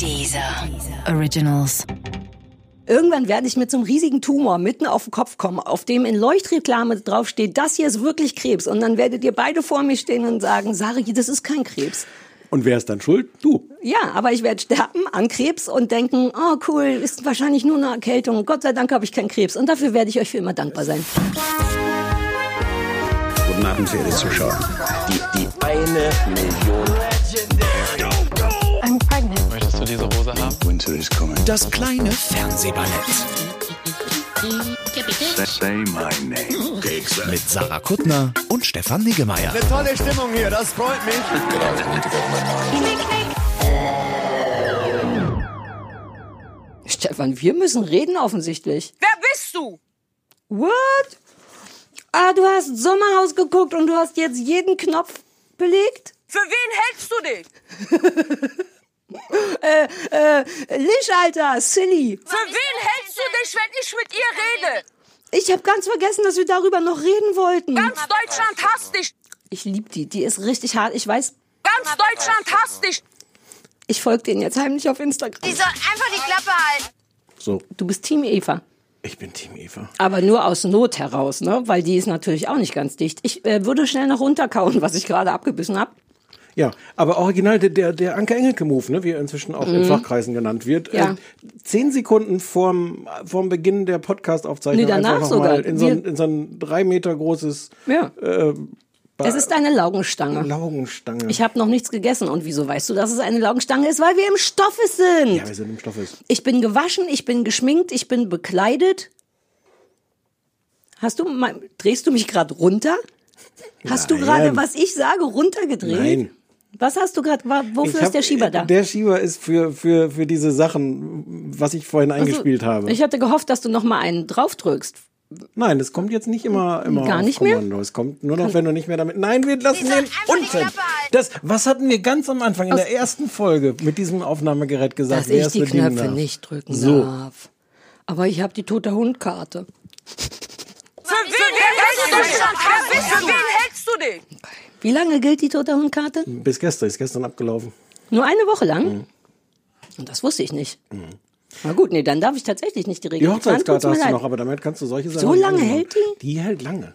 Dieser Originals. Irgendwann werde ich mit so einem riesigen Tumor mitten auf den Kopf kommen, auf dem in Leuchtreklame draufsteht, das hier ist wirklich Krebs. Und dann werdet ihr beide vor mir stehen und sagen, Sari, das ist kein Krebs. Und wer ist dann schuld? Du. Ja, aber ich werde sterben an Krebs und denken, oh cool, ist wahrscheinlich nur eine Erkältung. Gott sei Dank habe ich keinen Krebs. Und dafür werde ich euch für immer dankbar sein. Guten Abend, verehrte Zuschauer. Die, die eine Million. Diese Hose haben? Winter is coming. Das kleine Fernsehballett Say my name. mit Sarah Kuttner und Stefan Niggemeier. Tolle Stimmung hier, das freut mich. Stefan, wir müssen reden offensichtlich. Wer bist du? What? Ah, du hast Sommerhaus geguckt und du hast jetzt jeden Knopf belegt? Für wen hältst du dich? Äh, Lisch, Alter, silly. Für wen hältst du dich, wenn ich mit ihr rede? Ich habe ganz vergessen, dass wir darüber noch reden wollten. Ganz Deutschland hasst dich. Ich lieb die, die ist richtig hart. Ich weiß, Ganz Deutschland hasst dich. ich folge denen jetzt heimlich auf Instagram. Die soll einfach die Klappe halten. So, Du bist Team Eva. ich bin Team Eva. Aber nur aus Not heraus, ne? Weil die ist natürlich auch nicht ganz dicht. Ich äh, würde schnell noch runterkauen, was ich gerade abgebissen habe. Ja, aber original der, der, der Anke Engelke-Move, ne, wie er inzwischen auch in Fachkreisen genannt wird. Mhm. Ja. Äh, zehn Sekunden vorm, vorm Beginn der Podcast-Aufzeichnung Nee, danach einfach sogar. in so, ein, in so ein drei Meter großes Ja. äh, Es ist eine Laugenstange. Laugenstange. Ich habe noch nichts gegessen. Und wieso weißt du, dass es eine Laugenstange ist? Weil wir im Stoffe sind. ja, wir sind im Stoffes. Ich bin gewaschen, ich bin geschminkt, ich bin bekleidet. Hast du drehst du mich gerade runter? Hast du Nein. gerade, was ich sage, runtergedreht? Nein. Was hast du gerade, wofür Ich ist hab- der Schieber da? Der Schieber ist für, für, für diese Sachen, was ich vorhin eingespielt habe. Ich hatte gehofft, dass du noch mal einen draufdrückst. Nein, das kommt jetzt nicht immer, immer Gar nicht mehr? Kommando. Es kommt nur noch, wenn du nicht mehr damit. Nein, wir lassen den unten. Das, was hatten wir ganz am Anfang in der ersten Folge mit diesem Aufnahmegerät gesagt? Dass wer ich die Knöpfe darf? nicht drücken So. darf. Aber ich habe die tote Hundkarte. Für wen hältst du dich? Für wen hältst du dich? Wie lange gilt die tote Hundkarte? Bis gestern, ist gestern abgelaufen. Nur eine Woche lang? Mhm. Und das wusste ich nicht. Na gut, nee, dann darf ich tatsächlich nicht die Regel. Die. Hochzeitskarte hast du noch, aber damit kannst du solche Sachen. So lange hält die? Die hält lange.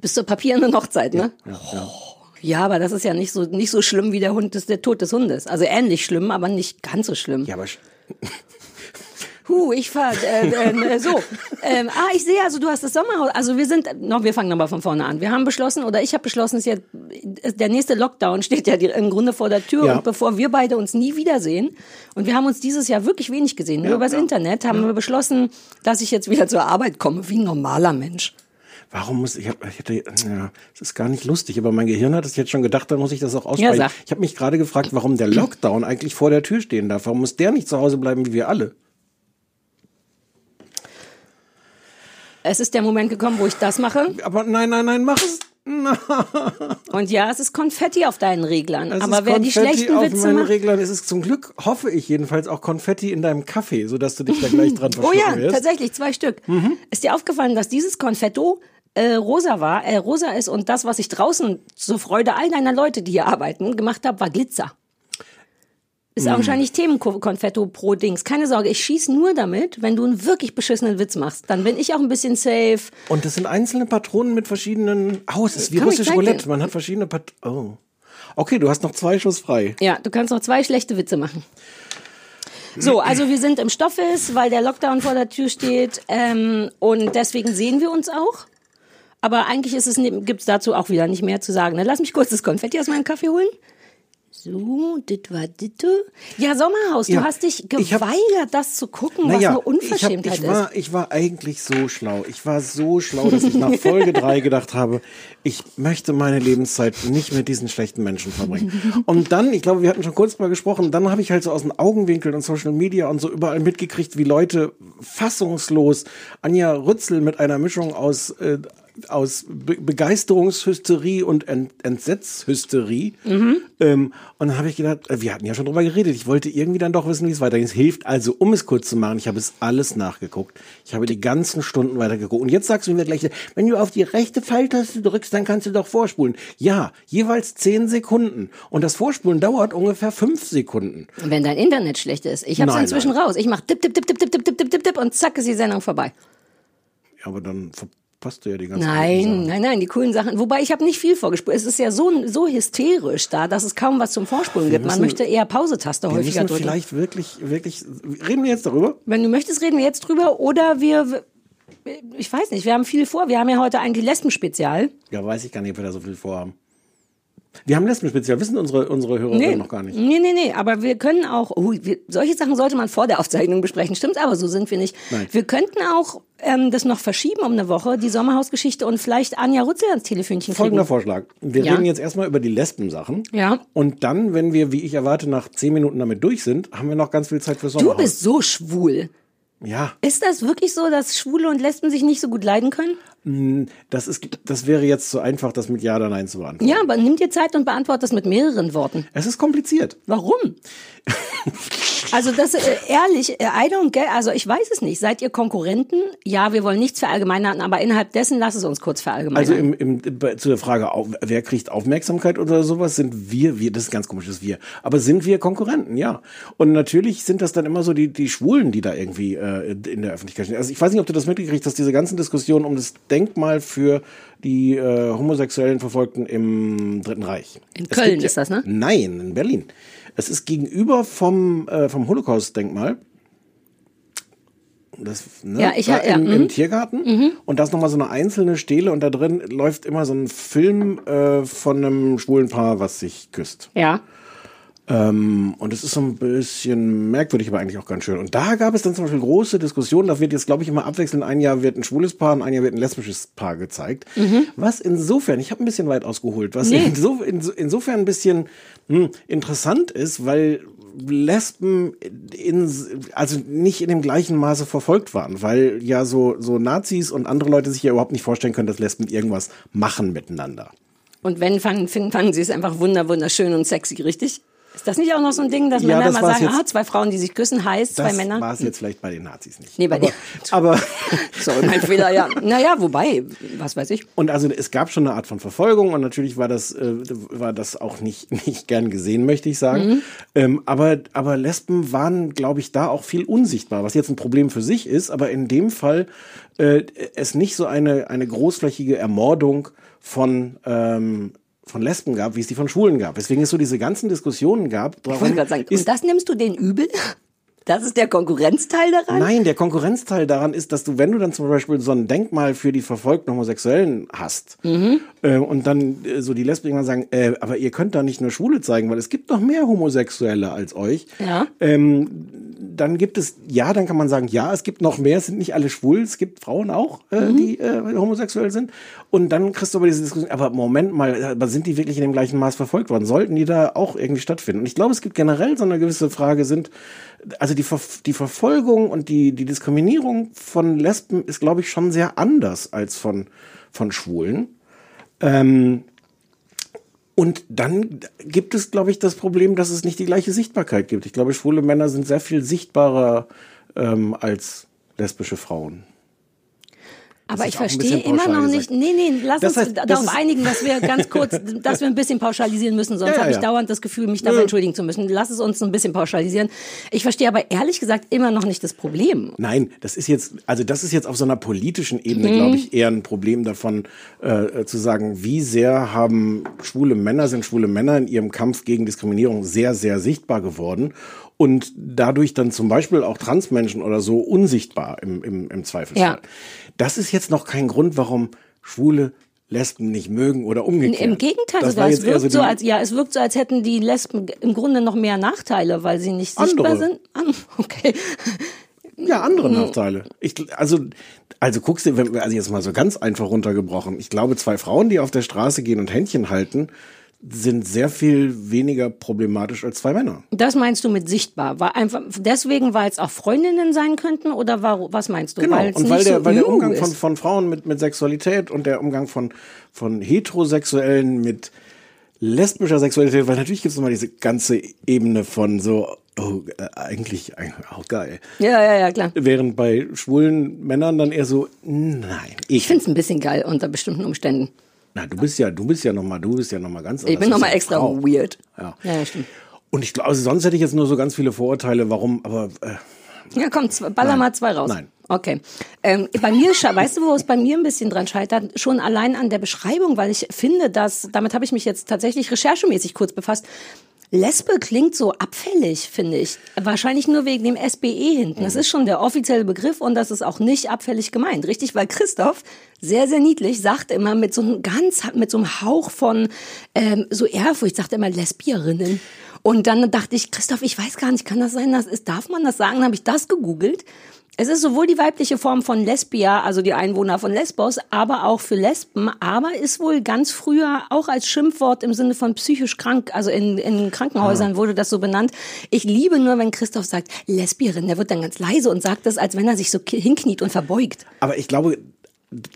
Bis zur papierenden Hochzeit, ne? Ja, ja. Ja, aber das ist ja nicht so, nicht so schlimm wie der Hund des, der Tod des Hundes. Also ähnlich schlimm, aber nicht ganz so schlimm. ja, aber Huh, ich fahr, äh, äh, so. Ähm, ah, ich sehe, also du hast das Sommerhaus. Also wir sind, noch, wir fangen nochmal von vorne an. Wir haben beschlossen, oder ich habe beschlossen, es ist jetzt, der nächste Lockdown steht ja im Grunde vor der Tür. Ja. Und bevor wir beide uns nie wiedersehen, und wir haben uns dieses Jahr wirklich wenig gesehen, nur übers Internet, haben wir beschlossen, dass ich jetzt wieder zur Arbeit komme, wie ein normaler Mensch. warum muss ich? Hab, ich hätte, ja, es ist gar nicht lustig, aber mein Gehirn hat es jetzt schon gedacht, dann muss ich das auch aussprechen. sag. ich habe mich gerade gefragt, warum der Lockdown eigentlich vor der Tür stehen darf. Warum muss der nicht zu Hause bleiben wie wir alle? Es ist der Moment gekommen, wo ich das mache. Aber nein, nein, nein, mach es. Und ja, es ist Konfetti auf deinen Reglern. Es aber ist wer die schlechten auf Witze meinen macht. Reglern ist es zum Glück, hoffe ich jedenfalls, auch Konfetti in deinem Kaffee, sodass du dich da gleich dran Oh ja, wirst. tatsächlich, zwei Stück. Ist dir aufgefallen, dass dieses Konfetto äh, rosa war, äh, rosa ist und das, was ich draußen zur Freude all deiner Leute, die hier arbeiten, gemacht habe, war Glitzer. Ist auch wahrscheinlich Themenkonfetto pro Dings. Keine Sorge, ich schieß nur damit, wenn du einen wirklich beschissenen Witz machst. Dann bin ich auch ein bisschen safe. Und das sind einzelne Patronen mit verschiedenen. Oh, es ist wie russisch Roulette. Man hat verschiedene Patronen. Oh. Okay, du hast noch zwei Schuss frei. Ja, du kannst noch zwei schlechte Witze machen. So, also wir sind im Stoffes, weil der Lockdown vor der Tür steht ähm, und deswegen sehen wir uns auch. Aber eigentlich ist es gibt's dazu auch wieder nicht mehr zu sagen. ne? Lass mich kurz das Konfetti aus meinem Kaffee holen. So, dit war ditte. Ja, Sommerhaus, Ja, du hast dich ich hab- geweigert, das zu gucken, was eine ich, hab, Unverschämtheit ich, war, ich war eigentlich so schlau. Ich war so schlau, dass ich nach Folge drei gedacht habe, ich möchte meine Lebenszeit nicht mit diesen schlechten Menschen verbringen. Und dann, ich glaube, wir hatten schon kurz mal gesprochen, dann habe ich halt so aus den Augenwinkeln und Social Media und so überall mitgekriegt, wie Leute fassungslos Anja Rützel mit einer Mischung aus äh, aus Be Begeisterungshysterie und Ent Entsetzhysterie. Mhm. Ähm, und dann habe ich gedacht, äh, wir hatten ja schon drüber geredet. Ich wollte irgendwie dann doch wissen, wie es weitergeht. Es hilft also, um es kurz zu machen. Ich habe es alles nachgeguckt. Ich habe die ganzen Stunden weitergeguckt. Und jetzt sagst du mir gleich, wenn du auf die rechte Pfeiltaste drückst, dann kannst du doch vorspulen. Ja, jeweils zehn Sekunden. Und das Vorspulen dauert ungefähr fünf Sekunden. Wenn dein Internet schlecht ist. Ich hab's Nein, inzwischen nein. raus. Ich mach tipp, tipp, tipp, tipp, tipp, tipp, tipp, tipp, tipp, tipp und zack ist die Sendung vorbei. Ja, aber dann verpasst du ja die ganzen Nein, nein, nein, die coolen Sachen. Wobei ich habe nicht viel vorgespult. Es ist ja so, so hysterisch da, dass es kaum was zum Vorspulen gibt. Man müssen- möchte eher Pausetaste Wir häufiger drücken. vielleicht wirklich, wirklich, reden wir jetzt darüber? Wenn du möchtest, reden wir jetzt drüber oder wir, ich weiß nicht, wir haben viel vor. Wir haben ja heute eigentlich Lesben-Spezial. Ja, weiß ich gar nicht, ob wir da so viel vorhaben. Wir haben Lesben-Spezial, wissen unsere, unsere Hörerinnen noch gar nicht. Nee, nee, nee, aber wir können auch, oh, wir, solche Sachen sollte man vor der Aufzeichnung besprechen, stimmt, aber so sind wir nicht. Nein. Wir könnten auch ähm, das noch verschieben um eine Woche, die Sommerhausgeschichte und vielleicht Anja Rützel ans Telefonchen Folgender kriegen. Vorschlag. Wir Ja. reden jetzt erstmal über die Lesben-Sachen. Ja. Und dann, wenn wir, wie ich erwarte, nach zehn Minuten damit durch sind, haben wir noch ganz viel Zeit für Du Sommerhaus. bist so schwul. Ja, Ist das wirklich so, dass Schwule und Lesben sich nicht so gut leiden können? das ist, das wäre jetzt so einfach, das mit Ja oder Nein zu beantworten. Ja, aber nimm dir Zeit und beantworte das mit mehreren Worten. Es ist kompliziert. Warum? Also das äh, ehrlich, äh, I don't get, also ich weiß es nicht. Seid ihr Konkurrenten? Ja, wir wollen nichts verallgemeinern, aber innerhalb dessen lass es uns kurz verallgemeinern. Also im, im, bei- zu der Frage, wer kriegt Aufmerksamkeit oder sowas, sind wir, wir, das ist ganz komisch, das wir. Aber sind wir Konkurrenten, ja. Und natürlich sind das dann immer so die, die Schwulen, die da irgendwie äh, in der Öffentlichkeit stehen. Also ich weiß nicht, ob du das mitgekriegt hast, diese ganzen Diskussionen um das Denkmal für die äh, homosexuellen Verfolgten im Dritten Reich. In Es Köln ja- ist das, ne? Nein, in Berlin. Es ist gegenüber vom, äh, vom Holocaust-Denkmal. Das, ne, Ja, ich da ja, im, mhm. im Tiergarten. Und da ist nochmal so eine einzelne Stele und da drin läuft immer so ein Film äh, von einem schwulen Paar, was sich küsst. ja. Ähm, und es ist so ein bisschen merkwürdig, aber eigentlich auch ganz schön. Und da gab es dann zum Beispiel große Diskussionen. Da wird jetzt, glaube ich, immer abwechselnd. Ein Jahr wird ein schwules Paar und ein Jahr wird ein lesbisches Paar gezeigt. Was insofern, ich habe ein bisschen weit ausgeholt, was Nee. inso, inso, insofern ein bisschen hm, interessant ist, weil Lesben in, also nicht in dem gleichen Maße verfolgt waren, weil ja so, so Nazis und andere Leute sich ja überhaupt nicht vorstellen können, dass Lesben irgendwas machen miteinander. Und wenn, fanden, finden, fanden sie es einfach wunder, wunderschön und sexy, richtig? Ist das nicht auch noch so ein Ding, dass Ja, Männer das mal sagen, jetzt. ah, zwei Frauen, die sich küssen, heiß, zwei Das Männer? war es jetzt vielleicht bei den Nazis nicht. Nee, bei aber, aber Sorry, mein Fehler, ja. Naja, wobei, was weiß ich. Und also es gab schon eine Art von Verfolgung und natürlich war das, äh, war das auch nicht, nicht gern gesehen, möchte ich sagen. Mhm. Ähm, aber, aber Lesben waren, glaube ich, da auch viel unsichtbar, was jetzt ein Problem für sich ist, aber in dem Fall äh, es nicht so eine, eine großflächige Ermordung von, ähm, von Lesben gab, wie es die von Schwulen gab. Weswegen es so diese ganzen Diskussionen gab. Ich wollte gerade sagen, ist, und das nimmst du den übel? Das ist der Konkurrenzteil daran? Nein, der Konkurrenzteil daran ist, dass du, wenn du dann zum Beispiel so ein Denkmal für die verfolgten Homosexuellen hast Mhm. äh, und dann äh, so die Lesben sagen, äh, aber ihr könnt da nicht nur Schwule zeigen, weil es gibt noch mehr Homosexuelle als euch. Ja. Ähm, dann gibt es, ja, dann kann man sagen, ja, es gibt noch mehr, es sind nicht alle schwul, es gibt Frauen auch, äh, Mhm. die äh, homosexuell sind. Und dann kriegst du aber diese Diskussion, aber Moment mal, aber sind die wirklich in dem gleichen Maß verfolgt worden? Sollten die da auch irgendwie stattfinden? Und ich glaube, es gibt generell so eine gewisse Frage, sind, also die, Ver die Verfolgung und die, die Diskriminierung von Lesben ist, glaube ich, schon sehr anders als von, von Schwulen. Ähm, und dann gibt es, glaube ich, das Problem, dass es nicht die gleiche Sichtbarkeit gibt. Ich glaube, schwule Männer sind sehr viel sichtbarer ähm, als lesbische Frauen. Aber ich verstehe immer noch nicht. Nee, nee, lass Das uns heißt, das darauf einigen, dass wir ganz kurz, dass wir ein bisschen pauschalisieren müssen, sonst Ja, ja, habe ich ja. dauernd das Gefühl, mich dafür entschuldigen zu müssen. Lass es uns ein bisschen pauschalisieren. Ich verstehe aber ehrlich gesagt immer noch nicht das Problem. Nein, das ist jetzt, also das ist jetzt auf so einer politischen Mhm. Ebene, glaube ich, eher ein Problem davon, äh, zu sagen, wie sehr haben schwule Männer, sind schwule Männer in ihrem Kampf gegen Diskriminierung sehr, sehr sichtbar geworden und dadurch dann zum Beispiel auch Transmenschen oder so unsichtbar im, im, im Zweifelsfall. Ja. Das ist jetzt noch kein Grund, warum Schwule Lesben nicht mögen oder umgekehrt. Im Gegenteil, Das sogar. war es wirkt so, die- als ja, es wirkt so, als hätten die Lesben im Grunde noch mehr Nachteile, weil sie nicht sichtbar Andere. sind. An, okay. Ja, andere Mhm. Nachteile. Ich, also, also guckst du, wenn, also jetzt mal so ganz einfach runtergebrochen. Ich glaube, zwei Frauen, die auf der Straße gehen und Händchen halten, sind sehr viel weniger problematisch als zwei Männer. Das meinst du mit sichtbar? War einfach deswegen, weil es auch Freundinnen sein könnten oder war, was meinst du? Genau. Weil es Und weil der, so weil der Umgang ist. von, von Frauen mit, mit Sexualität und der Umgang von, von Heterosexuellen mit lesbischer Sexualität, weil natürlich gibt es nochmal diese ganze Ebene von so, oh, äh, eigentlich, eigentlich auch geil. ja, ja, ja, klar. Während bei schwulen Männern dann eher so, nein, ich. Ich finde es ein bisschen geil unter bestimmten Umständen. Na, du bist ja, du bist ja nochmal, du bist ja nochmal ganz Ich bin anders. Nochmal ja extra Frau. weird. Ja. ja, stimmt. Und ich glaube, also sonst hätte ich jetzt nur so ganz viele Vorurteile, warum, aber äh, Ja, komm, baller mal zwei raus. Nein. Okay. Ähm, bei mir, weißt du, wo es bei mir ein bisschen dran scheitert? Schon allein an der Beschreibung, weil ich finde, dass, damit habe ich mich jetzt tatsächlich recherchemäßig kurz befasst. Lesbe klingt so abfällig, finde ich. Wahrscheinlich nur wegen dem SBE hinten. Das ist schon der offizielle Begriff und das ist auch nicht abfällig gemeint, richtig? Weil Christoph sehr, sehr niedlich sagt immer mit so einem ganz, mit so einem Hauch von ähm, so Ehrfurcht, sagt er immer Lesbierinnen. Und dann dachte ich, Christoph, ich weiß gar nicht, kann das sein, dass ist, darf man das sagen? Dann habe ich das gegoogelt. Es ist sowohl die weibliche Form von Lesbia, also die Einwohner von Lesbos, aber auch für Lesben, aber ist wohl ganz früher auch als Schimpfwort im Sinne von psychisch krank, also in, in Krankenhäusern wurde das so benannt. Ich liebe nur, wenn Christoph sagt, Lesbierin, der wird dann ganz leise und sagt das, als wenn er sich so hinkniet und verbeugt. Aber ich glaube,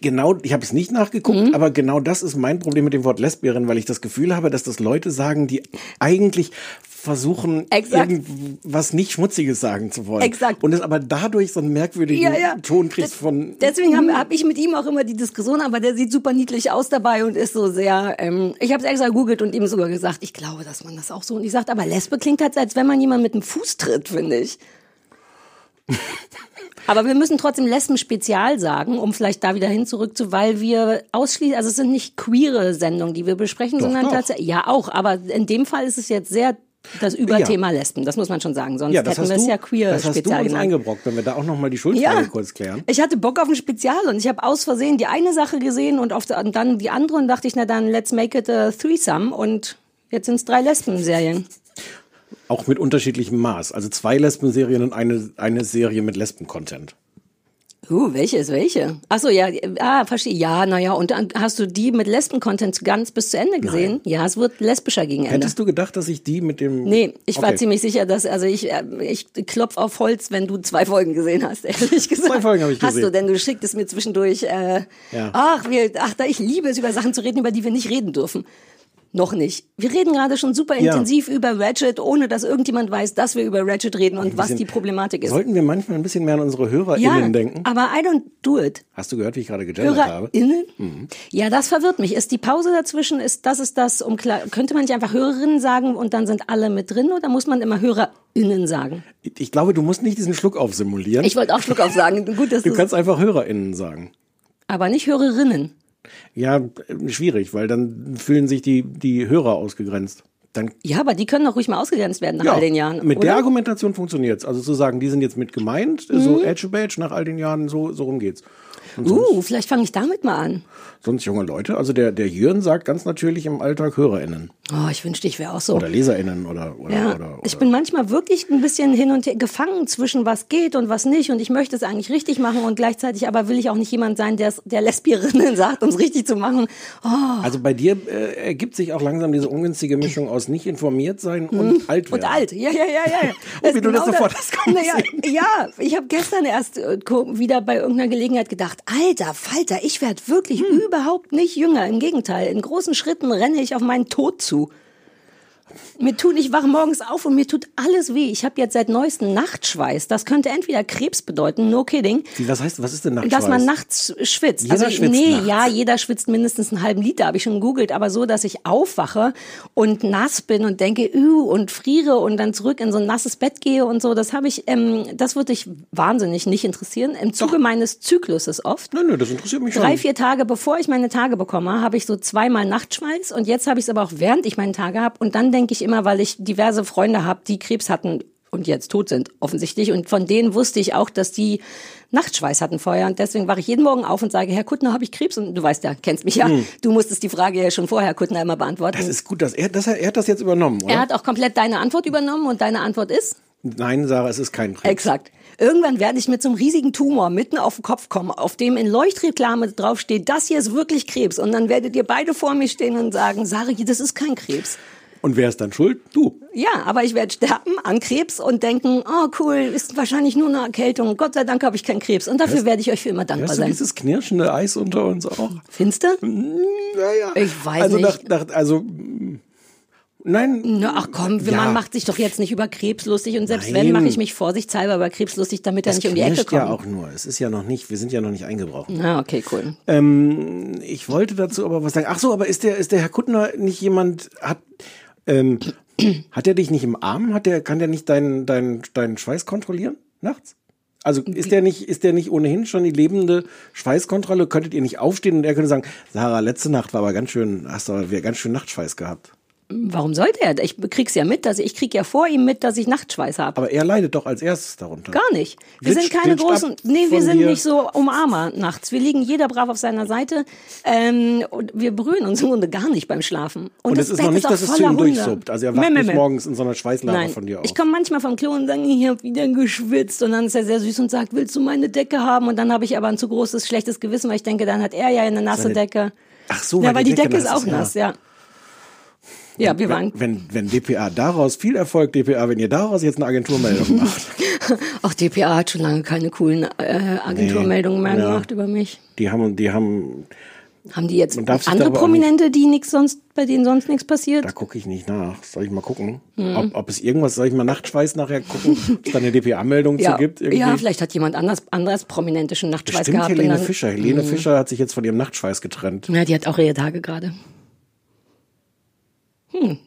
genau, ich habe es nicht nachgeguckt, Mhm. aber genau das ist mein Problem mit dem Wort Lesbierin, weil ich das Gefühl habe, dass das Leute sagen, die eigentlich versuchen, Exakt. irgendwas nicht Schmutziges sagen zu wollen. Exakt. Und es aber dadurch so einen merkwürdigen Ja, ja. Ton kriegt Das- von. Deswegen habe hab ich mit ihm auch immer die Diskussion, aber der sieht super niedlich aus dabei und ist so sehr. Ähm, ich habe es extra googelt und ihm sogar gesagt, ich glaube, dass man das auch so. Und ich sagte, aber Lesbe klingt halt, als wenn man jemand mit dem Fuß tritt, finde ich. Aber wir müssen trotzdem Lesben-Spezial sagen, um vielleicht da wieder hin zurück zu, weil wir ausschließen, also es sind nicht queere Sendungen, die wir besprechen, Doch, sondern doch. tatsächlich, ja auch, aber in dem Fall ist es jetzt sehr das Überthema Lesben, das muss man schon sagen, sonst ja, hätten wir es ja queer das hast du Spezial uns genannt. eingebrockt, wenn wir da auch noch mal die Schuldfrage kurz klären. Ich hatte Bock auf ein Spezial und ich habe aus Versehen die eine Sache gesehen und, auf und dann die andere und dachte ich, na dann let's make it a threesome und jetzt sind es drei Lesben-Serien. Auch mit unterschiedlichem Maß. Also zwei Lesben-Serien und eine, eine Serie mit Lesben-Content. Uh, welche ist welche? Ach so, ja, ah, verstehe. Ja, naja, und dann hast du die mit Lesben-Content ganz bis zu Ende gesehen? Ja, es wird lesbischer gegen Ende. Hättest du gedacht, dass ich die mit dem. Nee, ich war Okay. ziemlich sicher, dass, also ich, äh, ich klopf auf Holz, wenn du zwei Folgen gesehen hast, ehrlich gesagt. Zwei Folgen habe ich Hast du, gesehen. denn du schicktest mir zwischendurch, äh, Ja. ach, wir, ach, da, ich liebe es, über Sachen zu reden, über die wir nicht reden dürfen. Noch nicht. Wir reden gerade schon super Ja. intensiv über Ratchet, ohne dass irgendjemand weiß, dass wir über Ratchet reden und was die Problematik ist. Sollten wir manchmal ein bisschen mehr an unsere HörerInnen ja, denken? aber I don't do it. Hast du gehört, wie ich gerade gegendert habe? HörerInnen? Mhm. Ja, das verwirrt mich. Ist die Pause dazwischen, ist das ist das, um klar, könnte man nicht einfach Hörerinnen sagen und dann sind alle mit drin oder muss man immer HörerInnen sagen? Ich glaube, du musst nicht diesen Schluck aufsimulieren. Ich wollte auch Schluck auf sagen. Gut, dass du kannst einfach HörerInnen sagen. aber nicht Hörerinnen. Ja, schwierig, weil dann fühlen sich die, die Hörer ausgegrenzt. Dann, Ja, aber die können doch ruhig mal ausgegrenzt werden nach ja, all den Jahren. mit oder? der Argumentation funktioniert's. Also zu sagen, die sind jetzt mit gemeint, Mhm. so Edge Badge nach all den Jahren, so, so rum geht's. Uh, vielleicht fange ich damit mal an. Sonst junge Leute, also der, der Jürgen sagt ganz natürlich im Alltag HörerInnen Oh, ich wünschte, ich wäre auch so. oder LeserInnen oder, oder, Ja, oder, oder. ich bin manchmal wirklich ein bisschen hin und her gefangen zwischen was geht und was nicht und ich möchte es eigentlich richtig machen und gleichzeitig aber will ich auch nicht jemand sein, der der Lesbierinnen sagt, um es richtig zu machen. Oh, Also bei dir äh, ergibt sich auch langsam diese ungünstige Mischung aus nicht informiert sein und alt werden. Mhm. Und alt, ja, ja, ja, ja. Oh, wie du das genau sofort hast naja. Ja, ich habe gestern erst äh, wieder bei irgendeiner Gelegenheit gedacht, alter Falter, ich werde wirklich Hm. überhaupt nicht jünger. Im Gegenteil, in großen Schritten renne ich auf meinen Tod zu. Mir tut, ich wache morgens auf und mir tut alles weh. Ich habe jetzt seit neuestem Nachtschweiß. Das könnte entweder Krebs bedeuten, no kidding. Wie, was heißt, was ist denn Nachtschweiß? Dass man nachts schwitzt. Jeder also, schwitzt nee, nachts. ja, jeder schwitzt mindestens einen halben Liter, habe ich schon gegoogelt, aber so, dass ich aufwache und nass bin und denke, üh, und friere und dann zurück in so ein nasses Bett gehe und so, das habe ich, ähm, das würde dich wahnsinnig nicht interessieren. Im Zuge meines Zykluses oft. Nö, nö, das interessiert mich schon. Drei, vier Tage bevor ich meine Tage bekomme, habe ich so zweimal Nachtschweiß und jetzt habe ich es aber auch während ich meine Tage habe und dann denke ich immer, weil ich diverse Freunde habe, die Krebs hatten und jetzt tot sind offensichtlich und von denen wusste ich auch, dass die Nachtschweiß hatten vorher und deswegen wache ich jeden Morgen auf und sage, Herr Kuttner, habe ich Krebs? Und du weißt ja, kennst mich ja, du musstest die Frage ja schon vorher, Herr Kuttner, immer beantworten. Das ist gut, dass er, dass er, er hat das jetzt übernommen, oder? er hat auch komplett deine Antwort übernommen und deine Antwort ist? Nein, Sarah, es ist kein Krebs. Exakt. Irgendwann werde ich mit so einem riesigen Tumor mitten auf den Kopf kommen, auf dem in Leuchtreklame draufsteht, das hier ist wirklich Krebs. Und dann werdet ihr beide vor mir stehen und sagen, Sarah, das ist kein Krebs. Und wer ist dann schuld? Du. Ja, aber ich werde sterben an Krebs und denken, oh cool, ist wahrscheinlich nur eine Erkältung. Gott sei Dank habe ich keinen Krebs. Und dafür werde ich euch für immer dankbar sein. dieses knirschende Eis unter uns auch? Findest du? Naja. Ich weiß also nicht. Nach, nach, also, nein. Na, ach komm, Ja. man macht sich doch jetzt nicht über Krebs lustig und selbst Nein. wenn, mache ich mich vorsichtshalber über Krebs lustig, damit er Das nicht um die Ecke kommt. ja auch nur. Es ist ja noch nicht, wir sind ja noch nicht eingebrochen. Ah, okay, cool. Ähm, ich wollte dazu aber was sagen. Ach so, aber ist der, ist der Herr Kuttner nicht jemand, hat, ähm, hat er dich nicht im Arm? Hat der, kann der nicht deinen, deinen, deinen Schweiß kontrollieren? Nachts? Also ist der nicht, ist der nicht ohnehin schon die lebende Schweißkontrolle? Könntet ihr nicht aufstehen und er könnte sagen, Sarah, letzte Nacht war aber ganz schön, hast du aber wieder ganz schön Nachtschweiß gehabt. Warum sollte er? Ich krieg's ja mit, dass ich, ich krieg ja vor ihm mit, dass ich Nachtschweiß habe. Aber er leidet doch als erstes darunter. Gar nicht. Wir Glitscht- sind keine großen, nee, wir sind dir. nicht so Umarmer nachts. Wir liegen jeder brav auf seiner Seite ähm, und wir berühren uns im Grunde gar nicht beim Schlafen. Und das es ist Bett noch nicht, auch dass es zu ihm durchsuppt. Also er wacht meh, nicht morgens in so einer Schweißlache Nein, von dir auf. ich komme manchmal vom Klo und sage, ich habe wieder geschwitzt. Und dann ist er sehr süß und sagt, willst du meine Decke haben? Und dann habe ich aber ein zu großes, schlechtes Gewissen, weil ich denke, dann hat er ja eine nasse Decke. Ach so, ja, weil die Decke, ist nass auch nass, ja. Ja, wir waren. Wenn, wenn DPA daraus, viel Erfolg DPA, wenn ihr daraus jetzt eine Agenturmeldung macht, Auch DPA hat schon lange keine coolen äh, Agenturmeldungen mehr Ja. gemacht über mich. die haben, die haben, Haben die jetzt andere Prominente, die nichts sonst, bei denen sonst nichts passiert? da gucke ich nicht nach. Soll ich mal gucken? Hm. Ob, ob es irgendwas, soll ich mal Nachtschweiß nachher gucken, ob es da eine DPA-Meldung ja, zu gibt? Irgendwie? ja, vielleicht hat jemand anders, anderes Prominente schon Nachtschweiß Bestimmt gehabt. Helene dann- Fischer. Helene Fischer hat sich jetzt von ihrem Nachtschweiß getrennt. Ja, die hat auch ihre Tage gerade. Hm.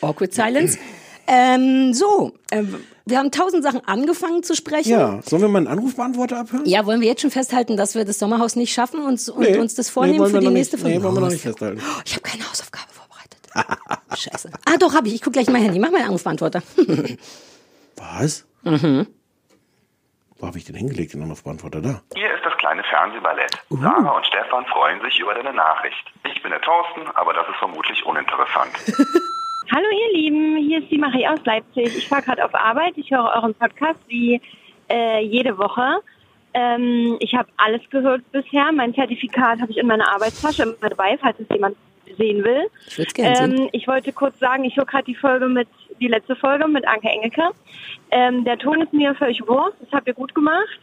Awkward Silence. Ähm, so, ähm, wir haben tausend Sachen angefangen zu sprechen. Ja, sollen wir mal einen Anrufbeantworter abhören? Ja, wollen wir jetzt schon festhalten, dass wir das Sommerhaus nicht schaffen und, und Nee. uns das Nee, vornehmen wollen für die nächste. Folge? Nee, wollen wir noch Oh, nicht festhalten. Oh, ich habe keine Hausaufgabe vorbereitet. Scheiße. Ah, doch, habe ich. Ich gucke gleich in mein Handy. Mach mal einen Anrufbeantworter. Was? Mhm. Wo habe ich den hingelegt, den Anrufbeantworter da? Hier ist das kleine Fernsehballett. Sarah und Stefan freuen sich über deine Nachricht. Ich bin der Thorsten, aber das ist vermutlich uninteressant. Hallo ihr Lieben, hier ist die Marie aus Leipzig. Ich fahre gerade auf Arbeit, ich höre euren Podcast wie äh, jede Woche. Ähm, ich habe alles gehört bisher. Mein Zertifikat habe ich in meiner Arbeitstasche immer dabei, falls es jemand sehen will. Ich. Ähm, ich wollte kurz sagen, ich höre gerade die Folge mit, die letzte Folge mit Anke Engelke. Ähm, der Ton ist mir völlig wurscht, das habt ihr gut gemacht.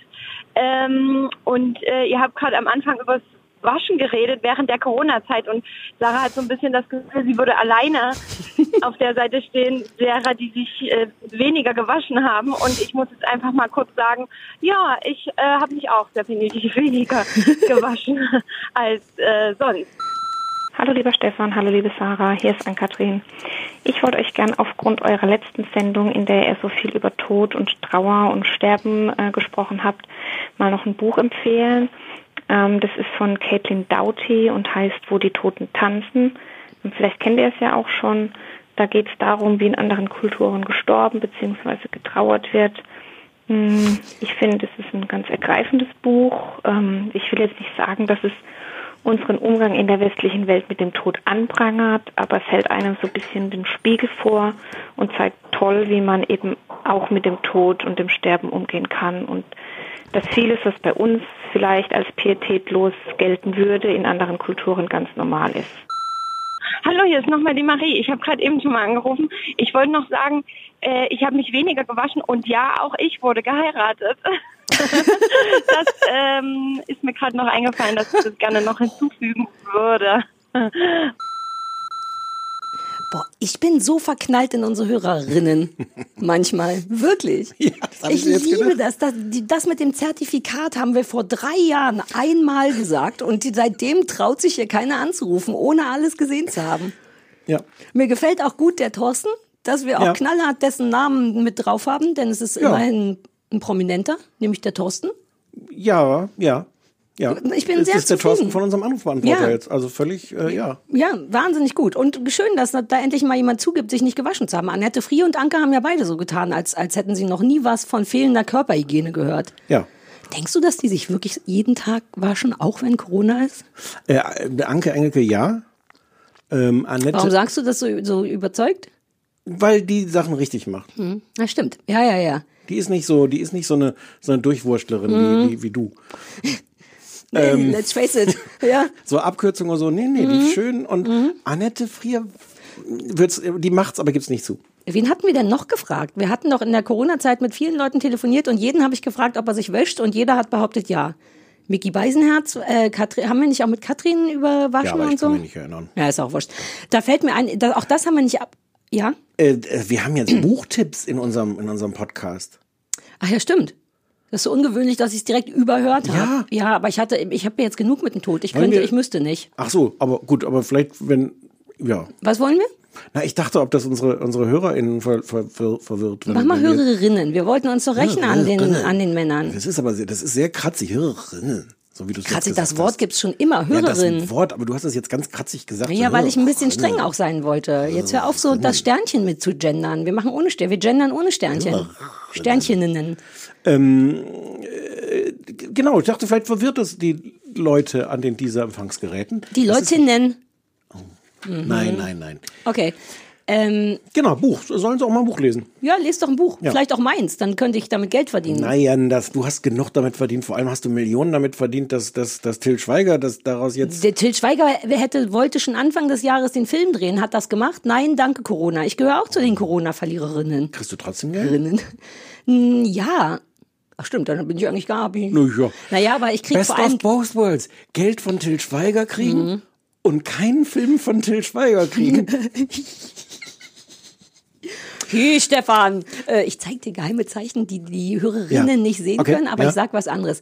Ähm, und äh, ihr habt gerade am Anfang über das Waschen geredet während der Corona-Zeit und Sarah hat so ein bisschen das Gefühl, sie würde alleine auf der Seite stehen, derer, die sich äh, weniger gewaschen haben. Und ich muss jetzt einfach mal kurz sagen, ja, ich äh, habe mich auch definitiv weniger gewaschen als äh, sonst. Hallo lieber Stefan, hallo liebe Sarah, hier ist Ann-Kathrin. Ich wollte euch gern aufgrund eurer letzten Sendung, in der ihr so viel über Tod und Trauer und Sterben äh, gesprochen habt, mal noch ein Buch empfehlen. Ähm, das ist von Caitlin Doughty und heißt Wo die Toten tanzen. Und vielleicht kennt ihr es ja auch schon. Da geht es darum, wie in anderen Kulturen gestorben bzw. getrauert wird. Hm, Ich finde, es ist ein ganz ergreifendes Buch. Ähm, Ich will jetzt nicht sagen, dass es unseren Umgang in der westlichen Welt mit dem Tod anprangert, aber es hält einem so ein bisschen den Spiegel vor und zeigt toll, wie man eben auch mit dem Tod und dem Sterben umgehen kann und dass vieles, was bei uns vielleicht als pietätlos gelten würde, in anderen Kulturen ganz normal ist. Hallo, hier ist nochmal die Marie. Ich habe gerade eben schon mal angerufen. Ich wollte noch sagen, äh, ich habe mich weniger gewaschen und ja, auch ich wurde geheiratet. das ähm, ist mir gerade noch eingefallen, dass ich das gerne noch hinzufügen würde. Boah, ich bin so verknallt in unsere Hörerinnen. Manchmal. Wirklich. Ja, ich liebe gedacht. das. Das, das mit dem Zertifikat haben wir vor drei Jahren einmal gesagt und seitdem traut sich hier keiner anzurufen, ohne alles gesehen zu haben. Ja. Mir gefällt auch gut der Thorsten, dass wir auch Ja. knallhart dessen Namen mit drauf haben, denn es ist Ja. immerhin ein Prominenter, nämlich der Thorsten. Ja, ja. Ja. Ich bin das sehr ist der zufrieden. Thorsten von unserem Anrufbeantworter Ja. jetzt. Also völlig, äh, ja. Ja, wahnsinnig gut. Und schön, dass da endlich mal jemand zugibt, sich nicht gewaschen zu haben. Annette Frie und Anke haben ja beide so getan, als, als hätten sie noch nie was von fehlender Körperhygiene gehört. Ja. Denkst du, dass die sich wirklich jeden Tag waschen, auch wenn Corona ist? Äh, Anke Engelke, ja. Ähm, Annette, Warum sagst du das so, so überzeugt? weil die Sachen richtig macht. Hm, das stimmt. Ja, ja, ja. Die ist nicht so, die ist nicht so eine, so eine Durchwurstlerin Mhm. wie, wie, wie du. Ähm. Let's face it. Ja. So Abkürzung oder so, nee, nee, die Mhm. ist schön. Und Annette Frier, wird's, die macht's, aber gibt's nicht zu. Wen hatten wir denn noch gefragt? Wir hatten doch in der Corona-Zeit mit vielen Leuten telefoniert und jeden habe ich gefragt, ob er sich wäscht und jeder hat behauptet, ja. Micky Beisenherz, äh, Katrin, haben wir nicht auch mit Katrin über Waschen Ja, aber und ich so? kann mich nicht erinnern. Ja, ist auch wurscht. Da fällt mir ein, da, auch das haben wir nicht ab. Ja? Äh, äh, wir haben jetzt Buchtipps in unserem, in unserem Podcast. Ach ja, stimmt. Das ist so ungewöhnlich, dass ich es direkt überhört habe. Ja. Ja, aber ich hatte, ich habe jetzt genug mit dem Tod. Ich Wollen könnte, wir- ich müsste nicht. Ach so, aber gut, aber vielleicht, wenn, ja. Was wollen wir? Na, ich dachte, ob das unsere, unsere HörerInnen ver, ver, ver, verwirrt. Mach mal Hörerinnen. Wir wollten uns doch rächen an den, Hörerinnen. an den Männern. Das ist aber sehr, das ist sehr kratzig. Hörerinnen. So wie du es Kratzig, das Wort hast. gibt's schon immer. Ja, das. Wort, aber du hast es jetzt ganz kratzig gesagt. Ja, weil ich ein bisschen Hörerinnen. streng auch sein wollte. Jetzt hör auf, so das Sternchen mit zu gendern. Wir machen ohne Stern. Wir gendern ohne Sternchen. Sterncheninnen. Ähm, äh, genau, ich dachte, vielleicht verwirrt es die Leute an den dieser Empfangsgeräten. Die Das ist- Leutinnen. Nein, nein, nein. Okay. Ähm, Genau, Buch. Sollen sie auch mal ein Buch lesen? ja, lest doch ein Buch. Ja. Vielleicht auch meins. Dann könnte ich damit Geld verdienen. Nein, das, du hast genug damit verdient. Vor allem hast du Millionen damit verdient, dass, dass, dass Till Schweiger das daraus jetzt. Der Till Schweiger hätte, wollte schon Anfang des Jahres den Film drehen, hat das gemacht. Nein, danke Corona. Ich gehöre auch zu den Corona-Verliererinnen. Kriegst du trotzdem Geld? Rinnen. Ja. Ach stimmt, dann bin ich eigentlich gar hab ich. Na ja. Naja, aber ich krieg Best vor allem. of both worlds. Geld von Till Schweiger kriegen Mhm. und keinen Film von Till Schweiger kriegen. Hey Stefan, äh, ich zeig dir geheime Zeichen, die die Hörerinnen Ja. nicht sehen Okay, können, aber ja. ich sag was anderes.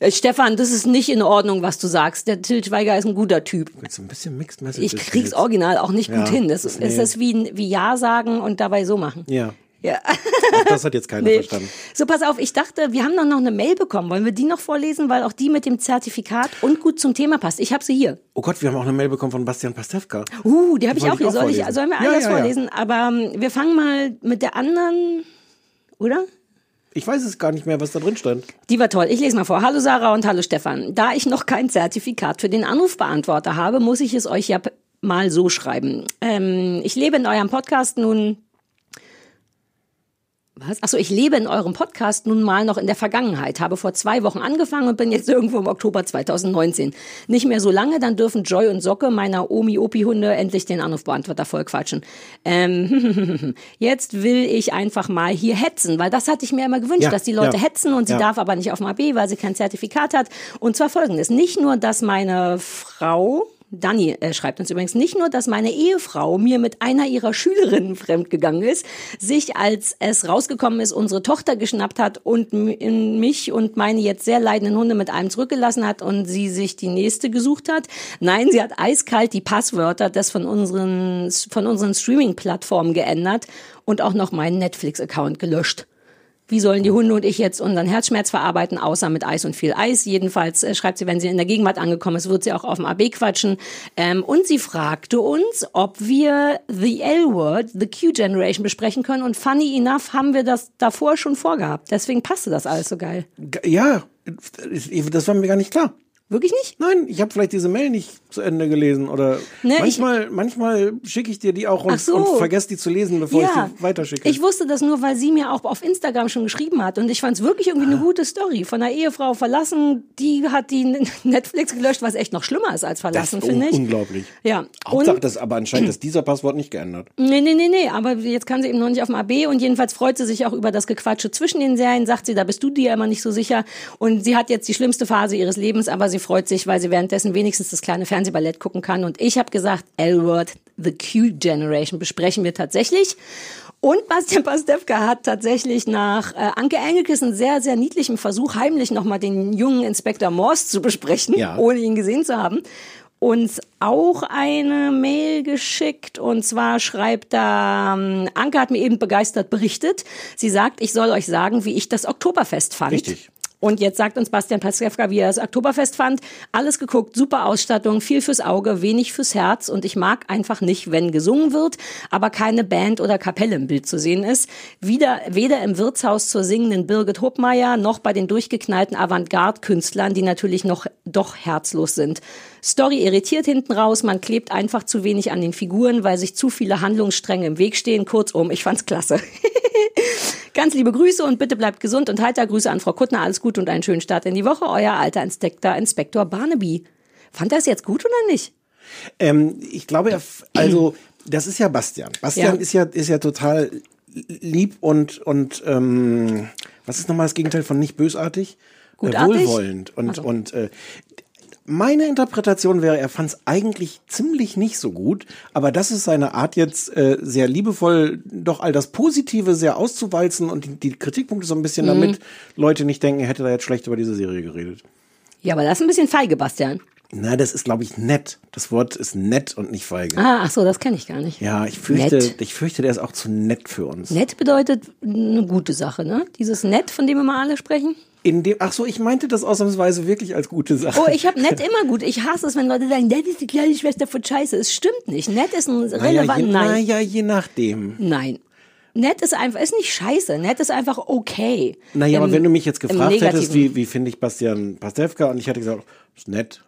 Äh, Stefan, das ist nicht in Ordnung, was du sagst. Der Til Schweiger ist ein guter Typ. Jetzt ein bisschen Mixed Messages. Ich krieg's jetzt. original auch nicht gut Ja, hin. Das ist, nee. ist das wie, wie Ja sagen und dabei so machen. Ja. Ja. Auch das hat jetzt keiner Nee. verstanden. So, pass auf, ich dachte, wir haben doch noch eine Mail bekommen. Wollen wir die noch vorlesen, weil auch die mit dem Zertifikat und gut zum Thema passt. Ich habe sie hier. Oh Gott, wir haben auch eine Mail bekommen von Bastian Pastewka. Uh, die habe ich auch hier. Soll ich, sollen wir Ja, alles ja, ja. vorlesen? Aber ähm, wir fangen mal mit der anderen, oder? Ich weiß es gar nicht mehr, was da drin stand. Die war toll. Ich lese mal vor. Hallo Sarah und hallo Stefan. Da ich noch kein Zertifikat für den Anrufbeantworter habe, muss ich es euch ja mal so schreiben. Ähm, ich lebe in eurem Podcast nun. Was? Achso, ich lebe in eurem Podcast nun mal noch in der Vergangenheit, habe vor zwei Wochen angefangen und bin jetzt irgendwo im Oktober 2019. Nicht mehr so lange, dann dürfen Joy und Socke meiner Omi-Opi-Hunde endlich den Anrufbeantworter voll quatschen. Ähm, jetzt will ich einfach mal hier hetzen, weil das hatte ich mir immer gewünscht, Ja, dass die Leute ja. hetzen und sie Ja. darf aber nicht auf dem AB, weil sie kein Zertifikat hat. Und zwar folgendes. Nicht nur, dass meine Frau, Dani äh, schreibt uns übrigens, nicht nur, dass meine Ehefrau mir mit einer ihrer Schülerinnen fremdgegangen ist, sich, als es rausgekommen ist, unsere Tochter geschnappt hat und mich und meine jetzt sehr leidenden Hunde mit einem zurückgelassen hat und sie sich die nächste gesucht hat. Nein, sie hat eiskalt die Passwörter des von unseren, von unseren Streaming-Plattformen geändert und auch noch meinen Netflix-Account gelöscht. Wie sollen die Hunde und ich jetzt unseren Herzschmerz verarbeiten, außer mit Eis und viel Eis? Jedenfalls äh, schreibt sie, wenn sie in der Gegenwart angekommen ist, wird sie auch auf dem AB quatschen. Ähm, und sie fragte uns, ob wir The L-Word, The Q-Generation besprechen können. Und funny enough haben wir das davor schon vorgehabt. Deswegen passte das alles so geil. Ja, das war mir gar nicht klar. Wirklich nicht? Nein, ich habe vielleicht diese Mail nicht zu Ende gelesen oder Ne, ich- manchmal, manchmal schicke ich dir die auch und, so. und vergesse die zu lesen, bevor ich die weiterschicke. Ich wusste das nur, weil sie mir auch auf Instagram schon geschrieben hat. Und ich fand es wirklich irgendwie eine gute Story. Von einer Ehefrau verlassen, die hat die Netflix gelöscht, was echt noch schlimmer ist als verlassen, finde ich. unglaublich. Ja. Hauptsache, Und- das aber anscheinend ist dieser Passwort nicht geändert. Nee, nee, nee, nee, aber jetzt kann sie eben noch nicht auf dem AB und jedenfalls freut sie sich auch über das Gequatsche zwischen den Serien, sagt sie, da bist du dir immer nicht so sicher und sie hat jetzt die schlimmste Phase ihres Lebens, aber sie freut sich, weil sie währenddessen wenigstens das kleine Fernsehballett gucken kann und ich habe gesagt, L-Word, The Q-Generation besprechen wir tatsächlich und Bastian Pastewka hat tatsächlich nach äh, Anke Engelkes einen sehr, sehr niedlichen Versuch, heimlich nochmal den jungen Inspektor Morse zu besprechen, Ja. ohne ihn gesehen zu haben uns auch eine Mail geschickt und zwar schreibt da, ähm, Anke hat mir eben begeistert berichtet. Sie sagt, ich soll euch sagen, wie ich das Oktoberfest fand. Richtig. Und jetzt sagt uns Bastian Pastewka, wie er das Oktoberfest fand. Alles geguckt, super Ausstattung, viel fürs Auge, wenig fürs Herz. Und ich mag einfach nicht, wenn gesungen wird, aber keine Band oder Kapelle im Bild zu sehen ist. Wieder, weder im Wirtshaus zur singenden Birgit Hopmeier noch bei den durchgeknallten Avantgarde-Künstlern, die natürlich noch doch herzlos sind. Story irritiert hinten raus, man klebt einfach zu wenig an den Figuren, weil sich zu viele Handlungsstränge im Weg stehen. Kurzum, ich fand's klasse. Ganz liebe Grüße und bitte bleibt gesund und heiter. Grüße an Frau Kuttner, alles Gute und einen schönen Start in die Woche. Euer alter Inspektor, Inspektor Barnaby. Fand er es jetzt gut oder nicht? Ähm, ich glaube, also das ist ja Bastian. Bastian Ja. ist ja ist ja total lieb und und ähm, was ist nochmal das Gegenteil von nicht bösartig? Äh, Gutartig? wohlwollend und und äh, meine Interpretation wäre, er fand es eigentlich ziemlich nicht so gut, aber das ist seine Art jetzt äh, sehr liebevoll, doch all das Positive sehr auszuwalzen und die, die Kritikpunkte so ein bisschen, Mhm. damit Leute nicht denken, er hätte da jetzt schlecht über diese Serie geredet. Ja, aber das ist ein bisschen feige, Bastian. Na, das ist, glaube ich, nett. Das Wort ist nett und nicht feige. Ah, ach so, das kenne ich gar nicht. Ja, ich fürchte, Nett. ich fürchte, der ist auch zu nett für uns. Nett bedeutet eine gute Sache, ne? Dieses Nett, von dem immer alle sprechen. In dem, ach so, ich meinte das ausnahmsweise wirklich als gute Sache. Oh, ich habe nett immer gut. Ich hasse es, wenn Leute sagen, nett ist die kleine Schwester von Scheiße. Es stimmt nicht. Nett ist ein naja, relevant. je, Nein. naja, je nachdem. Nein. Nett ist einfach, ist nicht scheiße. Nett ist einfach okay. Naja, Im- aber wenn du mich jetzt gefragt hättest, wie, wie finde ich Bastian Pastewka und ich hätte gesagt, ist nett.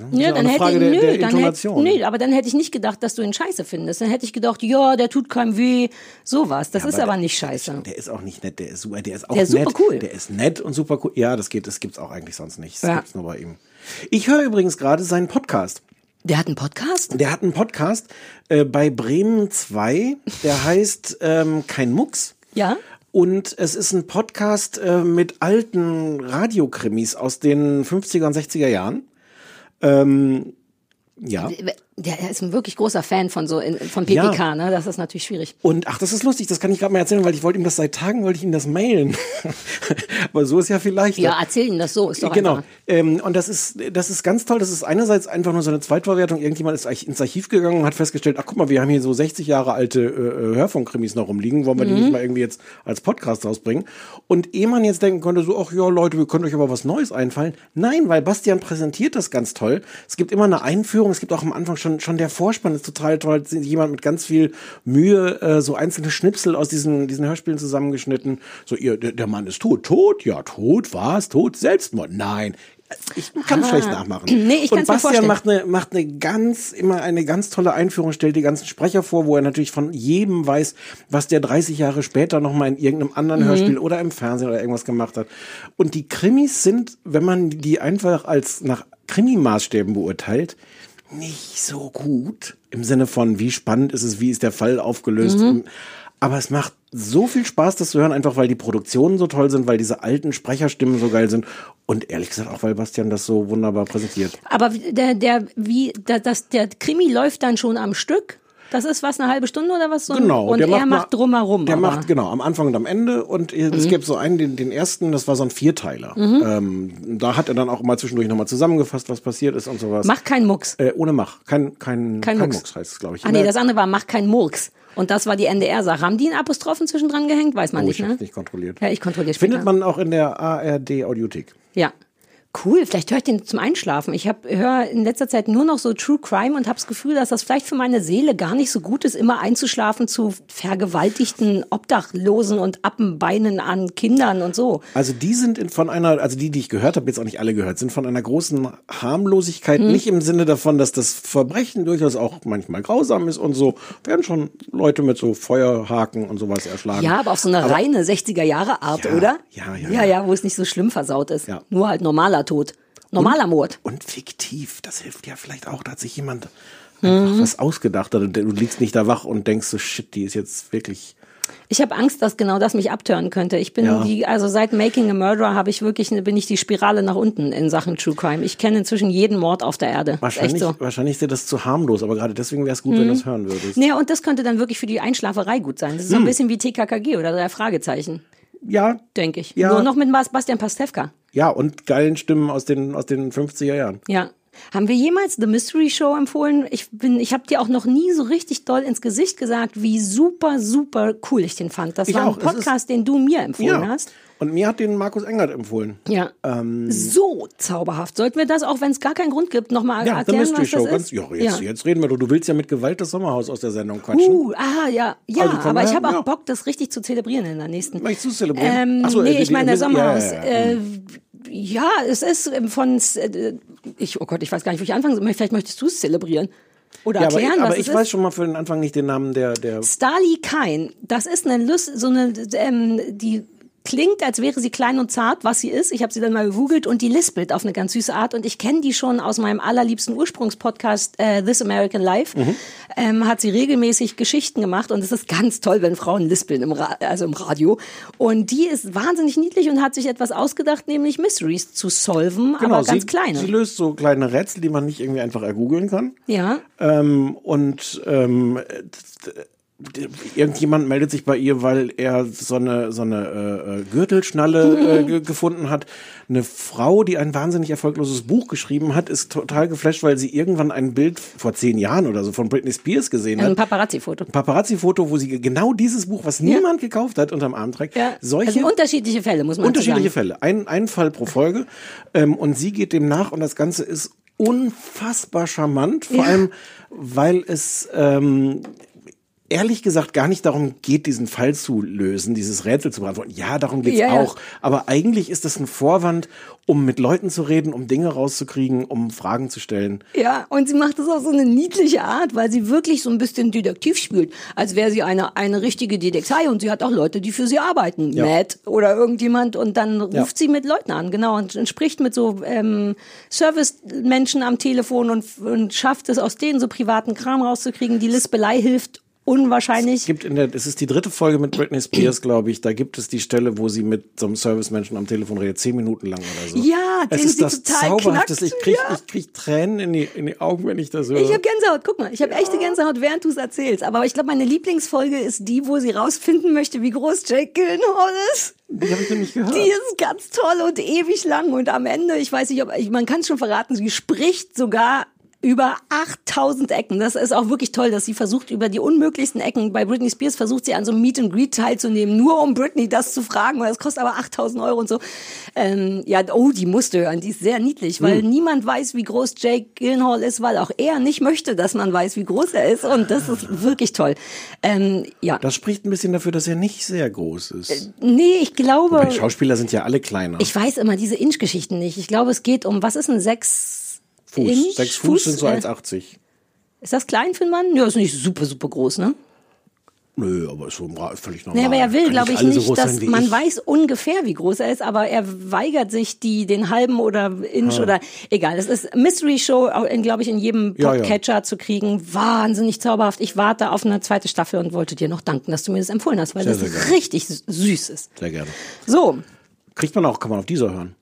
Ist Ja, dann hätte Frage der, nö, der dann hätte, nö, aber dann hätte ich nicht gedacht, dass du ihn scheiße findest. Dann hätte ich gedacht, ja, der tut keinem weh, sowas. Das ist aber nicht scheiße. Der ist auch nicht nett, der ist super, der ist auch Der ist nett. super cool. Der ist nett und super cool. Ja, das geht, das gibt's auch eigentlich sonst nicht. Das Ja. gibt's nur bei ihm. Ich höre übrigens gerade seinen Podcast. Der hat einen Podcast? Der hat einen Podcast äh, bei Bremen 2, der heißt ähm, Kein Mucks. Ja. Und es ist ein Podcast äh, mit alten Radiokrimis aus den 50er und 60er Jahren. Ähm, ja. Der ist ein wirklich großer Fan von so, von PPK, Ja. ne? Das ist natürlich schwierig. Und ach, das ist lustig, das kann ich gerade mal erzählen, weil ich wollte ihm das seit Tagen, wollte ich ihm das mailen. Aber so ist ja vielleicht. Ja, erzähl ihm das so, ist doch Genau. Ähm, und das ist, das ist ganz toll. Das ist einerseits einfach nur so eine Zweitverwertung. Irgendjemand ist eigentlich ins Archiv gegangen und hat festgestellt, ach guck mal, wir haben hier so 60 Jahre alte äh, Hörfunkkrimis noch rumliegen. Wollen wir die Mhm. nicht mal irgendwie jetzt als Podcast rausbringen? Und ehe man jetzt denken konnte, so, ach ja, Leute, wir können euch aber was Neues einfallen. Nein, weil Bastian präsentiert das ganz toll. Es gibt immer eine Einführung. Es gibt auch am Anfang schon, schon der Vorspann ist total toll. Jemand mit ganz viel Mühe, äh, so einzelne Schnipsel aus diesen, diesen Hörspielen zusammengeschnitten. So, ihr, der, der Mann ist tot. Tot? Ja, tot. Was? Tot? Selbstmord? Nein. Ich kann es Ah. schlecht nachmachen. Nee, ich Und Bastian macht eine, macht eine ganz, immer eine ganz tolle Einführung, stellt die ganzen Sprecher vor, wo er natürlich von jedem weiß, was der 30 Jahre später nochmal in irgendeinem anderen Mhm. Hörspiel oder im Fernsehen oder irgendwas gemacht hat. Und die Krimis sind, wenn man die einfach als nach Krimi-Maßstäben beurteilt, nicht so gut. Im Sinne von, wie spannend ist es, wie ist der Fall aufgelöst. Mhm. Aber es macht so viel Spaß, das zu hören, einfach weil die Produktionen so toll sind, weil diese alten Sprecherstimmen so geil sind und ehrlich gesagt auch, weil Bastian das so wunderbar präsentiert. Aber der, der, wie, das, der Krimi läuft dann schon am Stück? Das ist was, eine halbe Stunde oder was? So Genau. Und der er macht, mal- drumherum. Der aber. macht, genau, am Anfang und am Ende. Und es Mhm. gibt so einen, den, den ersten, das war so ein Vierteiler. Mhm. Ähm, da hat er dann auch mal zwischendurch nochmal zusammengefasst, was passiert ist und sowas. Mach keinen Mucks. Äh, ohne Mach. Kein, kein, Kein kein, Mucks. Mucks. heißt es, glaube ich. Ah nee, das andere war, mach keinen Murks. Und das war die NDR-Sache. Haben die einen Apostrophen zwischendran gehängt? Weiß man oh, nicht, ich ne? hab's nicht kontrolliert. Ja, ich kontrolliere später. Findet man auch in der ARD Audiothek. Ja. Cool, vielleicht höre ich den zum Einschlafen. Ich höre in letzter Zeit nur noch so True Crime und habe das Gefühl, dass das vielleicht für meine Seele gar nicht so gut ist, immer einzuschlafen zu vergewaltigten Obdachlosen und Appenbeinen an Kindern und so. Also die sind in, von einer, also die, die ich gehört habe, jetzt auch nicht alle gehört, sind von einer großen Harmlosigkeit, Hm. nicht im Sinne davon, dass das Verbrechen durchaus auch manchmal grausam ist und so, werden schon Leute mit so Feuerhaken und sowas erschlagen. Ja, aber auf so eine reine 60er-Jahre-Art, Ja, oder? ja, ja, Ja, ja. ja, wo es nicht so schlimm versaut ist. Nur halt normaler Tod. Normaler Mord. Und fiktiv, das hilft ja vielleicht auch, da hat sich jemand Mhm. einfach was ausgedacht hat und du liegst nicht da wach und denkst so, shit, die ist jetzt wirklich, Ich habe Angst, dass genau das mich abtören könnte. Ich bin Ja. die, also seit Making a Murderer habe ich wirklich, bin ich die Spirale nach unten in Sachen True Crime. Ich kenne inzwischen jeden Mord auf der Erde. Wahrscheinlich, so. wahrscheinlich ist dir das zu harmlos, aber gerade deswegen wäre es gut, wenn Mhm. du es hören würdest. Naja, und das könnte dann wirklich für die Einschlaferei gut sein. Das ist so ein Hm. bisschen wie TKKG oder drei Fragezeichen. Ja. Denke ich. Ja. Nur noch mit Bas- Bastian Pastewka. Ja, und geilen Stimmen aus den, aus den 50er Jahren. Ja. Haben wir jemals The Mystery Show empfohlen? Ich bin, ich habe dir auch noch nie so richtig doll ins Gesicht gesagt, wie super, super cool ich den fand. Das Ich war auch. ein ist- Podcast, den du mir empfohlen Ja. hast. Und mir hat den Markus Engert empfohlen. Ja. Ähm, so zauberhaft. Sollten wir das, auch wenn es gar keinen Grund gibt, nochmal ja, The erklären, Mystery was Show. das Ganz, ist? ja, jetzt, jetzt reden wir doch. Du willst ja mit Gewalt das Sommerhaus aus der Sendung quatschen. Uh, ah, ja, ja, Also aber ich daher, habe auch ja. Bock, das richtig zu zelebrieren in der nächsten. Möchtest du zelebrieren? Ähm, Ach so, nee, äh, ich die- meine, die- Sommerhaus. ja, ja, ja. Äh, ja, es ist ähm, von, äh, ich, oh Gott, ich weiß gar nicht, wo ich anfangen soll. Vielleicht möchtest du es zelebrieren. Oder ja, aber, erklären, ich- aber was ich es weiß ist. schon mal für den Anfang nicht den Namen der, der Starly Kain, das ist eine Lust, so eine, ähm, die klingt, als wäre sie klein und zart, was sie ist. Ich habe sie dann mal gegoogelt und die lispelt auf eine ganz süße Art und ich kenne die schon aus meinem allerliebsten Ursprungspodcast äh, This American Life. Mhm. Ähm, hat sie regelmäßig Geschichten gemacht und es ist ganz toll, wenn Frauen lispeln im, Ra also im Radio. Und die ist wahnsinnig niedlich und hat sich etwas ausgedacht, nämlich Mysteries zu solven, aber ganz Genau, sie, kleine. Sie löst so kleine Rätsel, die man nicht irgendwie einfach ergoogeln kann. ja. Ähm, und ähm, irgendjemand meldet sich bei ihr, weil er so eine, so eine äh, äh, Gürtelschnalle äh, ge gefunden hat. Eine Frau, die ein wahnsinnig erfolgloses Buch geschrieben hat, ist total geflasht, weil sie irgendwann ein Bild vor zehn Jahren oder so von Britney Spears gesehen Ein hat. Paparazzi-Foto. Ein Paparazzi-Foto, wo sie genau dieses Buch, was niemand gekauft hat, unterm Arm trägt. Ja. Solche also unterschiedliche Fälle, muss man unterschiedliche sagen. Fälle. Ein, ein Fall pro Folge. Ähm, und sie geht dem nach und das Ganze ist unfassbar charmant. Vor Ja. allem, weil es ähm, ehrlich gesagt gar nicht darum geht, diesen Fall zu lösen, dieses Rätsel zu beantworten. Ja, darum geht's Ja, ja. auch. Aber eigentlich ist das ein Vorwand, um mit Leuten zu reden, um Dinge rauszukriegen, um Fragen zu stellen. Ja, und sie macht das auf so eine niedliche Art, weil sie wirklich so ein bisschen detektiv spielt, als wäre sie eine, eine richtige Detektei und sie hat auch Leute, die für sie arbeiten, Ja. Matt oder irgendjemand und dann ruft Ja. sie mit Leuten an, genau, und, und spricht mit so ähm, Service-Menschen am Telefon und, und schafft es aus denen so privaten Kram rauszukriegen. Die Lispelei hilft unwahrscheinlich. Es gibt in der, es ist die dritte Folge mit Britney Spears, glaube ich. Da gibt es die Stelle, wo sie mit so einem Servicemenschen am Telefon redet, zehn Minuten lang oder so. Ja, es den ist sie das total Zauberhafteste. Ich knackt. krieg, Ja. ich krieg Tränen in die, in die Augen, wenn ich das höre. Ich habe Gänsehaut, guck mal, ich habe echte Gänsehaut, während du es erzählst. Aber ich glaube, meine Lieblingsfolge ist die, wo sie rausfinden möchte, wie groß Jake Gyllenhaal ist. die habe ich nämlich gehört. Die ist ganz toll und ewig lang und am Ende, ich weiß nicht, ob ich, man kann es schon verraten, sie spricht sogar über 8000 Ecken. Das ist auch wirklich toll, dass sie versucht, über die unmöglichsten Ecken, bei Britney Spears versucht sie an so einem Meet and Greet teilzunehmen, nur um Britney das zu fragen, weil das kostet aber 8000 Euro und so. Ähm, ja, oh, die musste hören, die ist sehr niedlich, weil Hm. niemand weiß, wie groß Jake Gyllenhaal ist, weil auch er nicht möchte, dass man weiß, wie groß er ist und das ist wirklich toll. Ähm, ja, Das spricht ein bisschen dafür, dass er nicht sehr groß ist. nee, ich glaube... Wobei Schauspieler sind ja alle kleiner. Ich weiß immer diese Inch-Geschichten nicht. Ich glaube, es geht um, was ist ein sechs Fuß. Sechs Fuß, sind so Äh, 1,80. Ist das klein für einen Mann? Ja, ist nicht super, super groß, ne? Nö, aber ist so völlig normal. Nee, aber er will, glaube ich, so nicht, groß dass man ich. weiß ungefähr, wie groß er ist, aber er weigert sich, die den halben oder Inch Ah. oder egal. Es ist Mystery Show, glaube ich, in jedem Ja, ja. Podcatcher zu kriegen. Wahnsinnig zauberhaft. Ich warte auf eine zweite Staffel und wollte dir noch danken, dass du mir das empfohlen hast, weil Sehr, das sehr richtig süß ist. Sehr gerne. So, Kriegt man auch, kann man auf dieser hören.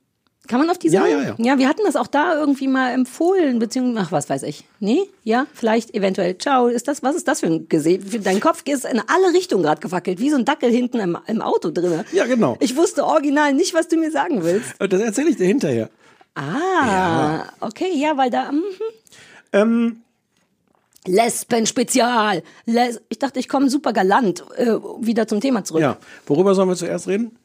Kann man auf die Ja, Sache? ja, ja. Ja, wir hatten das auch da irgendwie mal empfohlen, beziehungsweise, ach, was weiß ich. Nee? Ja? Vielleicht, eventuell. Ciao. Ist das, was ist das für ein Gesicht? Dein Kopf ist in alle Richtungen gerade gewackelt, wie so ein Dackel hinten im, im Auto drinne. Ja, genau. Ich wusste original nicht, was du mir sagen willst. Äh, Das erzähle ich dir hinterher. Ah, okay, ja, weil da, mhm. Ähm, Lesben-Spezial. Les ich dachte, ich komme super galant äh, wieder zum Thema zurück. ja, worüber sollen wir zuerst reden?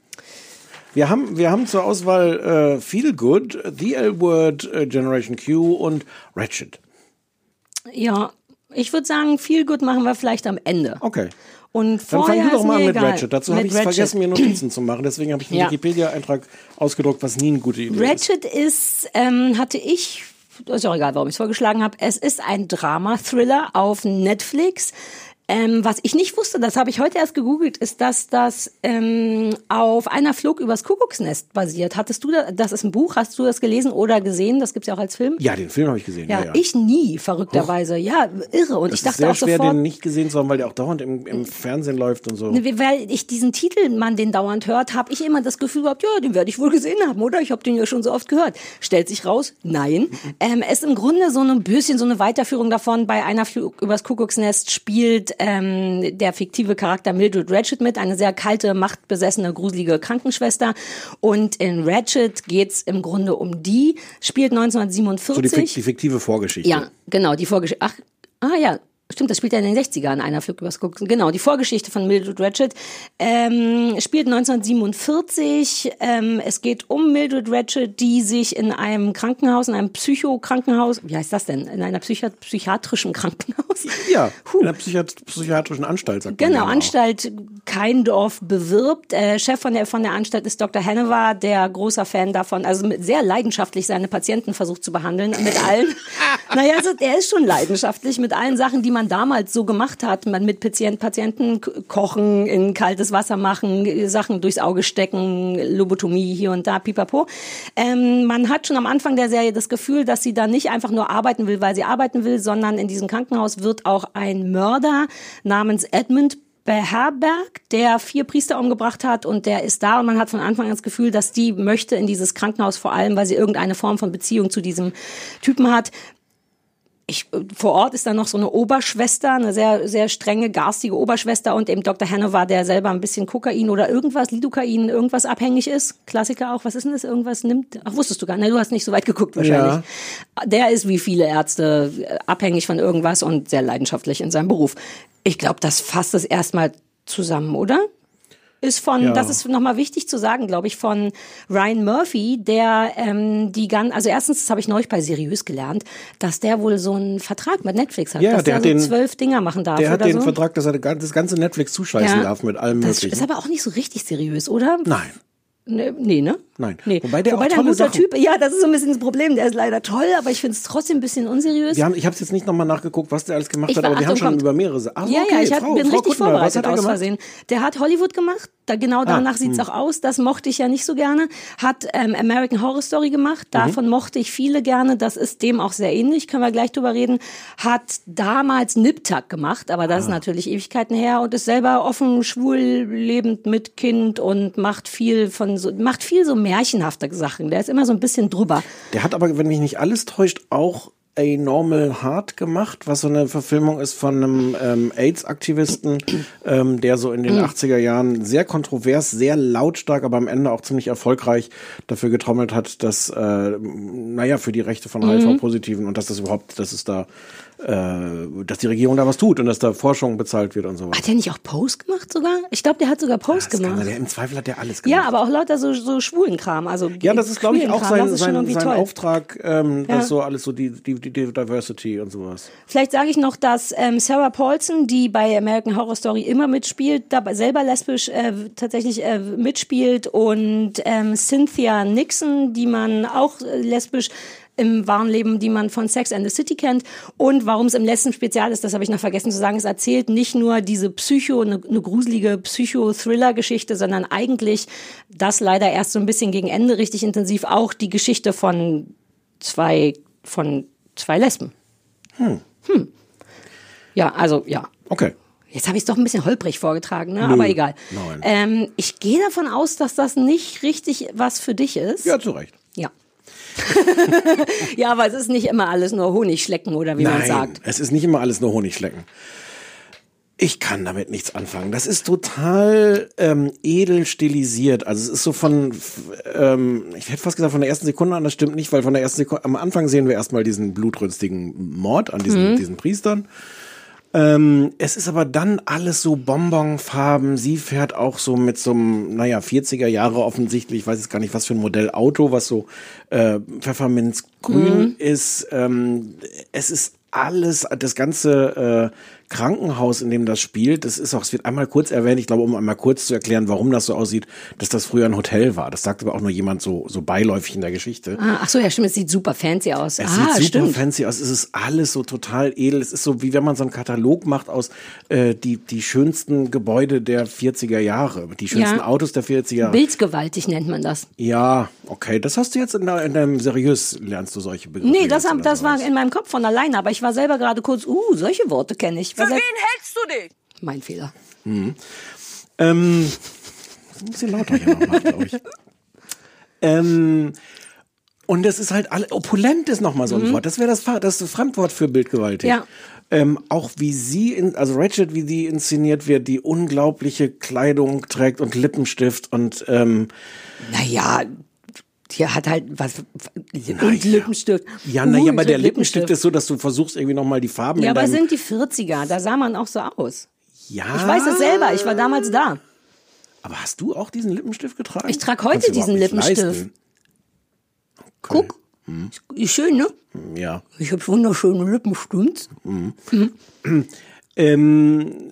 Wir haben, wir haben zur Auswahl äh, Feel Good, The L-Word, äh, Generation Q und Ratchet. Ja, ich würde sagen, viel gut machen wir vielleicht am Ende. Okay. Und Dann vorher fang du doch mal an mit egal. Ratchet. Dazu habe ich Ratchet. vergessen, mir Notizen zu machen. Deswegen habe ich einen Ja. Wikipedia-Eintrag ausgedruckt, was nie eine gute Idee ist. Ratchet ist, ähm, hatte ich, ist auch egal, warum ich es vorgeschlagen habe, es ist ein Drama-Thriller auf Netflix. Ähm, was ich nicht wusste, das habe ich heute erst gegoogelt, ist, dass das ähm, auf einer Flug übers Kuckucksnest basiert. Hattest du das, das ist ein Buch, hast du das gelesen oder gesehen? Das gibt's ja auch als Film. Ja, den Film habe ich gesehen. Ja, Ja, ja. ich nie, verrückterweise. Ja, irre. Und das ich dachte ist sehr auch schwer, sofort, den nicht gesehen zu haben, weil der auch dauernd im, im Fernsehen läuft und so. Ne, Weil ich diesen Titel, man den dauernd hört, habe ich immer das Gefühl gehabt, ja, den werde ich wohl gesehen haben, oder? Ich habe den ja schon so oft gehört. Stellt sich raus, nein. Ähm, es ist im Grunde so ein bisschen so eine Weiterführung davon. Bei einer Flug übers Kuckucksnest spielt ähm, der fiktive Charakter Mildred Ratchet mit, eine sehr kalte, machtbesessene, gruselige Krankenschwester. Und in Ratchet geht's im Grunde um die, spielt 1947. So die, die fiktive Vorgeschichte. Ja, genau, die Vorgeschichte. Ach, ah ja, stimmt, das spielt ja in den 60ern, einer Flug übers Kuckuck. Genau, die Vorgeschichte von Mildred Ratchet ähm, spielt 1947. Ähm, es geht um Mildred Ratchet, die sich in einem Krankenhaus, in einem Psychokrankenhaus, wie heißt das denn? In einer Psychi psychiatrischen Krankenhaus? Ja, in einer Psychiat psychiatrischen Anstalt, sagt Genau. Anstalt Keindorf bewirbt. Äh, Chef von der, von der Anstalt ist Dr. Hennewer, der großer Fan davon, also mit, sehr leidenschaftlich seine Patienten versucht zu behandeln, mit allen. naja, also er ist schon leidenschaftlich mit allen Sachen, die man damals so gemacht hat. Man mit Patient, Patienten kochen, in kaltes Wasser machen, Sachen durchs Auge stecken, Lobotomie hier und da, pipapo. Ähm, man hat schon am Anfang der Serie das Gefühl, dass sie da nicht einfach nur arbeiten will, weil sie arbeiten will, sondern in diesem Krankenhaus wird auch ein Mörder namens Edmund beherbergt, der vier Priester umgebracht hat und der ist da und man hat von Anfang an das Gefühl, dass die möchte in dieses Krankenhaus vor allem, weil sie irgendeine Form von Beziehung zu diesem Typen hat. Ich, vor Ort ist da noch so eine Oberschwester, eine sehr, sehr strenge, garstige Oberschwester und eben Dr. Hanover, der selber ein bisschen Kokain oder irgendwas, Lidocain, irgendwas abhängig ist. Klassiker auch. Was ist denn das? Irgendwas nimmt? Ach, wusstest du gar nicht. Du hast nicht so weit geguckt wahrscheinlich. Der ist wie viele Ärzte äh, abhängig von irgendwas und sehr leidenschaftlich in seinem Beruf. Ich glaube, das fasst es erstmal zusammen, oder? Ist von, Ja. das ist nochmal wichtig zu sagen, glaube ich, von Ryan Murphy, der ähm, die ganz, also erstens, das habe ich neulich bei Seriös gelernt, dass der wohl so einen Vertrag mit Netflix hat, Ja, dass der der, hat so den- zwölf Dinger machen darf Der hat oder den so. Vertrag, dass er das ganze Netflix zuscheißen Ja. darf mit allem das Möglichen. ist aber auch nicht so richtig seriös, oder? Nein. Ne, nee, ne? Nein. Nee. Wobei der auch ein tolle guter Sachen- Typ, ja, das ist so ein bisschen das Problem. Der ist leider toll, aber ich finde es trotzdem ein bisschen unseriös. Wir haben, ich habe jetzt nicht nochmal nachgeguckt, was der alles gemacht Ich hat, aber wir haben Achtung, schon kommt. über mehrere Sachen. Ach, ja, okay, ja, ich hab, Frau, bin Frau richtig Kuttner, vorbereitet er aus? Versehen. Der hat Hollywood gemacht, da, genau danach Ah, sieht's hm. auch aus. Das mochte ich ja nicht so gerne. Hat ähm, American Horror Story gemacht, Mhm. davon mochte ich viele gerne. Das ist dem auch sehr ähnlich, können wir gleich drüber reden. Hat damals Niptak gemacht, aber Ah. das ist natürlich Ewigkeiten her und ist selber offen, schwul, lebend mit Kind und macht viel von so, macht viel so märchenhafte Sachen. Der ist immer so ein bisschen drüber. Der hat aber, wenn mich nicht alles täuscht, auch A Normal Heart gemacht, was so eine Verfilmung ist von einem ähm, AIDS-Aktivisten, ähm, der so in den Mhm. 80er Jahren sehr kontrovers, sehr lautstark, aber am Ende auch ziemlich erfolgreich dafür getrommelt hat, dass, äh, naja, für die Rechte von Mhm. HIV-Positiven und dass das überhaupt, dass es da, äh, dass die Regierung da was tut und dass da Forschung bezahlt wird und so Hat der nicht auch Post gemacht sogar? Ich glaube, der hat sogar Post Das gemacht. Der, Im Zweifel hat der alles gemacht. Ja, aber auch lauter so, so schwulen Kram. Also Ja, das ist, glaube ich, auch sein, sein, sein. Auftrag, ähm, Ja. das so alles so die, die, die Diversity und sowas. Vielleicht sage ich noch, dass ähm, Sarah Paulson, die bei American Horror Story immer mitspielt, dabei selber lesbisch äh, tatsächlich äh, mitspielt und ähm, Cynthia Nixon, die man auch äh, lesbisch im wahren Leben, die man von Sex and the City kennt. Und warum es im letzten Spezial ist, das habe ich noch vergessen zu sagen, es erzählt nicht nur diese Psycho, eine, eine gruselige Psycho-Thriller-Geschichte, sondern eigentlich das leider erst so ein bisschen gegen Ende richtig intensiv auch die Geschichte von zwei, von zwei Lesben. Hm. Hm. Ja, also ja. Okay. Jetzt habe ich es doch ein bisschen holprig vorgetragen, ne? Nö, aber egal. nein. Ähm, ich gehe davon aus, dass das nicht richtig was für dich ist. Ja, zu Recht. Ja. aber es ist nicht immer alles nur Honigschlecken oder wie man Nein, sagt. es ist nicht immer alles nur Honigschlecken. Ich kann damit nichts anfangen. Das ist total ähm, edel stilisiert. Also es ist so von, ähm, ich hätte fast gesagt von der ersten Sekunde an, das stimmt nicht, weil von der ersten Sekunde, am Anfang sehen wir erstmal diesen blutrünstigen Mord an diesen, Mhm. diesen Priestern. Ähm, es ist aber dann alles so Bonbonfarben. Sie fährt auch so mit so einem, naja, 40er Jahre offensichtlich, ich weiß jetzt gar nicht, was für ein Modell Auto, was so äh, Pfefferminzgrün Mhm. ist. Ähm, es ist alles, das ganze äh, Krankenhaus, in dem das spielt, das ist auch, es wird einmal kurz erwähnt, ich glaube, um einmal kurz zu erklären, warum das so aussieht, dass das früher ein Hotel war. Das sagt aber auch nur jemand so, so beiläufig in der Geschichte. Ah, ach so, ja, stimmt. Es sieht super fancy aus. Es ah, sieht super stimmt. fancy aus. Es ist alles so total edel. Es ist so, wie wenn man so einen Katalog macht aus äh, die, die schönsten Gebäude der 40er Jahre, die schönsten Ja. Autos der 40er Jahre. Bildgewaltig nennt man das. Ja, okay. Das hast du jetzt in, in deinem seriös lernst du solche Begriffe. Nee, das, das sowas. war in meinem Kopf von alleine, aber ich war selber gerade kurz, uh, solche Worte kenne ich. Für wen hältst du dich? Mein Fehler. Mhm. Ähm, ein bisschen lauter hier nochmal, glaube ich. Ähm, Und das ist halt alle, opulent ist nochmal so ein Wort. Das wäre das, das Fremdwort für bildgewaltig. Ja. Ähm, auch wie sie, in, also Ratchet, wie sie inszeniert wird, die unglaubliche Kleidung trägt und Lippenstift und ähm, Naja, die hat halt was. Und Lippenstift. ja, naja, aber der Lippenstift. Lippenstift ist so, dass du versuchst irgendwie nochmal die Farben Ja, aber sind die 40er, da sah man auch so aus. ja. Ich weiß es selber, ich war damals da. Aber hast du auch diesen Lippenstift getragen? Ich trage heute Kannst diesen Lippenstift. leisten. Guck. Ist schön, ne? Ja. Ich habe wunderschöne Lippenstift. Ähm,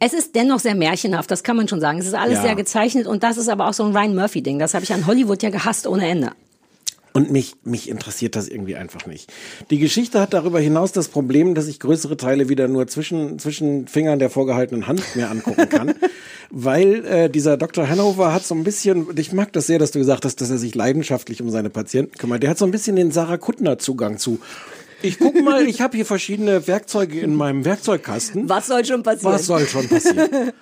Es ist dennoch sehr märchenhaft, das kann man schon sagen. Es ist alles Ja. sehr gezeichnet und das ist aber auch so ein Ryan Murphy-Ding. Das habe ich an Hollywood ja gehasst ohne Ende. Und mich, mich interessiert das irgendwie einfach nicht. Die Geschichte hat darüber hinaus das Problem, dass ich größere Teile wieder nur zwischen, zwischen Fingern der vorgehaltenen Hand mir angucken kann. weil äh, dieser Dr. Hanover hat so ein bisschen, ich mag das sehr, dass du gesagt hast, dass er sich leidenschaftlich um seine Patienten kümmert. Der hat so ein bisschen den Sarah Kuttner Zugang zu. Ich guck mal, ich habe hier verschiedene Werkzeuge in meinem Werkzeugkasten. Was soll schon passieren? Was soll schon passieren?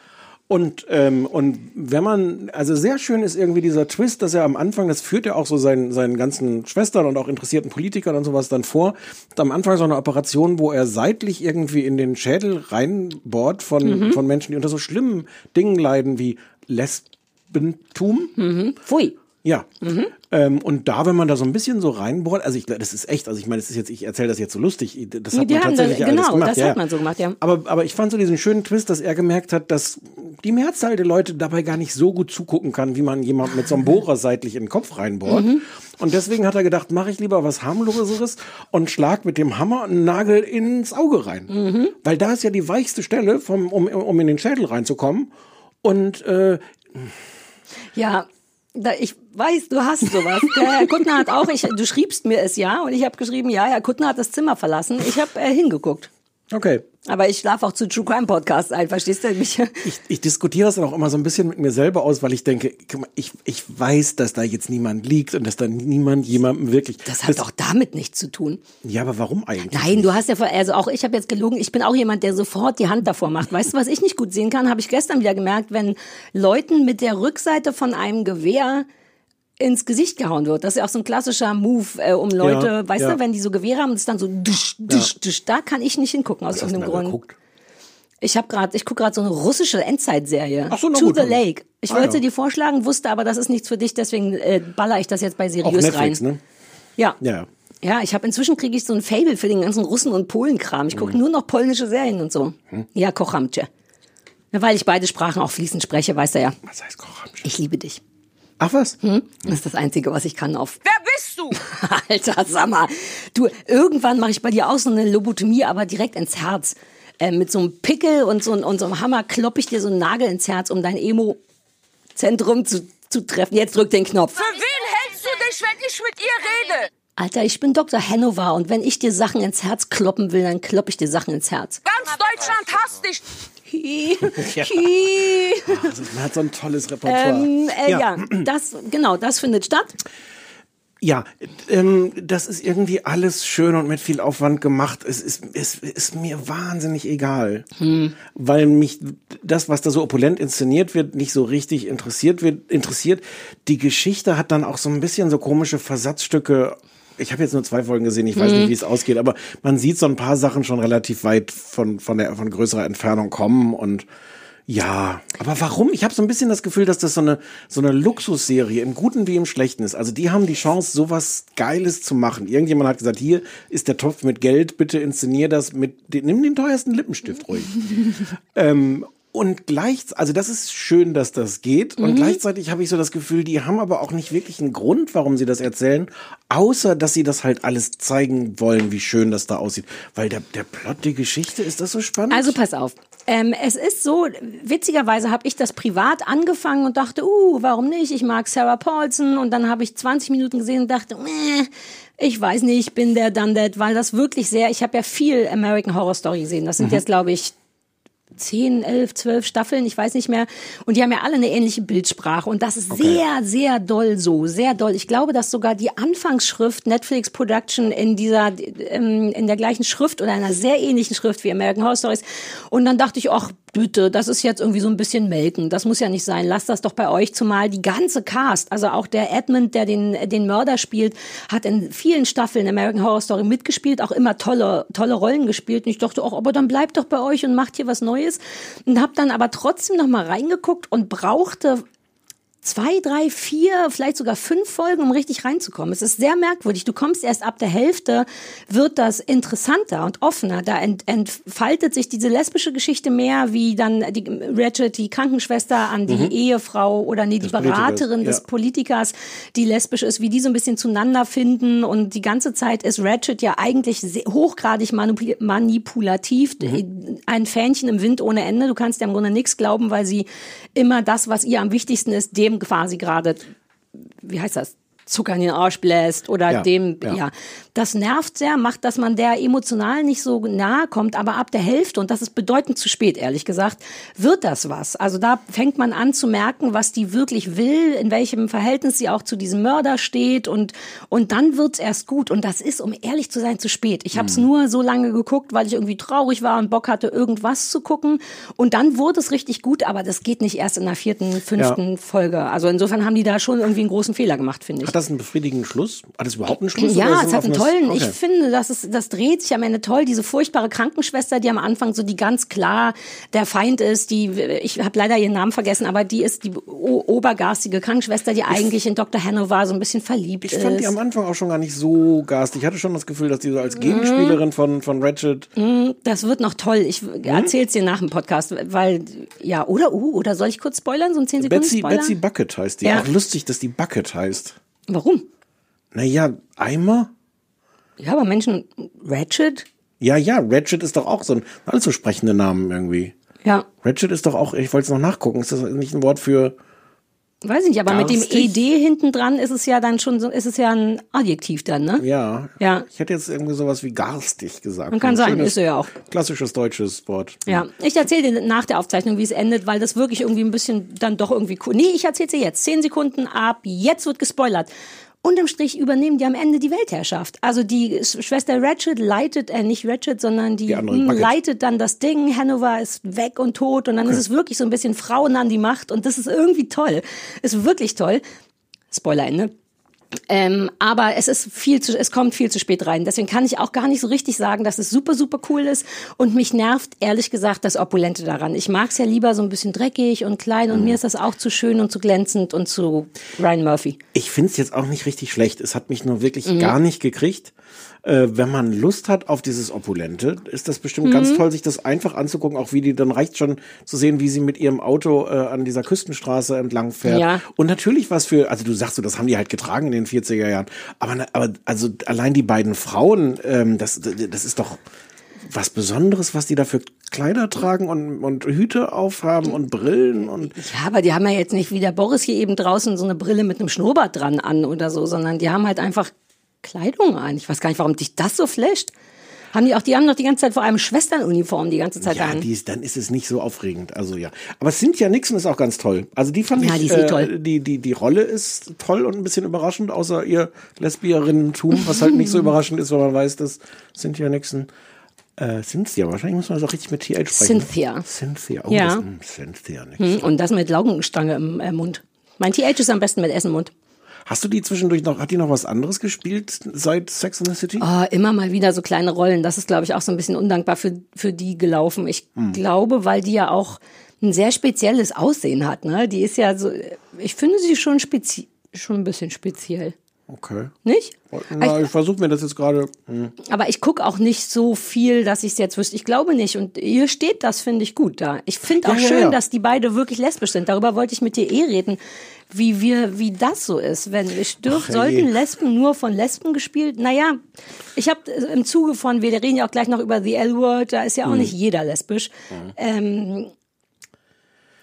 Und, ähm, und wenn man, also sehr schön ist irgendwie dieser Twist, dass er am Anfang, das führt ja auch so seinen, seinen ganzen Schwestern und auch interessierten Politikern und sowas dann vor, am Anfang so eine Operation, wo er seitlich irgendwie in den Schädel reinbohrt von, von Menschen, die unter so schlimmen Dingen leiden wie Lesbentum. Pfui. Ja. Ähm, und da, wenn man da so ein bisschen so reinbohrt, also ich, das ist echt, also ich meine, das ist jetzt, ich erzähle das jetzt so lustig, das hat Die man tatsächlich das- alles genau, gemacht. das ja, hat man so gemacht, ja. Aber, aber ich fand so diesen schönen Twist, dass er gemerkt hat, dass die Mehrzahl der Leute dabei gar nicht so gut zugucken kann, wie man jemand mit so einem Bohrer seitlich in den Kopf reinbohrt. Mhm. Und deswegen hat er gedacht, mache ich lieber was harmloseres und schlag mit dem Hammer einen Nagel ins Auge rein. Mhm. Weil da ist ja die weichste Stelle, vom, um, um in den Schädel reinzukommen. Und äh, Ja, da, ich weiß, du hast sowas. Der Herr Kuttner hat auch, ich, du schriebst mir es ja und ich habe geschrieben, ja, Herr Kuttner hat das Zimmer verlassen. Ich habe äh, hingeguckt. okay. Aber ich schlafe auch zu True Crime Podcasts ein, verstehst du mich? Ich, ich diskutiere das dann auch immer so ein bisschen mit mir selber aus, weil ich denke, ich, ich weiß, dass da jetzt niemand liegt und dass da niemand jemandem wirklich. Das hat doch damit nichts zu tun. Ja, aber warum eigentlich? Nein, du hast ja, vor- also auch ich habe jetzt gelogen, ich bin auch jemand, der sofort die Hand davor macht. Weißt du, was ich nicht gut sehen kann, habe ich gestern wieder gemerkt, wenn Leuten mit der Rückseite von einem Gewehr ins Gesicht gehauen wird. Das ist ja auch so ein klassischer Move, äh, um Leute, Ja, weißt ja. du, wenn die so Gewehre haben es dann so dusch, dusch, dusch, da kann ich nicht hingucken aus irgendeinem Grund. geguckt? Ich habe gerade, ich gucke gerade so eine russische Endzeitserie. Ach so, na To gut, the. Lake. Ich Ah, wollte ja. dir vorschlagen, wusste aber, das ist nichts für dich, deswegen äh, baller ich das jetzt bei Auf seriös Netflix, rein. ne? Ja. Ja. Ja, ich habe inzwischen kriege ich so ein Fable für den ganzen Russen und Polen-Kram. Ich Mhm. gucke nur noch polnische Serien und so. Ja, Kochamcze. Ja, weil ich beide Sprachen auch fließend spreche, weißt du ja. Was heißt Kochramsch? Ich liebe dich. Ach was? Hm? Das ist das Einzige, was ich kann auf. Wer bist du? Alter, sag mal. Du, irgendwann mache ich bei dir auch so eine Lobotomie, aber direkt ins Herz. Äh, mit so einem Pickel und so, und so einem Hammer klopp ich dir so einen Nagel ins Herz, um dein Emo-Zentrum zu, zu treffen. Jetzt drück den Knopf. Für wen hältst du dich, wenn ich mit ihr rede? Alter, ich bin Dr. Hanover und wenn ich dir Sachen ins Herz kloppen will, dann klopp ich dir Sachen ins Herz. Ganz Deutschland hasst dich. Hi, hi. Also, man hat so ein tolles Repertoire. Ähm, äh, ja. das, genau, das findet statt. Ja, ähm, das ist irgendwie alles schön und mit viel Aufwand gemacht. Es ist, es ist mir wahnsinnig egal, weil mich das, was da so opulent inszeniert wird, nicht so richtig interessiert wird. Interessiert. Die Geschichte hat dann auch so ein bisschen so komische Versatzstücke. Ich habe jetzt nur zwei Folgen gesehen, ich weiß nicht, wie es ausgeht, aber man sieht so ein paar Sachen schon relativ weit von von der von größerer Entfernung kommen und ja, aber warum? Ich habe so ein bisschen das Gefühl, dass das so eine so eine Luxusserie im Guten wie im Schlechten ist. Also die haben die Chance, sowas Geiles zu machen. Irgendjemand hat gesagt, hier ist der Topf mit Geld, bitte inszenier das mit, nimm den teuersten Lippenstift ruhig. ähm, und gleich, also das ist schön, dass das geht. Und gleichzeitig habe ich so das Gefühl, die haben aber auch nicht wirklich einen Grund, warum sie das erzählen, außer dass sie das halt alles zeigen wollen, wie schön das da aussieht. Weil der, der Plot, die Geschichte, ist das so spannend? Also pass auf. Ähm, es ist so, witzigerweise habe ich das privat angefangen und dachte, uh, warum nicht? Ich mag Sarah Paulson und dann habe ich 20 Minuten gesehen und dachte, meh, ich weiß nicht, ich bin der Done That, weil das wirklich sehr, ich habe ja viel American Horror Story gesehen. Das sind jetzt, glaube ich, 10, 11, 12 Staffeln, ich weiß nicht mehr. Und die haben ja alle eine ähnliche Bildsprache. Und das ist sehr, sehr doll so, sehr doll. Ich glaube, dass sogar die Anfangsschrift Netflix Production in dieser, ähm, in der gleichen Schrift oder einer sehr ähnlichen Schrift wie American Horror Stories. Und dann dachte ich, ach, bitte, das ist jetzt irgendwie so ein bisschen melken. Das muss ja nicht sein. Lasst das doch bei euch, zumal die ganze Cast, also auch der Edmund, der den, den Mörder spielt, hat in vielen Staffeln American Horror Story mitgespielt, auch immer tolle, tolle Rollen gespielt. Und ich dachte auch, aber dann bleibt doch bei euch und macht hier was Neues. Und habe dann aber trotzdem noch mal reingeguckt und brauchte zwei, drei, vier, vielleicht sogar fünf Folgen, um richtig reinzukommen. Es ist sehr merkwürdig. Du kommst erst ab der Hälfte, wird das interessanter und offener. Da ent, entfaltet sich diese lesbische Geschichte mehr, wie dann die Ratchet, die Krankenschwester an die Mhm. Ehefrau oder nee, die Des Politikers, Beraterin des ja. Politikers, die lesbisch ist, wie die so ein bisschen zueinander finden. Und die ganze Zeit ist Ratchet ja eigentlich sehr, hochgradig manip- manipulativ. Mhm. Ein Fähnchen im Wind ohne Ende. Du kannst ja im Grunde nichts glauben, weil sie immer das, was ihr am wichtigsten ist, dem quasi gerade, wie heißt das? Zucker in den Arsch bläst oder Ja, dem, ja. ja. Das nervt sehr, macht, dass man der emotional nicht so nahe kommt, aber ab der Hälfte, und das ist bedeutend zu spät, ehrlich gesagt, wird das was. Also da fängt man an zu merken, was die wirklich will, in welchem Verhältnis sie auch zu diesem Mörder steht und, und dann wird's erst gut. Und das ist, um ehrlich zu sein, zu spät. Ich habe es nur so lange geguckt, weil ich irgendwie traurig war und Bock hatte, irgendwas zu gucken. Und dann wurde es richtig gut, aber das geht nicht erst in der vierten, fünften Folge. Also insofern haben die da schon irgendwie einen großen Fehler gemacht, finde ich. Hat das einen befriedigenden Schluss? Hat es überhaupt einen Schluss? Ja, ist es hat einen tollen. Okay. Ich finde, das ist, das dreht sich am Ende toll. Diese furchtbare Krankenschwester, die am Anfang so die ganz klar der Feind ist, die, ich habe leider ihren Namen vergessen, aber die ist die obergarstige Krankenschwester, die eigentlich in Dr. Hanover so ein bisschen verliebt Ich ist. fand die am Anfang auch schon gar nicht so garstig. Ich hatte schon das Gefühl, dass die so als Gegenspielerin von, von Ratchet. das wird noch toll. Ich erzähl's dir nach dem Podcast, weil, ja, oder, uh, oder soll ich kurz spoilern? So ein 10 Sekunden Betsy, Spoiler? Betsy Bucket heißt die. Ja. Auch lustig, dass die Bucket heißt. Warum? Naja, Eimer? Ja, aber Menschen, Ratchet? Ja, ja, Ratchet ist doch auch so ein allzu sprechender Name irgendwie. Ja, Ratchet ist doch auch, ich wollte es noch nachgucken, ist das nicht ein Wort für. Weiß ich nicht, aber mit dem Garstig? ED hinten dran ist es ja dann schon so, ist es ja ein Adjektiv dann, ne? Ja. Ja. Ich hätte jetzt irgendwie sowas wie garstig gesagt. Man kann sagen, ist er ja auch. Klassisches deutsches Wort. Ja, ich erzähle dir nach der Aufzeichnung, wie es endet, weil das wirklich irgendwie ein bisschen dann doch irgendwie cool. Nee, ich erzähle dir jetzt. Zehn Sekunden ab, jetzt wird gespoilert. Unterm Strich übernehmen die am Ende die Weltherrschaft. Also die Sch- Schwester Ratchet leitet, äh, nicht Ratchet, sondern die, Die leitet dann das Ding. Hanover ist weg und tot und dann ist es wirklich so ein bisschen Frauen an die Macht und das ist irgendwie toll. Ist wirklich toll. Spoiler Ende. Ähm, aber es ist viel zu, es kommt viel zu spät rein. Deswegen kann ich auch gar nicht so richtig sagen, dass es super, super cool ist. Und mich nervt ehrlich gesagt das Opulente daran. Ich mag es ja lieber so ein bisschen dreckig und klein und mir ist das auch zu schön und zu glänzend und zu Ryan Murphy. Ich finde es jetzt auch nicht richtig schlecht. Es hat mich nur wirklich Mhm. gar nicht gekriegt. Äh, wenn man Lust hat auf dieses Opulente, ist das bestimmt Mhm. ganz toll, sich das einfach anzugucken. Auch wie die, dann reicht schon zu sehen, wie sie mit ihrem Auto äh, an dieser Küstenstraße entlang fährt. Ja. Und natürlich was für, also du sagst so, das haben die halt getragen in den 40er Jahren. Aber, aber also allein die beiden Frauen, ähm, das, das ist doch was Besonderes, was die da für Kleider tragen und, und Hüte aufhaben und Brillen und Ja, aber die haben ja jetzt nicht wie der Boris hier eben draußen so eine Brille mit einem Schnurrbart dran an oder so, sondern die haben halt einfach Kleidung an. Ich weiß gar nicht, warum dich das so flasht. Haben die auch, die haben doch die ganze Zeit vor allem Schwesternuniform die ganze Zeit Ja, an. die ist, dann ist es nicht so aufregend. Also ja. Aber Cynthia Nixon ist auch ganz toll. Also die fand Ja, ich, die ist äh, toll. Die, die, die Rolle ist toll und ein bisschen überraschend, außer ihr Lesbierinnentum, was halt nicht so überraschend ist, wenn man weiß, dass Cynthia Nixon äh, Cynthia, wahrscheinlich muss man das auch richtig mit TH sprechen. Cynthia. Cynthia. Oh, Ja. das, mh, Cynthia Nixon. Hm, Und das mit Laugenstange im äh, Mund. Mein TH ist am besten mit Essen im Mund. Hast du die zwischendurch noch, hat die noch was anderes gespielt seit Sex and the City? Oh, immer mal wieder so kleine Rollen. Das ist, glaube ich, auch so ein bisschen undankbar für, für die gelaufen. Ich glaube, weil die ja auch ein sehr spezielles Aussehen hat. Ne? Die ist ja so, ich finde sie schon spezi schon ein bisschen speziell. Okay. Nicht? Na, ich versuche mir das jetzt gerade. hm. Aber ich gucke auch nicht so viel, dass ich es jetzt wüsste. Ich glaube nicht. Und hier steht das, finde ich gut da. Ich finde auch Ja, ja, schön, ja. dass die beide wirklich lesbisch sind. Darüber wollte ich mit dir eh reden, wie wir, wie das so ist. Wenn ich dürf, Ach, sollten. Lesben nur von Lesben gespielt? Naja, ich habe im Zuge von, wir reden ja auch gleich noch über The L-Word, da ist ja auch Mhm. nicht jeder lesbisch. Ähm,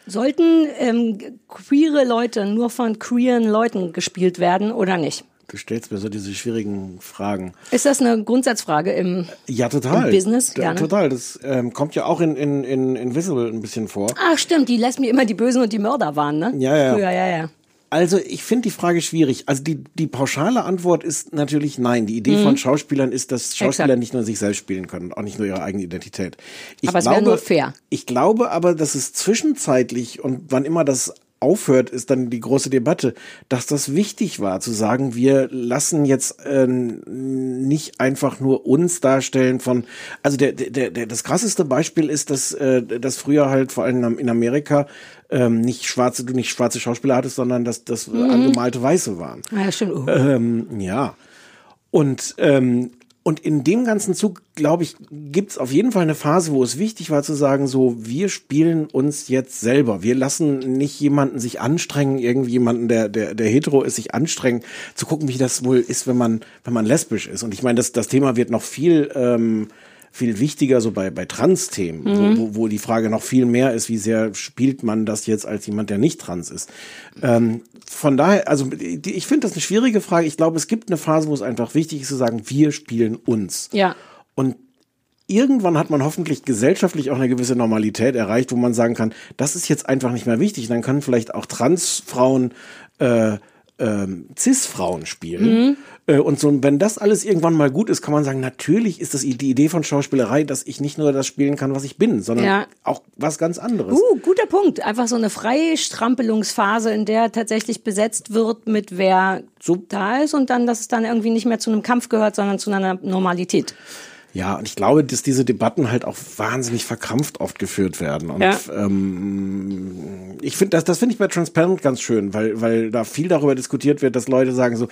sollten ähm, queere Leute nur von queeren Leuten gespielt werden oder nicht? Du stellst mir so diese schwierigen Fragen. Ist das eine Grundsatzfrage im Ja, total. Im Business, Da- gerne. Total. Das ähm, kommt ja auch in, in, in Invisible ein bisschen vor. Ach stimmt, die lässt mir immer die Bösen und die Mörder waren, ne? Ja, ja. Früher, ja, ja. Also ich finde die Frage schwierig. Also die, die pauschale Antwort ist natürlich nein. Die Idee Mhm. von Schauspielern ist, dass Schauspieler Exakt. nicht nur sich selbst spielen können, auch nicht nur ihre eigene Identität. Ich Aber es wäre nur fair. Ich glaube aber, dass es zwischenzeitlich und wann immer das aufhört, ist dann die große Debatte, dass das wichtig war, zu sagen, wir lassen jetzt äh, nicht einfach nur uns darstellen von, also der, der, der, das krasseste Beispiel ist, dass, äh, dass früher halt vor allem in Amerika ähm, nicht schwarze, du nicht schwarze Schauspieler hattest, sondern dass das Mhm. angemalte Weiße waren. Ja, stimmt. Ähm, ja. Und, ähm, und in dem ganzen Zug, glaube ich, gibt es auf jeden Fall eine Phase, wo es wichtig war zu sagen, so, wir spielen uns jetzt selber. Wir lassen nicht jemanden sich anstrengen, irgendjemanden, der, der, der hetero ist, sich anstrengen, zu gucken, wie das wohl ist, wenn man, wenn man lesbisch ist. Und ich meine, das, das Thema wird noch viel, ähm, viel wichtiger so bei, bei Trans-Themen, Mhm. wo, wo, die Frage noch viel mehr ist, wie sehr spielt man das jetzt als jemand, der nicht trans ist. Ähm, von daher, also ich finde das eine schwierige Frage. Ich glaube, es gibt eine Phase, wo es einfach wichtig ist zu sagen, wir spielen uns. Ja. Und irgendwann hat man hoffentlich gesellschaftlich auch eine gewisse Normalität erreicht, wo man sagen kann, das ist jetzt einfach nicht mehr wichtig. Dann können vielleicht auch Transfrauen äh, ähm, Cis-Frauen spielen. Mhm. Äh, und so, wenn das alles irgendwann mal gut ist, kann man sagen, natürlich ist das die Idee von Schauspielerei, dass ich nicht nur das spielen kann, was ich bin, sondern Ja. auch was ganz anderes. Uh, guter Punkt. Einfach so eine Freistrampelungsphase, in der tatsächlich besetzt wird mit wer da ist und dann, dass es dann irgendwie nicht mehr zu einem Kampf gehört, sondern zu einer Normalität. Ja, und ich glaube, dass diese Debatten halt auch wahnsinnig verkrampft oft geführt werden. Und Ja. ähm, ich finde, das, das finde ich bei Transparent ganz schön, weil, weil da viel darüber diskutiert wird, dass Leute sagen so,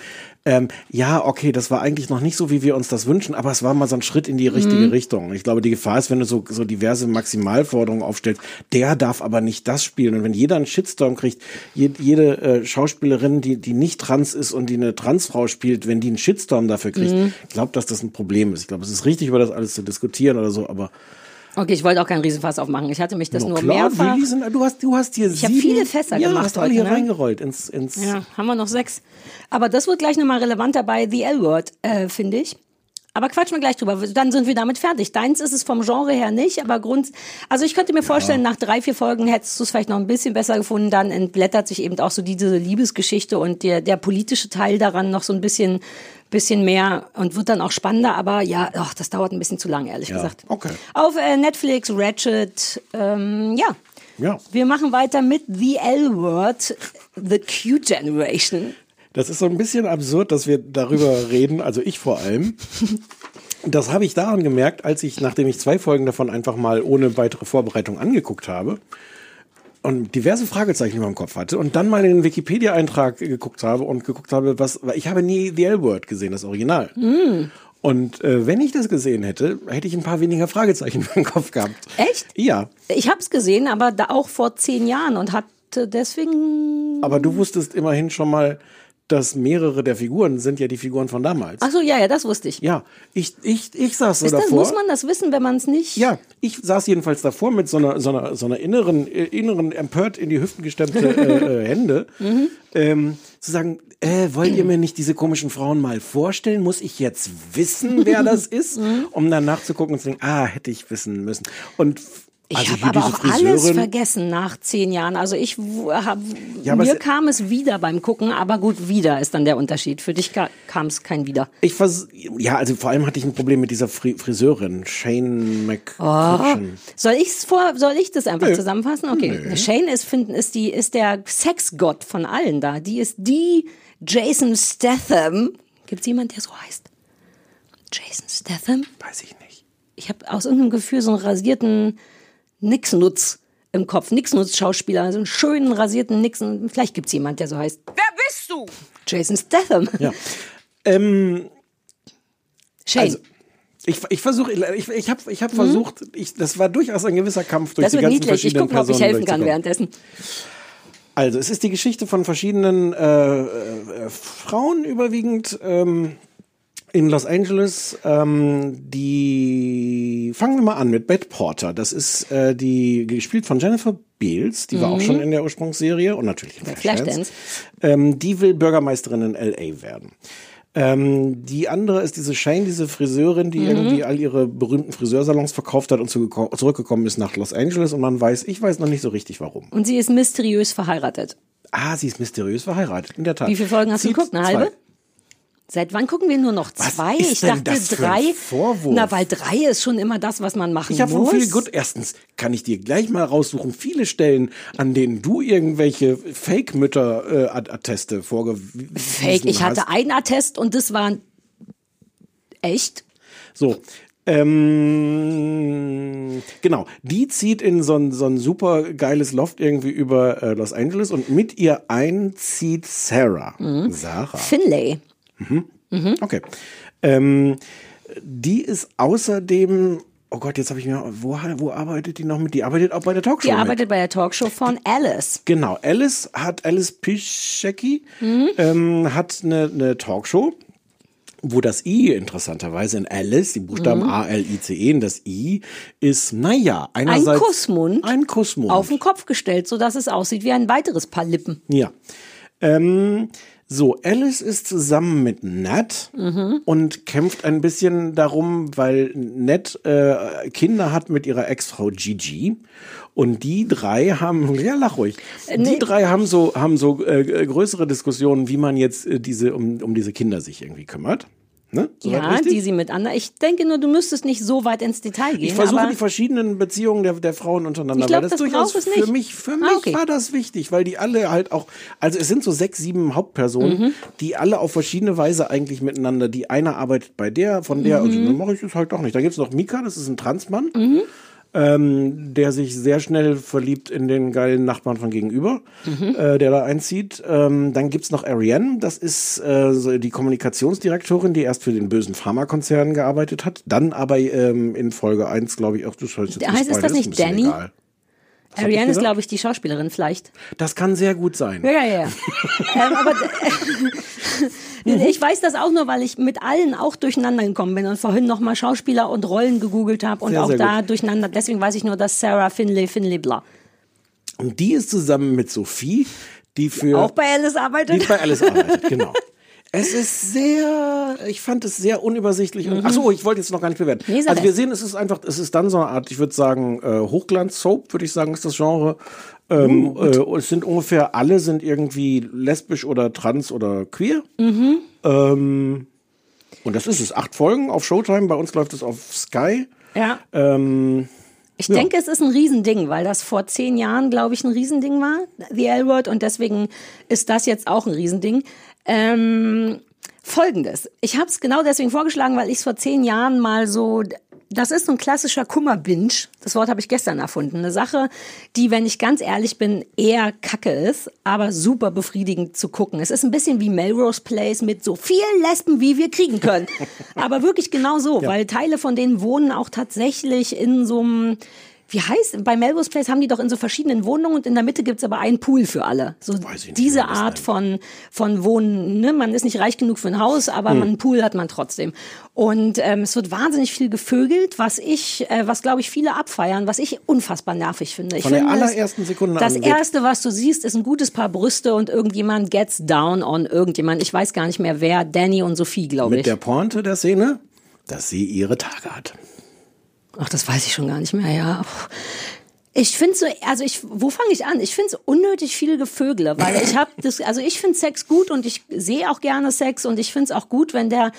ähm, ja, okay, das war eigentlich noch nicht so, wie wir uns das wünschen, aber es war mal so ein Schritt in die richtige Mhm. Richtung. Und ich glaube, die Gefahr ist, wenn du so, so diverse Maximalforderungen aufstellst, der darf aber nicht das spielen. Und wenn jeder einen Shitstorm kriegt, je, jede äh, Schauspielerin, die, die nicht trans ist und die eine Transfrau spielt, wenn die einen Shitstorm dafür kriegt, Mhm. ich glaube, dass das ein Problem ist. Ich glaube, es ist richtig, über das alles zu diskutieren oder so, aber Okay, ich wollte auch keinen Riesenfass aufmachen. Ich hatte mich das Na nur klar, mehrfach. Sind, du hast, du hast hier Ich hab sieben, viele Fässer ja, gemacht hast alle heute, hier ne? reingerollt ins, ins Ja, haben wir noch sechs. Aber das wird gleich nochmal relevanter bei The L-Word, äh, finde ich. Aber quatschen wir gleich drüber. Dann sind wir damit fertig. Deins ist es vom Genre her nicht, aber Grund, also ich könnte mir vorstellen, nach drei, vier Folgen hättest du es vielleicht noch ein bisschen besser gefunden. Dann entblättert sich eben auch so diese Liebesgeschichte und der, der politische Teil daran noch so ein bisschen, bisschen mehr und wird dann auch spannender. Aber ja, ach, das dauert ein bisschen zu lang, ehrlich Ja, gesagt. okay. Auf äh, Netflix, Ratchet, ähm, ja. Ja. Wir machen weiter mit The L-Word, The Q Generation. Das ist so ein bisschen absurd, dass wir darüber reden, also ich vor allem. Das habe ich daran gemerkt, als ich, nachdem ich zwei Folgen davon einfach mal ohne weitere Vorbereitung angeguckt habe und diverse Fragezeichen über dem Kopf hatte und dann mal in den Wikipedia-Eintrag geguckt habe und geguckt habe, was, weil ich habe nie The L-Word gesehen, das Original. Mm. Und äh, wenn ich das gesehen hätte, hätte ich ein paar weniger Fragezeichen über dem Kopf gehabt. Echt? Ja, Ich habe es gesehen, aber da auch vor zehn Jahren und hatte deswegen. aber du wusstest immerhin schon mal, dass mehrere der Figuren sind ja die Figuren von damals. Ach so, ja, ja, das wusste ich. Ja, ich, ich, ich saß so Ist das, davor. muss man das wissen, wenn man es nicht? Ja, ich saß jedenfalls davor mit so einer, so einer, so einer inneren, äh, inneren empört in die Hüften gestemmte äh, äh, Hände, Mhm. ähm, zu sagen, äh, wollt ihr mir nicht diese komischen Frauen mal vorstellen? Muss ich jetzt wissen, wer das ist? Um dann nachzugucken und zu denken, ah, hätte ich wissen müssen. Und Ich also habe aber auch alles vergessen nach zehn Jahren. Also ich hab, Ja, mir kam es wieder beim Gucken, aber gut, wieder ist dann der Unterschied. Für dich ka- kam es kein wieder. Ich vers ja, also vor allem hatte ich ein Problem mit dieser Fri Friseurin, Shane Oh. McCutcheon. Soll ich's vor, soll ich das einfach Nö. zusammenfassen? Okay. Nö. Shane ist, finden, ist die, ist der Sexgott von allen da. Die ist die Jason Statham. Gibt's jemand, der so heißt? Jason Statham? Weiß ich nicht. Ich habe aus irgendeinem Gefühl so einen rasierten Nixnutz im Kopf. Nixnutz-Schauspieler, so einen schönen rasierten Nixon. Vielleicht gibt's jemand, der so heißt. Wer bist du? Jason Statham. Ja. Ähm, Shane. Also, ich, ich versuche, ich, ich habe ich hab versucht, ich, das war durchaus ein gewisser Kampf durch Mhm. das die ganzen niedlich. Ich verschiedenen gucke mal, ob ich helfen kann währenddessen. Also, es ist die Geschichte von verschiedenen äh, äh, Frauen überwiegend ähm, in Los Angeles. Ähm, die fangen wir mal an mit Beth Porter. Das ist äh, die gespielt von Jennifer Beals. Die war auch Mhm. schon in der Ursprungsserie und natürlich in Bei Flashdance. Flashdance. Ähm, die will Bürgermeisterin in LA werden. Ähm, die andere ist diese Shane, diese Friseurin, die Mhm. irgendwie all ihre berühmten Friseursalons verkauft hat und zurückgekommen ist nach Los Angeles und man weiß, ich weiß noch nicht so richtig warum. Und sie ist mysteriös verheiratet. Ah, sie ist mysteriös verheiratet, in der Tat. Wie viele Folgen hast du Zieht geguckt? Eine zwei. Seit wann gucken wir nur noch zwei? ich dachte das für ein drei. Vorwurf? Na, weil drei ist schon immer das, was man machen Ich habe von muss. viel gut. Erstens kann ich dir gleich mal raussuchen, viele Stellen, an denen du irgendwelche Fake-Mütter-Atteste vorgewiesen Fake. Ich hatte einen Attest und das war echt. So. Ähm, genau, die zieht in so ein, so ein super geiles Loft irgendwie über äh, Los Angeles und mit ihr einzieht Sarah. Mhm. Sarah. Finlay. Okay. Ähm, die ist außerdem, oh Gott, jetzt habe ich mir, wo, wo arbeitet die noch mit? Die arbeitet auch bei der Talkshow Die mit. arbeitet bei der Talkshow von Alice. Genau, Alice hat Alice Pischecki Mhm. ähm, hat eine, eine Talkshow, wo das I interessanterweise in Alice, die Buchstaben Mhm. A L I C E, und das I ist naja einerseits Kussmund ein Kussmund Auf den Kopf gestellt, sodass es aussieht wie ein weiteres Paar Lippen. Ja. Ähm, so, Alice ist zusammen mit Nat Mhm. und kämpft ein bisschen darum, weil Nat äh, Kinder hat mit ihrer Ex-Frau Gigi. Und die drei haben, ja, lach ruhig. Äh, nee. Die drei haben so, haben so äh, größere Diskussionen, wie man jetzt äh, diese, um, um diese Kinder sich irgendwie kümmert. Ne? Soweit Ja, richtig? die sie mit anderen. Ich denke nur, du müsstest nicht so weit ins Detail gehen. Ich versuche die verschiedenen Beziehungen der, der Frauen untereinander, Ich glaub, weil das, das durchaus es für nicht. mich, für Ah, mich okay. war das wichtig, weil die alle halt auch, also es sind so sechs, sieben Hauptpersonen, Mhm. die alle auf verschiedene Weise eigentlich miteinander, die eine arbeitet bei der, von der, also Mhm. dann mache ich das halt doch nicht. Da gibt's noch Mika, das ist ein Transmann. Ähm, der sich sehr schnell verliebt in den geilen Nachbarn von gegenüber, Mhm. äh, der da einzieht. Ähm, dann gibt's noch Ariane, das ist äh, so die Kommunikationsdirektorin, die erst für den bösen Pharmakonzern gearbeitet hat, dann aber ähm, in Folge 1, glaube ich, auch das heißt, jetzt Heißt es Spoiler, das nicht Danny? egal. Ich Ariane ist, glaube ich, die Schauspielerin vielleicht. Das kann sehr gut sein. Ja, ja, ja. ähm, aber Mhm. ich weiß das auch nur, weil ich mit allen auch durcheinander gekommen bin und vorhin nochmal Schauspieler und Rollen gegoogelt habe und Sehr, auch sehr da gut. durcheinander. Deswegen weiß ich nur, dass Sarah Finlay, Finlay, bla. Und die ist zusammen mit Sophie, die für Auch bei Alice arbeitet. die bei Alice arbeitet, genau. Es ist sehr, ich fand es sehr unübersichtlich. Und, ach so, ich wollte jetzt noch gar nicht bewerten. Mhm. Nee, also wir sehen, es ist einfach, es ist dann so eine Art, ich würde sagen, äh, Hochglanz-Soap, würde ich sagen, ist das Genre. Ähm, Uh, äh, es sind ungefähr alle sind irgendwie lesbisch oder trans oder queer. Mhm. Ähm, und das ist es. Acht Folgen auf Showtime. Bei uns läuft es auf Sky. Ja. Ähm, Ich Ja. denke, es ist ein Riesending, weil das vor zehn Jahren, glaube ich, ein Riesending war, The L-Word, und deswegen ist das jetzt auch ein Riesending. Ähm, Folgendes. Ich habe es genau deswegen vorgeschlagen, weil ich es vor zehn Jahren mal so. Das ist so ein klassischer Kummerbinge. Das Wort habe ich gestern erfunden. Eine Sache, die, wenn ich ganz ehrlich bin, eher kacke ist, aber super befriedigend zu gucken. Es ist ein bisschen wie Melrose Place mit so vielen Lesben, wie wir kriegen können. aber wirklich genau so, weil Teile von denen wohnen auch tatsächlich in so einem wie heißt, bei Melrose Place haben die doch in so verschiedenen Wohnungen und in der Mitte gibt's aber einen Pool für alle. So nicht, diese Art von, von Wohnen, ne? Man ist nicht reich genug für ein Haus, aber man, einen Pool hat man trotzdem. Und ähm, es wird wahnsinnig viel gevögelt, was ich, äh, was glaube ich viele abfeiern, was ich unfassbar nervig finde. Ich Von der finde es- allerersten Sekunde Das an erste, was du siehst, ist ein gutes Paar Brüste und irgendjemand gets down on irgendjemand. Ich weiß gar nicht mehr wer, Danny und Sophie, glaube mit ich. der Pointe der Szene, dass sie ihre Tage hat. Ach, das weiß ich schon gar nicht mehr, ja. Ich finde so, also ich, wo fange ich an? Ich finde es unnötig viel Gevögele, weil ich habe das, also ich finde Sex gut und ich sehe auch gerne Sex und ich finde es auch gut, wenn der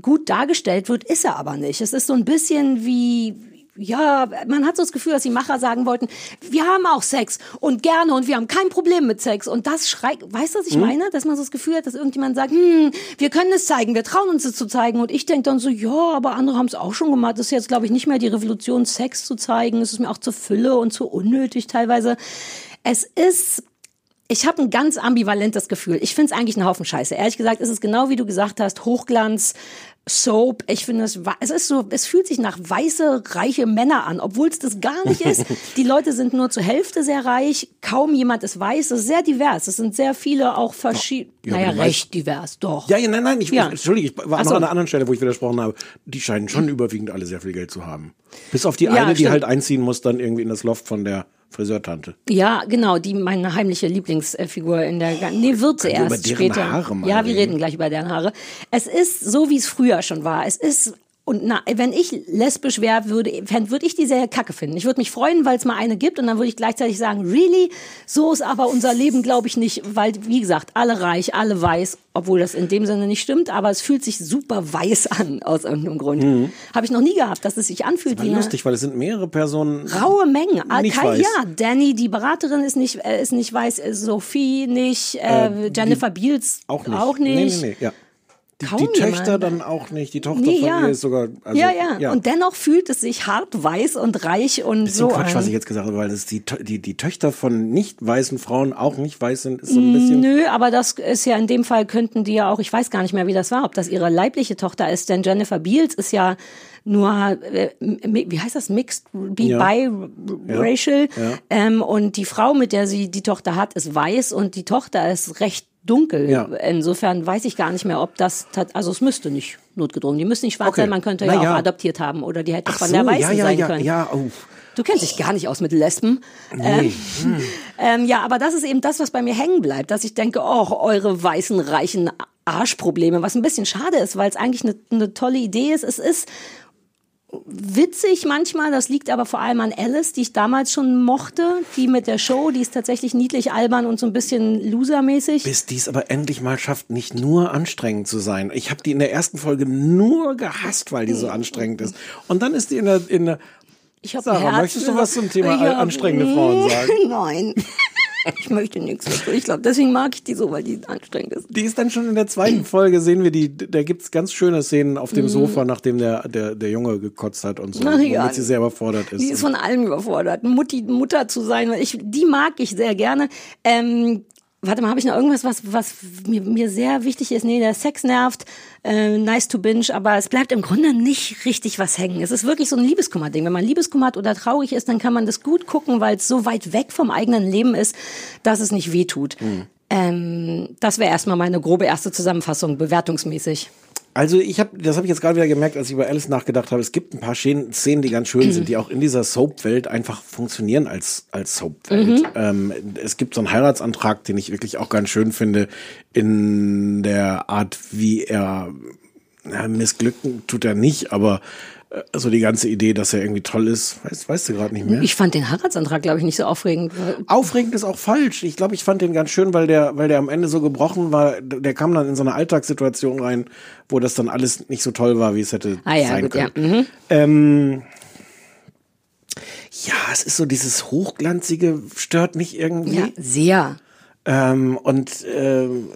gut dargestellt wird, ist er aber nicht. Es ist so ein bisschen wie, ja, man hat so das Gefühl, dass die Macher sagen wollten, wir haben auch Sex und gerne und wir haben kein Problem mit Sex und das schreit, weißt du, was ich meine? Dass man so das Gefühl hat, dass irgendjemand sagt, hm, wir können es zeigen, wir trauen uns es zu zeigen und ich denke dann so, ja, aber andere haben es auch schon gemacht. Das ist jetzt, glaube ich, nicht mehr die Revolution, Sex zu zeigen. Es ist mir auch zu Fülle und zu unnötig teilweise. Es ist ich habe ein ganz ambivalentes Gefühl. Ich finde es eigentlich ein Haufen Scheiße. Ehrlich gesagt ist es genau wie du gesagt hast, Hochglanz, Soap. Ich finde es, es ist so, es fühlt sich nach weiße, reiche Männer an, obwohl es das gar nicht ist. Die Leute sind nur zur Hälfte sehr reich, kaum jemand ist weiß. Es ist sehr divers. Es sind sehr viele auch verschiedene, Ja, naja, die recht divers, doch. Ja, ja, nein, nein, ich, Ja. entschuldige, ich war Ach noch so. an einer anderen Stelle, wo ich widersprochen habe. Die scheinen schon überwiegend alle sehr viel Geld zu haben. Bis auf die Ja, eine, die stimmt. halt einziehen muss, dann irgendwie in das Loft von der Friseurtante. Ja, genau, die meine heimliche Lieblingsfigur in der gan- nee, wird sie erst über deren später. Haare mal ja, wir reden? reden gleich über deren Haare. Es ist so wie es früher schon war. Es ist und na, wenn ich lesbisch wäre, würde würde ich die Serie kacke finden. Ich würde mich freuen, weil es mal eine gibt und dann würde ich gleichzeitig sagen, really? So ist aber unser Leben, glaube ich, nicht, weil, wie gesagt, alle reich, alle weiß, obwohl das in dem Sinne nicht stimmt, aber es fühlt sich super weiß an, aus irgendeinem Grund. Mhm. Habe ich noch nie gehabt, dass es sich anfühlt wie lustig, weil es sind mehrere Personen. raue Mengen. Ah, Nicht Kai- weiß. Ja, Danny, die Beraterin ist nicht, äh, ist nicht weiß, äh, Sophie nicht, äh, Äh, Jennifer Beals Auch nicht. Auch nicht. Nee, nee, nee, ja. Die, Kaum die Töchter jemand. dann auch nicht. Die Tochter Nee, von ja. ihr ist sogar. Also, ja, ja, Und dennoch fühlt es sich hart weiß und reich und Bisschen so Quatsch, an. was ich jetzt gesagt habe, weil das die, die, die Töchter von nicht weißen Frauen auch nicht weiß sind, ist so ein bisschen. Nö, aber das ist ja in dem Fall könnten die ja auch, ich weiß gar nicht mehr, wie das war, ob das ihre leibliche Tochter ist, denn Jennifer Beals ist ja nur, äh, wie heißt das, mixed, bi, Ja. biracial. Ja. Ähm, und die Frau, mit der sie die Tochter hat, ist weiß und die Tochter ist recht dunkel. Ja. Insofern weiß ich gar nicht mehr, ob das, also es müsste nicht notgedrungen, die müssen nicht schwarz Okay. sein, man könnte Na ja ja. auch adoptiert haben oder die hätte Ach von so, der Weißen ja, ja, sein ja, können. ja, oh. Du kennst dich gar nicht aus mit Lesben. Nee. Hm. Ähm, ja, aber das ist eben das, was bei mir hängen bleibt, dass ich denke, oh, eure weißen, reichen Arschprobleme, was ein bisschen schade ist, weil es eigentlich eine, eine tolle Idee ist. Es ist witzig manchmal, das liegt aber vor allem an Alice, die ich damals schon mochte, die mit der Show, die ist tatsächlich niedlich albern und so ein bisschen losermäßig. Bis die es aber endlich mal schafft, nicht nur anstrengend zu sein. Ich habe die in der ersten Folge nur gehasst, weil die so anstrengend ist. Und dann ist die in der, in der Ich hab Sarah, möchtest du was zum Thema hab- anstrengende Frauen sagen? Nein. Ich möchte nichts dazu. Ich glaube, deswegen mag ich die so, weil die anstrengend ist. Die ist dann schon in der zweiten Folge, sehen wir die, da gibt's ganz schöne Szenen auf dem Mhm. Sofa, nachdem der, der, der Junge gekotzt hat und so, Ach ja. womit sie sehr überfordert ist. Die ist von allem überfordert. Mutti, Mutter zu sein, ich, die mag ich sehr gerne. Ähm, warte mal, habe ich noch irgendwas, was, was mir, mir sehr wichtig ist? Nee, der Sex nervt, äh, nice to binge, aber es bleibt im Grunde nicht richtig was hängen. Es ist wirklich so ein Liebeskummer-Ding. Wenn man Liebeskummer hat oder traurig ist, dann kann man das gut gucken, weil es so weit weg vom eigenen Leben ist, dass es nicht wehtut. Ähm, das wäre erstmal meine grobe erste Zusammenfassung, bewertungsmäßig. Also ich habe, das habe ich jetzt gerade wieder gemerkt, als ich über Alice nachgedacht habe. Es gibt ein paar Szenen, Szenen, die ganz schön sind, die auch in dieser Soap-Welt einfach funktionieren als als Soap-Welt. Mhm. Ähm, es gibt so einen Heiratsantrag, den ich wirklich auch ganz schön finde, in der Art, wie er na, missglücken tut er nicht, aber äh, so die ganze Idee, dass er irgendwie toll ist, weißt, weißt du gerade nicht mehr. Ich fand den Heiratsantrag, glaube ich, nicht so aufregend. Aufregend ist auch falsch. Ich glaube, ich fand den ganz schön, weil der, weil der am Ende so gebrochen war. Der kam dann in so eine Alltagssituation rein, wo das dann alles nicht so toll war, wie es hätte Ah ja, sein gut, können. ja. Mhm. Ähm, ja, es ist so dieses Hochglanzige, stört mich irgendwie. Ja, sehr. Ähm, und ähm,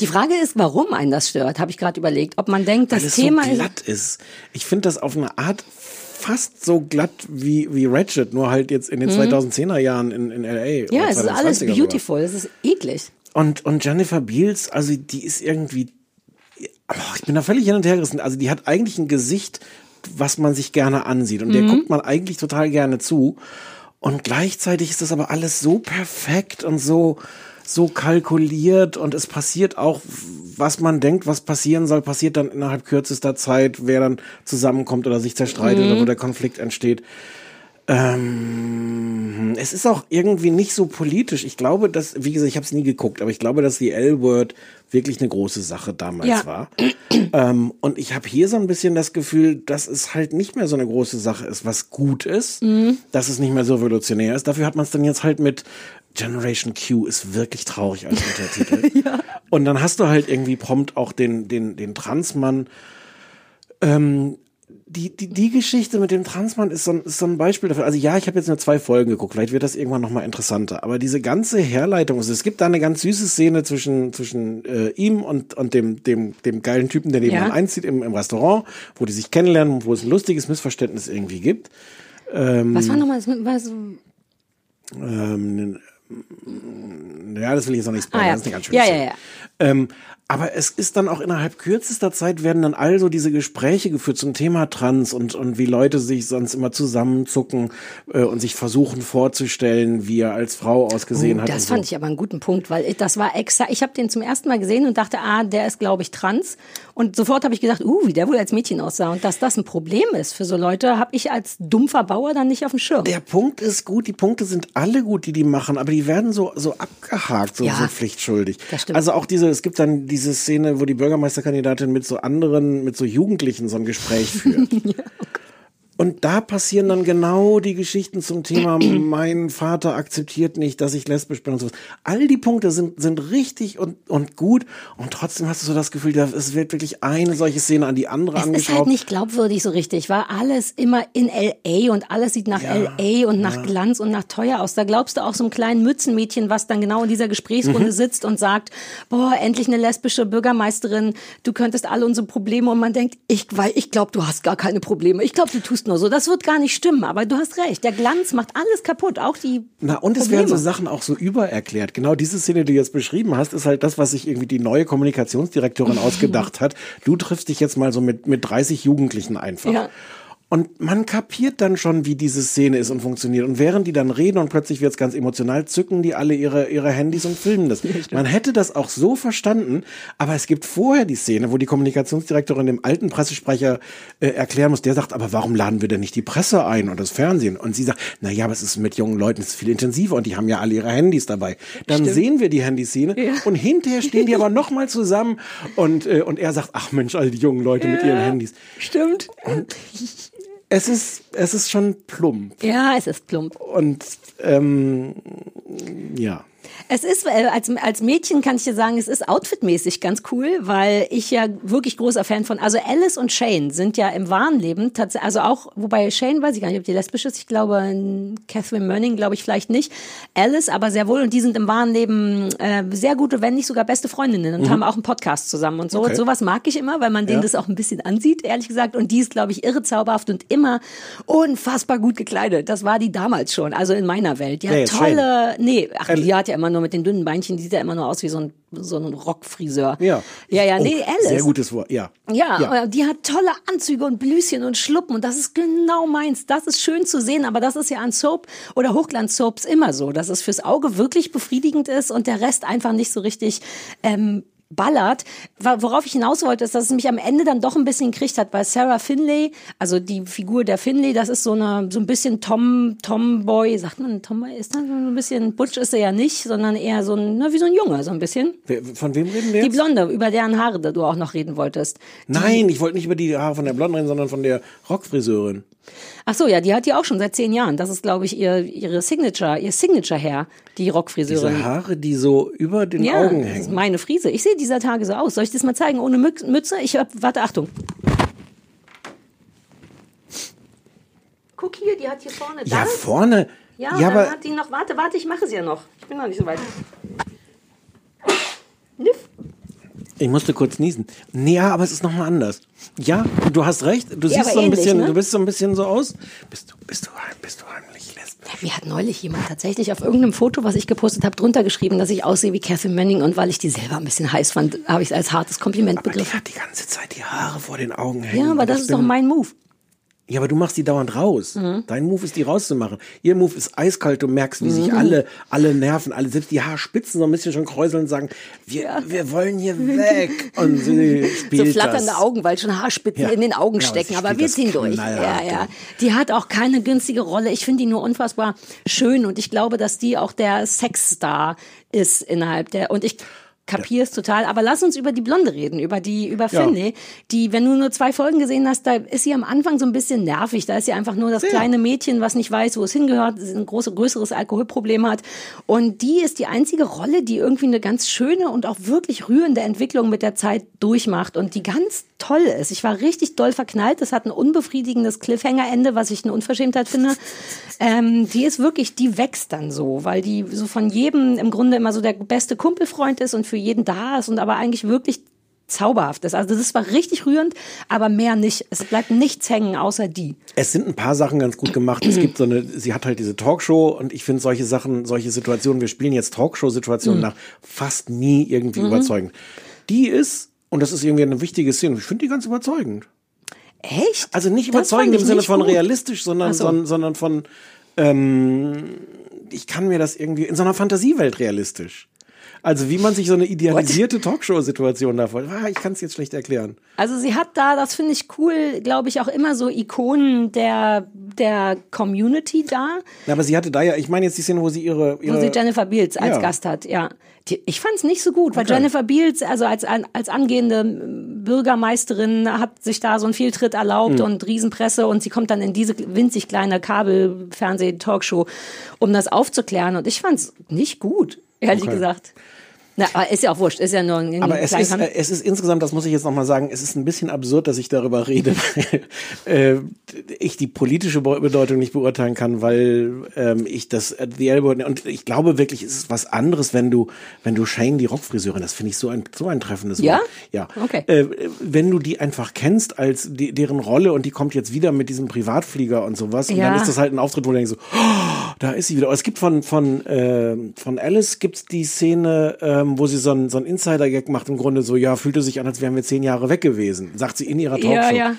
Die Frage ist, warum einen das stört, habe ich gerade überlegt. Ob man denkt, weil das es Thema so glatt ist. Ich finde das auf eine Art fast so glatt wie, wie Ratchet, nur halt jetzt in den Mhm. 2010er Jahren in, in L.A. Ja, es ist alles 2020er sogar. beautiful, es ist eklig. Und, und Jennifer Beals, also die ist irgendwie, oh, ich bin da völlig hin und her gerissen. Also die hat eigentlich ein Gesicht, was man sich gerne ansieht. Und der Mhm. guckt man eigentlich total gerne zu. Und gleichzeitig ist das aber alles so perfekt und so, so kalkuliert und es passiert auch, was man denkt, was passieren soll, passiert dann innerhalb kürzester Zeit, wer dann zusammenkommt oder sich zerstreitet Mhm. oder wo der Konflikt entsteht. Ähm, es ist auch irgendwie nicht so politisch. Ich glaube, dass, wie gesagt, ich habe es nie geguckt, aber ich glaube, dass die L-Word wirklich eine große Sache damals Ja. war. ähm, und ich habe hier so ein bisschen das Gefühl, dass es halt nicht mehr so eine große Sache ist, was gut ist, Mhm. dass es nicht mehr so revolutionär ist. Dafür hat man es dann jetzt halt mit Generation Q ist wirklich traurig als Untertitel. Und dann hast du halt irgendwie prompt auch den, den, den Transmann. Ähm, die, die, die Geschichte mit dem Transmann ist so, ein, ist so ein Beispiel dafür. Also ja, ich habe jetzt nur zwei Folgen geguckt, vielleicht wird das irgendwann nochmal interessanter. Aber diese ganze Herleitung, also es gibt da eine ganz süße Szene zwischen, zwischen äh, ihm und, und dem, dem, dem geilen Typen, der nebenan Ja. einzieht im, im Restaurant, wo die sich kennenlernen und wo es ein lustiges Missverständnis irgendwie gibt. Ähm, Was war nochmal das? Was, ähm, ja, das will ich jetzt noch nicht spoilern, Ah, ja. das ist eine ganz schöne Ja, ja, Szene. ja. Ähm, aber es ist dann auch innerhalb kürzester Zeit werden dann also diese Gespräche geführt zum Thema Trans und, und wie Leute sich sonst immer zusammenzucken äh, und sich versuchen vorzustellen, wie er als Frau ausgesehen Oh, hat. das fand so. ich aber einen guten Punkt, weil ich, das war extra. Ich habe den zum ersten Mal gesehen und dachte, ah, der ist, glaube ich, trans. Und sofort habe ich gedacht, uh, wie der wohl als Mädchen aussah. Und dass das ein Problem ist für so Leute, habe ich als dumpfer Bauer dann nicht auf dem Schirm. Der Punkt ist gut, die Punkte sind alle gut, die die machen, aber die werden so, so abgehakt, so, Ja. so pflichtschuldig. Das stimmt. Also auch diese es gibt dann diese Szene, wo die Bürgermeisterkandidatin mit so anderen, mit so Jugendlichen so ein Gespräch führt. Und da passieren dann genau die Geschichten zum Thema, mein Vater akzeptiert nicht, dass ich lesbisch bin und sowas. All die Punkte sind, sind richtig und, und gut. Und trotzdem hast du so das Gefühl, es wird wirklich eine solche Szene an die andere Es ist angeschaut. halt nicht glaubwürdig so richtig, weil alles immer in L.A. und alles sieht nach Ja, L.A. und nach Glanz und nach teuer aus. Da glaubst du auch so einem kleinen Mützenmädchen, was dann genau in dieser Gesprächsrunde Mhm. sitzt und sagt, boah, endlich eine lesbische Bürgermeisterin, du könntest alle unsere Probleme und man denkt, ich, weil ich glaube, du hast gar keine Probleme. Ich glaube, du tust nur so. Das wird gar nicht stimmen, aber du hast recht. Der Glanz macht alles kaputt, auch die Na, und es Probleme. werden so Sachen auch so übererklärt. Genau diese Szene, die du jetzt beschrieben hast, ist halt das, was sich irgendwie die neue Kommunikationsdirektorin ausgedacht hat. Du triffst dich jetzt mal so mit, mit 30 Jugendlichen einfach. Ja. Und man kapiert dann schon, wie diese Szene ist und funktioniert. Und während die dann reden und plötzlich wird's ganz emotional, zücken die alle ihre, ihre Handys und filmen das. man hätte das auch so verstanden, aber es gibt vorher die Szene, wo die Kommunikationsdirektorin dem alten Pressesprecher äh, erklären muss, der sagt, aber warum laden wir denn nicht die Presse ein und das Fernsehen? Und sie sagt, na ja, aber es ist mit jungen Leuten es ist viel intensiver und die haben ja alle ihre Handys dabei. Dann sehen wir die Handyszene und hinterher stehen die aber nochmal zusammen und, äh, und er sagt, ach Mensch, all die jungen Leute mit ihren Handys. Stimmt. Es ist, es ist schon plump. Ja, es ist plump. Und ähm, ja. Es ist, äh, als, als Mädchen kann ich dir sagen, es ist outfitmäßig ganz cool, weil ich ja wirklich großer Fan von, also Alice und Shane sind ja im wahren Leben tatsächlich, also auch, wobei Shane weiß ich gar nicht, ob die lesbisch ist, ich glaube, in Catherine Mönning glaube ich vielleicht nicht, Alice aber sehr wohl und die sind im wahren Leben äh, sehr gute, wenn nicht sogar beste Freundinnen und haben auch einen Podcast zusammen und so. Okay. Und sowas mag ich immer, weil man denen Ja. das auch ein bisschen ansieht, ehrlich gesagt. Und die ist, glaube ich, irre zauberhaft und immer unfassbar gut gekleidet. Das war die damals schon, also in meiner Welt. Die Wer hat tolle, nee, ach, Alice. die hat ja immer nur mit den dünnen Beinchen, die sieht ja immer nur aus wie so ein, so ein Rockfriseur. Ja. Ja, ja, Oh, nee, Alice. Sehr gutes Wort, ja. Ja, Ja. die hat tolle Anzüge und Blüschen und Schluppen und das ist genau meins. Das ist schön zu sehen, aber das ist ja an Soap oder Hochglanz-Soaps immer so, dass es fürs Auge wirklich befriedigend ist und der Rest einfach nicht so richtig ähm, ballert. Worauf ich hinaus wollte, ist, dass es mich am Ende dann doch ein bisschen gekriegt hat, weil Sarah Finlay, also die Figur der Finlay, das ist so eine so ein bisschen Tom Tomboy, sagt man Tomboy, ist das so ein bisschen Butch ist er ja nicht, sondern eher so ein, na, wie so ein Junge, so ein bisschen. Von wem reden wir Die jetzt? Blonde, über deren Haare du auch noch reden wolltest. Nein, ich wollte nicht über die Haare von der Blonden reden, sondern von der Rockfriseurin. Ach so, ja, die hat die auch schon seit zehn Jahren. Das ist, glaube ich, ihr ihre Signature, ihr Signature Hair, die Rockfriseurin. Diese Haare, die so über den ja, Augen das ist hängen. meine Frise. Ich sehe dieser Tage so aus. Soll ich das mal zeigen ohne Mü- Mütze? Ich hab, warte, Achtung. Guck hier, die hat hier vorne Ja, das. vorne. Ja, ja dann aber hat die noch. Warte, warte, ich mache es ja noch. Ich bin noch nicht so weit. Niff. ich musste kurz niesen. Nee, ja, aber es ist nochmal anders. Ja, du hast recht. Du Ja, siehst so ein ähnlich, bisschen, ne? du bist so ein bisschen so aus. Bist du, bist du, heim- bist du? Mir hat neulich jemand tatsächlich auf irgendeinem Foto, was ich gepostet habe, drunter geschrieben, dass ich aussehe wie Catherine Manning und weil ich die selber ein bisschen heiß fand, habe ich es als hartes Kompliment Aber die begriffen. hat die ganze Zeit die Haare vor den Augen hängen. Ja, aber das ich ist doch mein Move. Ja, aber du machst die dauernd raus. Mhm. Dein Move ist, die rauszumachen. Ihr Move ist eiskalt. Du merkst, wie sich alle, alle nerven, alle selbst die Haarspitzen so ein bisschen schon kräuseln und sagen, wir, wir wollen hier weg. Und sie So spielt flatternde das. Augen, weil schon Haarspitzen Ja. in den Augen Ja, stecken. Aber wir ziehen durch. Ja, ja. ja. Die hat auch keine günstige Rolle. Ich finde die nur unfassbar schön und ich glaube, dass die auch der Sexstar ist innerhalb der. Und ich kapier's total. Aber lass uns über die Blonde reden, über die, über Ja. Finlay, die, wenn du nur zwei Folgen gesehen hast, da ist sie am Anfang so ein bisschen nervig. Da ist sie einfach nur das kleine Mädchen, was nicht weiß, wo es hingehört, ein große, größeres Alkoholproblem hat. Und die ist die einzige Rolle, die irgendwie eine ganz schöne und auch wirklich rührende Entwicklung mit der Zeit durchmacht und die ganz toll ist. Ich war richtig doll verknallt. Das hat ein unbefriedigendes Cliffhanger-Ende, was ich eine Unverschämtheit finde. Ähm, die ist wirklich, die wächst dann so, weil die so von jedem im Grunde immer so der beste Kumpelfreund ist und für jeden da ist und aber eigentlich wirklich zauberhaft ist. Also das war richtig rührend, aber mehr nicht. Es bleibt nichts hängen, außer die. Es sind ein paar Sachen ganz gut gemacht. Es gibt so eine, sie hat halt diese Talkshow und ich finde solche Sachen, solche Situationen, wir spielen jetzt Talkshow-Situationen nach fast nie irgendwie überzeugend. Die ist, und das ist irgendwie eine wichtige Szene, ich finde die ganz überzeugend. Echt? Also nicht Das überzeugend im Sinne von gut. realistisch, sondern, so. sondern, sondern von, ähm, ich kann mir das irgendwie, in so einer Fantasiewelt realistisch. Also wie man sich so eine idealisierte Talkshow-Situation da vorstellt. Ah, ich kann es jetzt schlecht erklären. Also sie hat da, das finde ich cool, glaube ich, auch immer so Ikonen der, der Community da. Na, aber sie hatte da ja, ich meine jetzt die Szene, wo sie ihre... ihre Wo sie Jennifer Beals als Ja. Gast hat, ja. Die, ich fand es nicht so gut, weil Okay. Jennifer Beals, also als, als angehende Bürgermeisterin, hat sich da so einen Fehltritt erlaubt Hm. und Riesenpresse und sie kommt dann in diese winzig kleine Kabel-Fernseh-Talkshow, um das aufzuklären. Und ich fand es nicht gut, ehrlich Okay. gesagt. Na, aber ist ja auch wurscht, ist ja nur ein Aber es ist, Kleinkampf. äh, es ist insgesamt, das muss ich jetzt nochmal sagen, es ist ein bisschen absurd, dass ich darüber rede, weil äh, ich die politische Be- Bedeutung nicht beurteilen kann, weil ähm, ich das äh, The Elbow und ich glaube wirklich, es ist was anderes, wenn du wenn du Shane die Rockfriseurin, das finde ich so ein so ein treffendes Ja? Wort. Ja. Okay. Äh, wenn du die einfach kennst als die, deren Rolle und die kommt jetzt wieder mit diesem Privatflieger und sowas und Ja. dann ist das halt ein Auftritt, wo du denkst so, oh, da ist sie wieder. Es gibt von von äh, von Alice gibt's die Szene, ähm, wo sie so ein so ein Insider-Gag macht im Grunde so, ja, fühlte sich an, als wären wir zehn Jahre weg gewesen, sagt sie in ihrer Talkshow. ja, ja.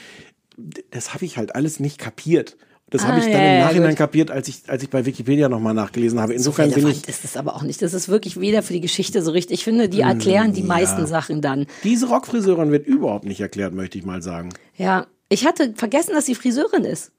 Das habe ich halt alles nicht kapiert. Das Ah, habe ich dann ja, im ja, Nachhinein gut. kapiert, als ich als ich bei Wikipedia nochmal nachgelesen habe. Insofern bin ich Relevant ist es aber auch nicht. Das ist wirklich weder für die Geschichte so richtig. Ich finde, die erklären die meisten Sachen dann. diese Rockfriseurin wird überhaupt nicht erklärt, möchte ich mal sagen. Ja, ich hatte vergessen, dass sie Friseurin ist.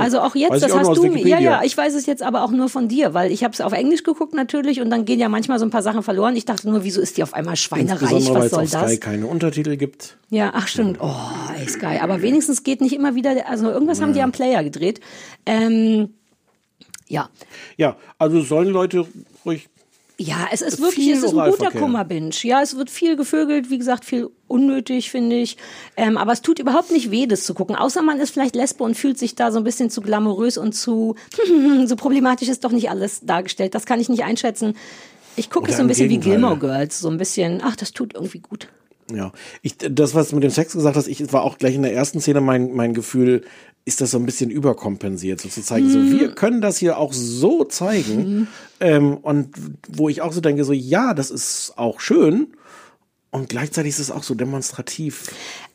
Also auch jetzt, Hm. Weiß das auch hast du mir. Ja, ja, ich weiß es jetzt aber auch nur von dir, weil ich habe es auf Englisch geguckt natürlich und dann gehen ja manchmal so ein paar Sachen verloren. Ich dachte nur, wieso ist die auf einmal schweinereich? Was es soll auf Sky das? keine Untertitel gibt. Ja, ach stimmt. Oh, ey, Sky. Aber wenigstens geht nicht immer wieder, also irgendwas haben die am Player gedreht. Ähm, ja. Ja, also sollen Leute ruhig Ja, es ist wirklich, es ist ein guter. Kummerbinge. Ja, es wird viel gevögelt, wie gesagt, viel unnötig, finde ich. Ähm, aber es tut überhaupt nicht weh, das zu gucken. Außer man ist vielleicht Lesbe und fühlt sich da so ein bisschen zu glamourös und zu, so problematisch ist doch nicht alles dargestellt. Das kann ich nicht einschätzen. Ich gucke es so ein bisschen wie Gegenteil. Gilmore Girls. So ein bisschen, ach, das tut irgendwie gut. Ja, ich, das, was du mit dem Sex gesagt hast, ich war auch gleich in der ersten Szene mein, mein Gefühl, ist das so ein bisschen überkompensiert, so zu zeigen, so wir können das hier auch so zeigen. Ähm, und wo ich auch so denke, so ja, das ist auch schön. Und gleichzeitig ist es auch so demonstrativ.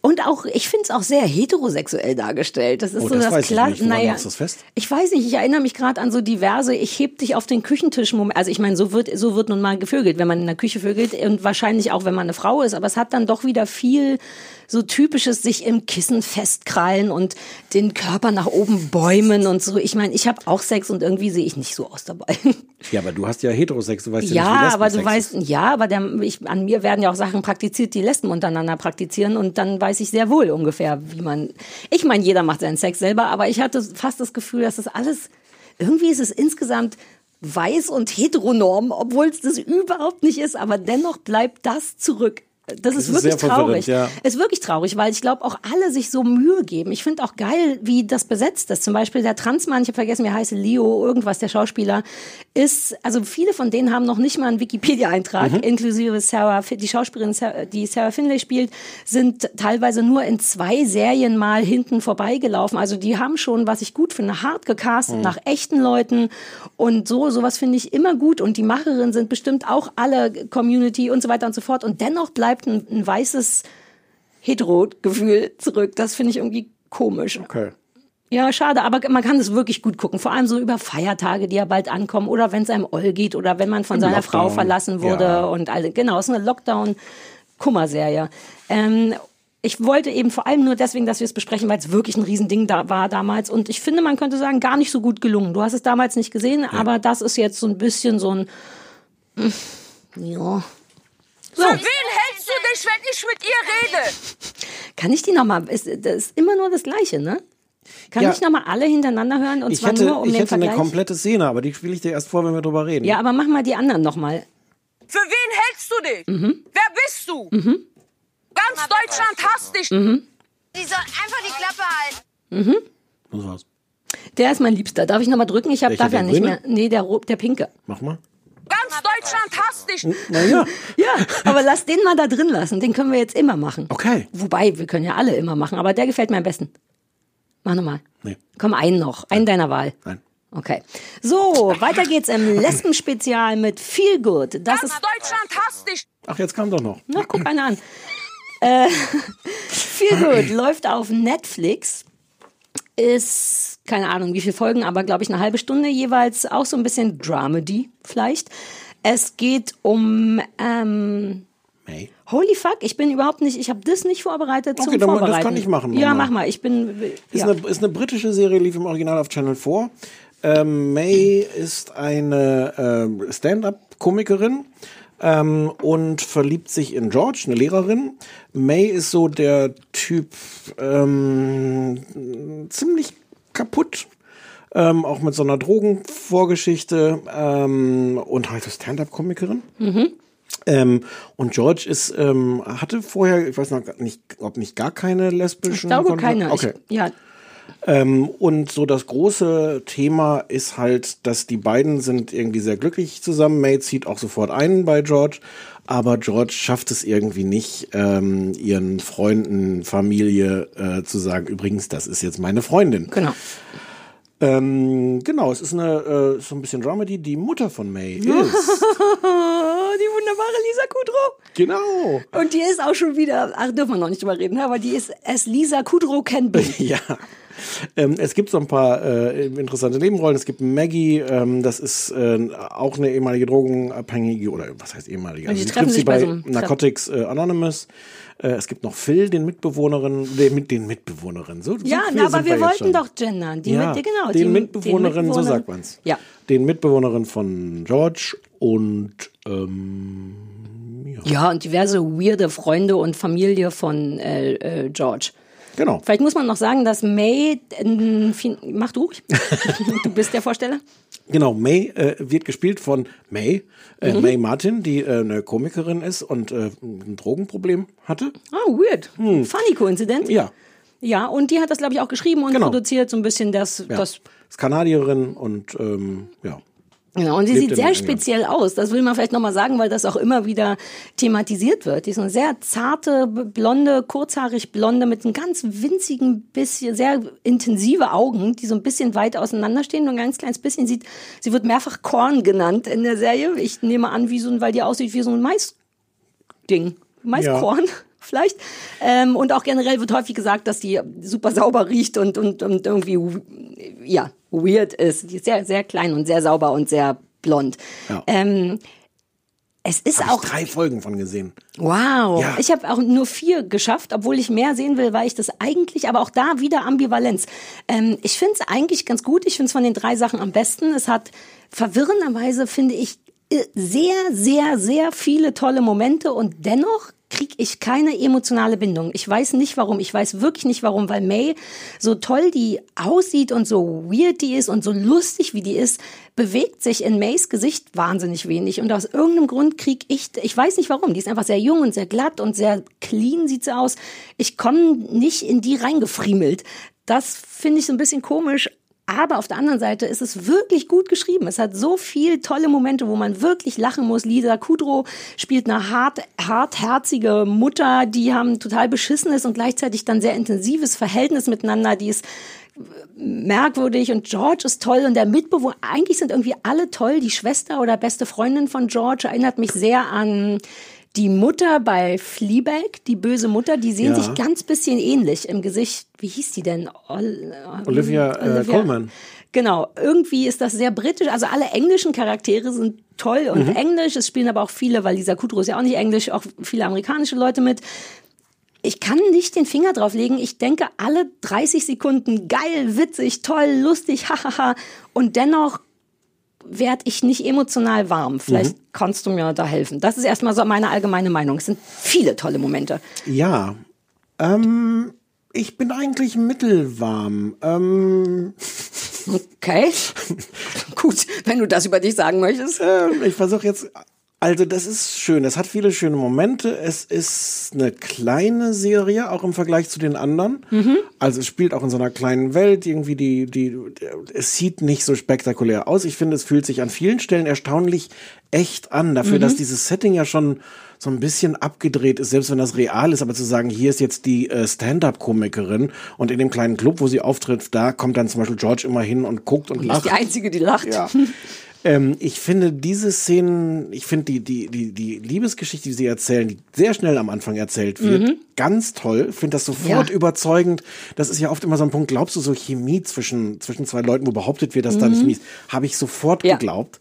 Und auch, ich finde es auch sehr heterosexuell dargestellt. Das ist Oh, so das das, weiß ich nicht. Naja, machst du das fest? Ich weiß nicht, ich erinnere mich gerade an so diverse, ich heb dich auf den Küchentisch Moment. Also ich meine, so wird, so wird nun mal gevögelt, wenn man in der Küche vögelt und wahrscheinlich auch, wenn man eine Frau ist. Aber es hat dann doch wieder viel so typisches sich im Kissen festkrallen und den Körper nach oben bäumen und so. Ich meine, ich habe auch Sex und irgendwie sehe ich nicht so aus dabei. Ja, aber du hast ja Heterosex, du weißt ja, Ja, nicht, wie aber du weißt, ja, aber der, ich, an mir werden ja auch Sachen praktiziert, die Lesben untereinander praktizieren und dann weiß ich sehr wohl ungefähr, wie man. Ich meine, jeder macht seinen Sex selber, aber ich hatte fast das Gefühl, dass das alles irgendwie ist es insgesamt weiß und heteronorm, obwohl es das überhaupt nicht ist, aber dennoch bleibt das zurück. Das ist, ist wirklich traurig. ja. Ist wirklich traurig, weil ich glaube, auch alle sich so Mühe geben. Ich finde auch geil, wie das besetzt ist. Zum Beispiel der Transmann, ich habe vergessen, wie heißt Leo, irgendwas, der Schauspieler, ist, also viele von denen haben noch nicht mal einen Wikipedia-Eintrag, Mhm. inklusive Sarah, die Schauspielerin, die Sarah Finlay spielt, sind teilweise nur in zwei Serien mal hinten vorbeigelaufen. Also die haben schon, was ich gut finde, hart gecastet Mhm. nach echten Leuten und so, sowas finde ich immer gut und die Macherinnen sind bestimmt auch alle Community und so weiter und so fort und dennoch bleibt ein, ein weißes Hetero-Gefühl zurück. Das finde ich irgendwie komisch. Okay. Ja, schade, aber man kann es wirklich gut gucken. Vor allem so über Feiertage, die ja bald ankommen oder wenn es einem Oll geht oder wenn man von Im seiner Lockdown. Frau verlassen wurde Ja. und alle. Genau, es ist eine Lockdown-Kummerserie. Ähm, ich wollte eben vor allem nur deswegen, dass wir es besprechen, weil es wirklich ein Riesending da war damals. Und ich finde, man könnte sagen, gar nicht so gut gelungen. Du hast es damals nicht gesehen, aber das ist jetzt so ein bisschen so ein. mm, Ja. Für wen dich, wenn ich mit ihr rede? Kann ich die nochmal? Das ist immer nur das Gleiche, ne? Kann Ja. ich nochmal alle hintereinander hören? Und Ich zwar hätte, nur um ich den hätte eine Vergleich? komplette Szene, aber die spiele ich dir erst vor, wenn wir drüber reden. Ja, aber mach mal die anderen nochmal. Für wen hältst du dich? Mhm. Wer bist du? Ganz Deutschland hasst dich. Mhm. Die soll einfach die Klappe halten. Das war's. Der ist mein Liebster. Darf ich nochmal drücken? Ich hab, Welcher, darf ja nicht grüne? mehr. Nee, der, der pinke. Mach mal. Ganz Deutschland hasst dich. Naja, Ja, aber lass den mal da drin lassen. Den können wir jetzt immer machen. okay. Wobei, wir können ja alle immer machen, aber der gefällt mir am besten. Mach nochmal. Nee, Komm, einen noch. Einen deiner Wahl. nein. Okay. So, weiter geht's im Lesben-Spezial mit Feel Good. Das Ganz ist Deutschland hasst dich. Ach, jetzt kam doch noch. Na, guck einer an. Äh, Feel Good läuft auf Netflix. Ist, keine Ahnung, wie viele Folgen, aber glaube ich eine halbe Stunde jeweils. Auch so ein bisschen Dramedy vielleicht. Es geht um ähm, May. Holy fuck, ich bin überhaupt nicht, ich habe das nicht vorbereitet zum Okay, dann- das Vorbereiten. kann ich machen, Ja, mach mal. Ich bin Ist, ja. eine, ist eine britische Serie, lief im Original auf Channel 4. Ähm, May ist eine ähm, Stand-up-Komikerin ähm, und verliebt sich in George, eine Lehrerin. May ist so der Typ ähm, ziemlich kaputt. Ähm, auch mit so einer Drogenvorgeschichte ähm, und halt Stand-up-Komikerin. Mhm. Ähm, und George ist, ähm, hatte vorher, ich weiß noch nicht, ob nicht gar keine lesbischen Ich glaube Kontakte- keine. Okay. Ich, ja, Ähm, und so das große Thema ist halt, dass die beiden sind irgendwie sehr glücklich zusammen. May zieht auch sofort ein bei George, aber George schafft es irgendwie nicht, ähm, ihren Freunden, Familie äh, zu sagen, übrigens, das ist jetzt meine Freundin. genau. Ähm, genau, es ist eine äh, so ein bisschen Dramedy. Die Mutter von May ist. die wunderbare Lisa Kudrow. genau. Und die ist auch schon wieder, ach, dürfen wir noch nicht drüber reden, aber die ist es Lisa Kudrow Kenby. Ja. Ähm, es gibt so ein paar äh, interessante Nebenrollen. Es gibt Maggie, ähm, das ist äh, auch eine ehemalige Drogenabhängige oder was heißt ehemalige? Und die treffen sich bei bei so Narcotics äh, Anonymous. Äh, es gibt noch Phil, den Mitbewohnerin, den, mit den Mitbewohnerin. So, so Ja, queer na, aber wir jetzt wollten doch gendern. Die ja, mit, genau, den die, Mitbewohnerin, so sagt man's. Ja. Den Mitbewohnerin von George und ähm, Ja, und diverse weirde Freunde und Familie von äh, äh, George. Genau. Vielleicht muss man noch sagen, dass May, äh, mach du ruhig. du bist der Vorsteller. Genau, May äh, wird gespielt von May, äh, Mhm. May Martin, die äh, eine Komikerin ist und äh, ein Drogenproblem hatte. Ah, weird. Funny Coincidence. Hm. Ja, Ja, und die hat das, glaube ich, auch geschrieben und Genau. produziert, so ein bisschen das, ja. das ist Kanadierin und ähm, ja. Genau, und sie Lebt sieht sehr speziell aus. Das will man vielleicht nochmal sagen, weil das auch immer wieder thematisiert wird. Die ist eine sehr zarte, blonde, kurzhaarig blonde mit einem ganz winzigen bisschen, sehr intensive Augen, die so ein bisschen weit auseinanderstehen. Nur ein ganz kleines bisschen sieht, sie wird mehrfach Korn genannt in der Serie. Ich nehme an, wie so ein, weil die aussieht wie so ein Mais-Ding. Maiskorn. Vielleicht. Ähm, und auch generell wird häufig gesagt, dass die super sauber riecht und, und, und irgendwie, ja, weird ist. Die ist sehr, sehr klein und sehr sauber und sehr blond. Ja. Ähm, es ist Hab auch. ich drei Folgen von gesehen. Wow. Ja. Ich habe auch nur vier geschafft, obwohl ich mehr sehen will, weil ich das eigentlich, aber auch da wieder Ambivalenz. Ähm, ich finde es eigentlich ganz gut. Ich finde es von den drei Sachen am besten. Es hat verwirrenderweise, finde ich, sehr, sehr, sehr viele tolle Momente und dennoch kriege ich keine emotionale Bindung. Ich weiß nicht warum. Ich weiß wirklich nicht warum, weil May so toll die aussieht und so weird die ist und so lustig wie die ist, bewegt sich in Mays Gesicht wahnsinnig wenig. Und aus irgendeinem Grund kriege ich, ich weiß nicht warum, die ist einfach sehr jung und sehr glatt und sehr clean sieht sie aus. Ich komme nicht in die reingefriemelt. Das finde ich so ein bisschen komisch. Aber auf der anderen Seite ist es wirklich gut geschrieben. Es hat so viel tolle Momente, wo man wirklich lachen muss. Lisa Kudrow spielt eine hart, hartherzige Mutter, die haben total beschissenes und gleichzeitig dann sehr intensives Verhältnis miteinander. Die ist merkwürdig und George ist toll und der Mitbewohner, eigentlich sind irgendwie alle toll. Die Schwester oder beste Freundin von George erinnert mich sehr an die Mutter bei Fleabag, die böse Mutter, die sehen Ja. sich ganz bisschen ähnlich im Gesicht. Wie hieß die denn? Ol Olivia, äh, Colman. Genau, irgendwie ist das sehr britisch. Also alle englischen Charaktere sind toll und Mhm. englisch. Es spielen aber auch viele, weil Lisa Kudrow ist ja auch nicht englisch, auch viele amerikanische Leute mit. Ich kann nicht den Finger drauf legen. Ich denke alle 30 Sekunden geil, witzig, toll, lustig, hahaha. Und dennoch werde ich nicht emotional warm. Vielleicht Mhm. kannst du mir da helfen. Das ist erstmal so meine allgemeine Meinung. Es sind viele tolle Momente. Ja. Ähm, ich bin eigentlich mittelwarm. Ähm, Okay. Gut, wenn du das über dich sagen möchtest. ähm, ich versuche jetzt. Also das ist schön. Es hat viele schöne Momente. Es ist eine kleine Serie, auch im Vergleich zu den anderen. Also es spielt auch in so einer kleinen Welt. Irgendwie die, die, es sieht nicht so spektakulär aus. Ich finde, es fühlt sich an vielen Stellen erstaunlich echt an. Dafür, Mhm. dass dieses Setting ja schon so ein bisschen abgedreht ist, selbst wenn das real ist, aber zu sagen, hier ist jetzt die äh, Stand-up-Komikerin und in dem kleinen Club, wo sie auftritt, da kommt dann zum Beispiel George immer hin und guckt und bist lacht. die Einzige, die lacht. Ja. Ähm, ich finde diese Szenen, ich finde die, die, die, die Liebesgeschichte, die sie erzählen, die sehr schnell am Anfang erzählt wird, Mhm. ganz toll. Finde das sofort Ja. überzeugend. Das ist ja oft immer so ein Punkt, glaubst du so Chemie zwischen, zwischen zwei Leuten, wo behauptet wird, dass da Mhm. nicht Chemie ist? Habe ich sofort Ja. geglaubt.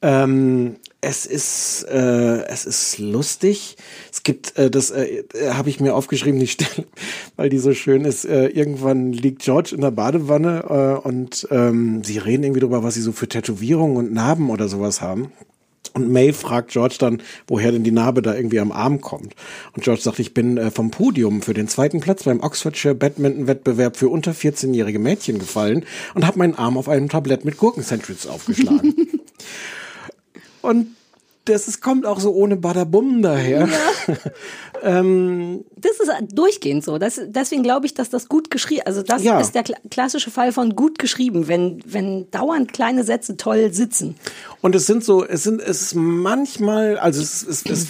Ähm, es ist, äh, es ist lustig. Es gibt, äh, das äh, habe ich mir aufgeschrieben, die Stelle, weil die so schön ist. Äh, irgendwann liegt George in der Badewanne äh, und ähm, sie reden irgendwie darüber, was sie so für Tätowierungen und Narben oder sowas haben. Und May fragt George dann, woher denn die Narbe da irgendwie am Arm kommt. Und George sagt, ich bin äh, vom Podium für den zweiten Platz beim Oxfordshire Badminton-Wettbewerb für unter 14-jährige Mädchen gefallen und habe meinen Arm auf einem Tablett mit Gurkensandwiches aufgeschlagen. und das ist, kommt auch so ohne Badabum daher. Ja. ähm, das ist durchgehend so. Das, deswegen glaube ich, dass das gut geschrieben, also das Ja. ist der kla- klassische Fall von gut geschrieben, wenn, wenn dauernd kleine Sätze toll sitzen. Und es sind so, es sind, es ist manchmal, also es, es, es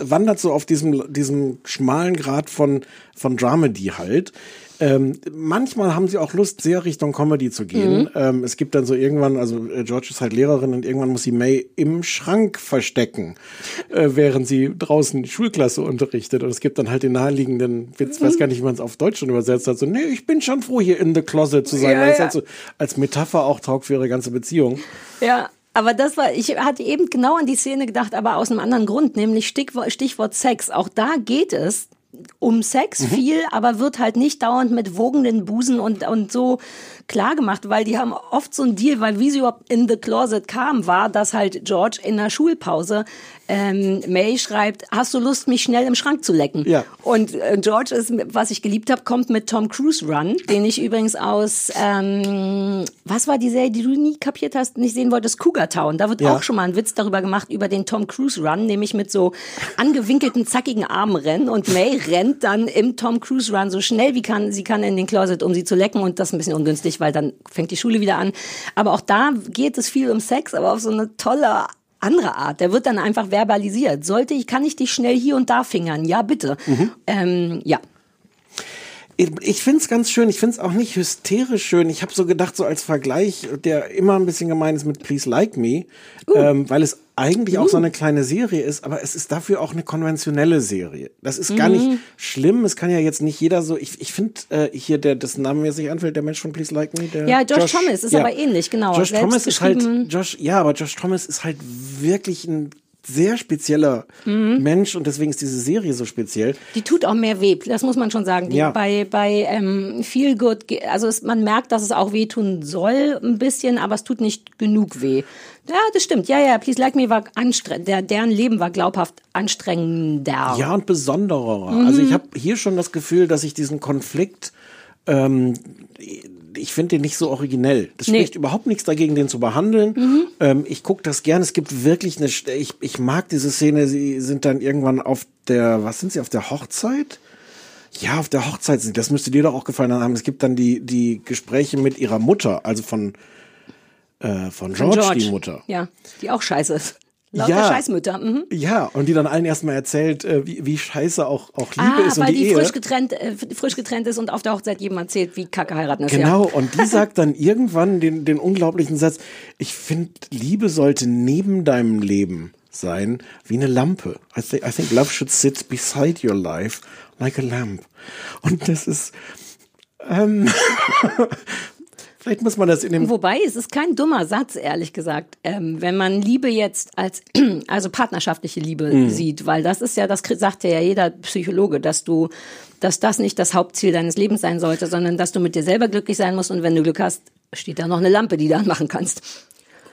wandert so auf diesem, diesem schmalen Grad von, von Dramedy halt. Ähm, manchmal haben sie auch Lust, sehr Richtung Comedy zu gehen. Mhm. Ähm, es gibt dann so irgendwann, also äh, George ist halt Lehrerin und irgendwann muss sie May im Schrank verstecken, äh, während sie draußen die Schulklasse unterrichtet. Und es gibt dann halt den naheliegenden Witz, Mhm. weiß gar nicht, wie man es auf Deutsch schon übersetzt hat, so, nee, ich bin schon froh, hier in the closet zu sein, Ja, weil es ja. halt so als Metapher auch taugt für ihre ganze Beziehung. Ja, aber das war, ich hatte eben genau an die Szene gedacht, aber aus einem anderen Grund, nämlich Stichwort, Stichwort Sex. Auch da geht es um Sex viel, aber wird halt nicht dauernd mit wogenden Busen und, und so klar gemacht, weil die haben oft so einen Deal, weil wie sie überhaupt in the closet kam, war, dass halt George in der Schulpause ähm, May schreibt, hast du Lust, mich schnell im Schrank zu lecken? Ja. Und äh, George ist, was ich geliebt habe, kommt mit Tom Cruise Run, den ich übrigens aus, ähm, was war die Serie, die du nie kapiert hast, nicht sehen wolltest, Cougar Town. Da wird Ja. auch schon mal ein Witz darüber gemacht, über den Tom Cruise Run, nämlich mit so angewinkelten, zackigen Armen rennen. Und May rennt dann im Tom Cruise Run so schnell wie kann, sie kann in den Closet, um sie zu lecken. Und das ist ein bisschen ungünstig, weil dann fängt die Schule wieder an. Aber auch da geht es viel um Sex, aber auf so eine tolle andere Art. Der wird dann einfach verbalisiert. Sollte ich, kann ich dich schnell hier und da fingern? Ja, bitte. Ähm, ja. Ich, finde es ganz schön. Ich finde es auch nicht hysterisch schön. Ich habe so gedacht, so als Vergleich, der immer ein bisschen gemein ist mit Please Like Me, ähm, weil es eigentlich auch so eine kleine Serie ist, aber es ist dafür auch eine konventionelle Serie. Das ist gar nicht schlimm. Es kann ja jetzt nicht jeder so. Ich, ich finde äh, hier, der das Name mir sich anfällt, der Mensch von Please Like Me, der Ja, Josh Thomas ist aber ähnlich, genau. Josh Selbst Thomas ist halt. Josh, ja, aber Josh Thomas ist halt wirklich ein sehr spezieller Mhm. Mensch und deswegen ist diese Serie so speziell. Die tut auch mehr weh, das muss man schon sagen. Die Ja. Bei, bei ähm, Feel Good, also es, man merkt, dass es auch wehtun soll, ein bisschen, aber es tut nicht genug weh. Ja, das stimmt. Ja, ja, Please Like Me war anstrengend. Der, deren Leben war glaubhaft anstrengender. Ja, und besonderer. Mhm. Also ich habe hier schon das Gefühl, dass ich diesen Konflikt, ähm, ich finde den nicht so originell. Das Nee. spricht überhaupt nichts dagegen, den zu behandeln. Mhm. Ähm, ich gucke das gern. Es gibt wirklich eine, ich, ich mag diese Szene. Sie sind dann irgendwann auf der, was sind sie, auf der Hochzeit? Ja, auf der Hochzeit sind. Das müsste dir doch auch gefallen haben. Es gibt dann die, die Gespräche mit ihrer Mutter, also von, äh, von Von George, die Mutter. Ja, die auch scheiße ist. Lauter Ja. Scheißmütter. Mhm. Ja, und die dann allen erstmal erzählt, äh, wie, wie scheiße auch, auch Liebe Ah, ist und weil die, die, Ehe. frisch getrennt, äh, frisch getrennt ist und auf der Hochzeit jedem erzählt, wie kacke heiraten ist. Genau, Ja. und die sagt dann irgendwann den, den unglaublichen Satz, ich finde, Liebe sollte neben deinem Leben sein, wie eine Lampe. I, think I think love should sit beside your life like a lamp. Und das ist, ähm, vielleicht muss man das in dem Wobei, es ist kein dummer Satz, ehrlich gesagt, ähm, wenn man Liebe jetzt als, also partnerschaftliche Liebe Mhm. sieht, weil das ist ja, das sagt ja jeder Psychologe, dass du, dass das nicht das Hauptziel deines Lebens sein sollte, sondern dass du mit dir selber glücklich sein musst und wenn du Glück hast, steht da noch eine Lampe, die du anmachen kannst.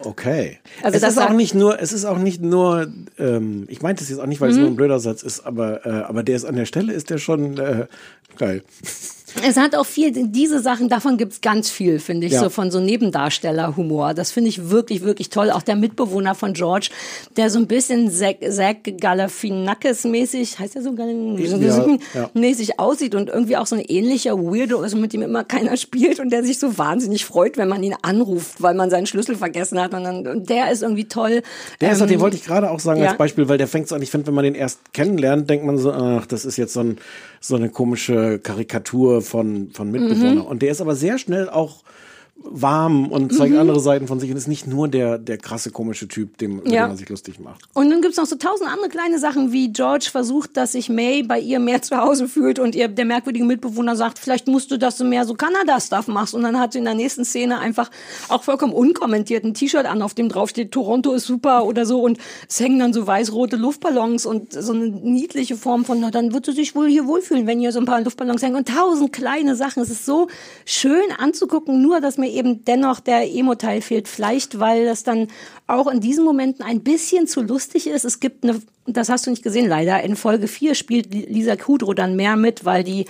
Okay. Also es das ist auch nicht nur, es ist auch nicht nur, ähm, ich meinte es jetzt auch nicht, weil es Mhm. nur ein blöder Satz ist, aber, äh, aber der ist an der Stelle, ist der schon äh, geil. Es hat auch viel, diese Sachen, davon gibt's ganz viel, finde ich, Ja. so von so Nebendarstellerhumor. Das finde ich wirklich, wirklich toll. Auch der Mitbewohner von George, der so ein bisschen Zack, Zack Galifianakis-mäßig, heißt er so, Ja, ja. mäßig aussieht und irgendwie auch so ein ähnlicher Weirdo ist, mit dem immer keiner spielt und der sich so wahnsinnig freut, wenn man ihn anruft, weil man seinen Schlüssel vergessen hat. Und, dann, und der ist irgendwie toll. Der ist, Ähm, den wollte ich gerade auch sagen ja. als Beispiel, weil der fängt so an, ich finde, wenn man den erst kennenlernt, denkt man so, ach, das ist jetzt so, ein, so eine komische Karikatur von, von Mitbewohner. Mhm. Und der ist aber sehr schnell auch warm und zeigt Mhm. andere Seiten von sich und ist nicht nur der, der krasse, komische Typ, dem, Ja. den man sich lustig macht. Und dann gibt's noch so tausend andere kleine Sachen, wie George versucht, dass sich May bei ihr mehr zu Hause fühlt und ihr der merkwürdige Mitbewohner sagt, vielleicht musst du, dass du mehr so Kanada-Stuff machst. Und dann hat sie in der nächsten Szene einfach auch vollkommen unkommentiert ein T-Shirt an, auf dem drauf steht, Toronto ist super oder so. Und es hängen dann so weiß-rote Luftballons und so eine niedliche Form von, na, dann wird sie sich wohl hier wohlfühlen, wenn hier so ein paar Luftballons hängen. Und tausend kleine Sachen. Es ist so schön anzugucken, nur dass mir eben dennoch der Emo-Teil fehlt. Vielleicht, weil das dann auch in diesen Momenten ein bisschen zu lustig ist. Es gibt eine, das hast du nicht gesehen leider, in Folge 4 spielt Lisa Kudrow dann mehr mit, weil die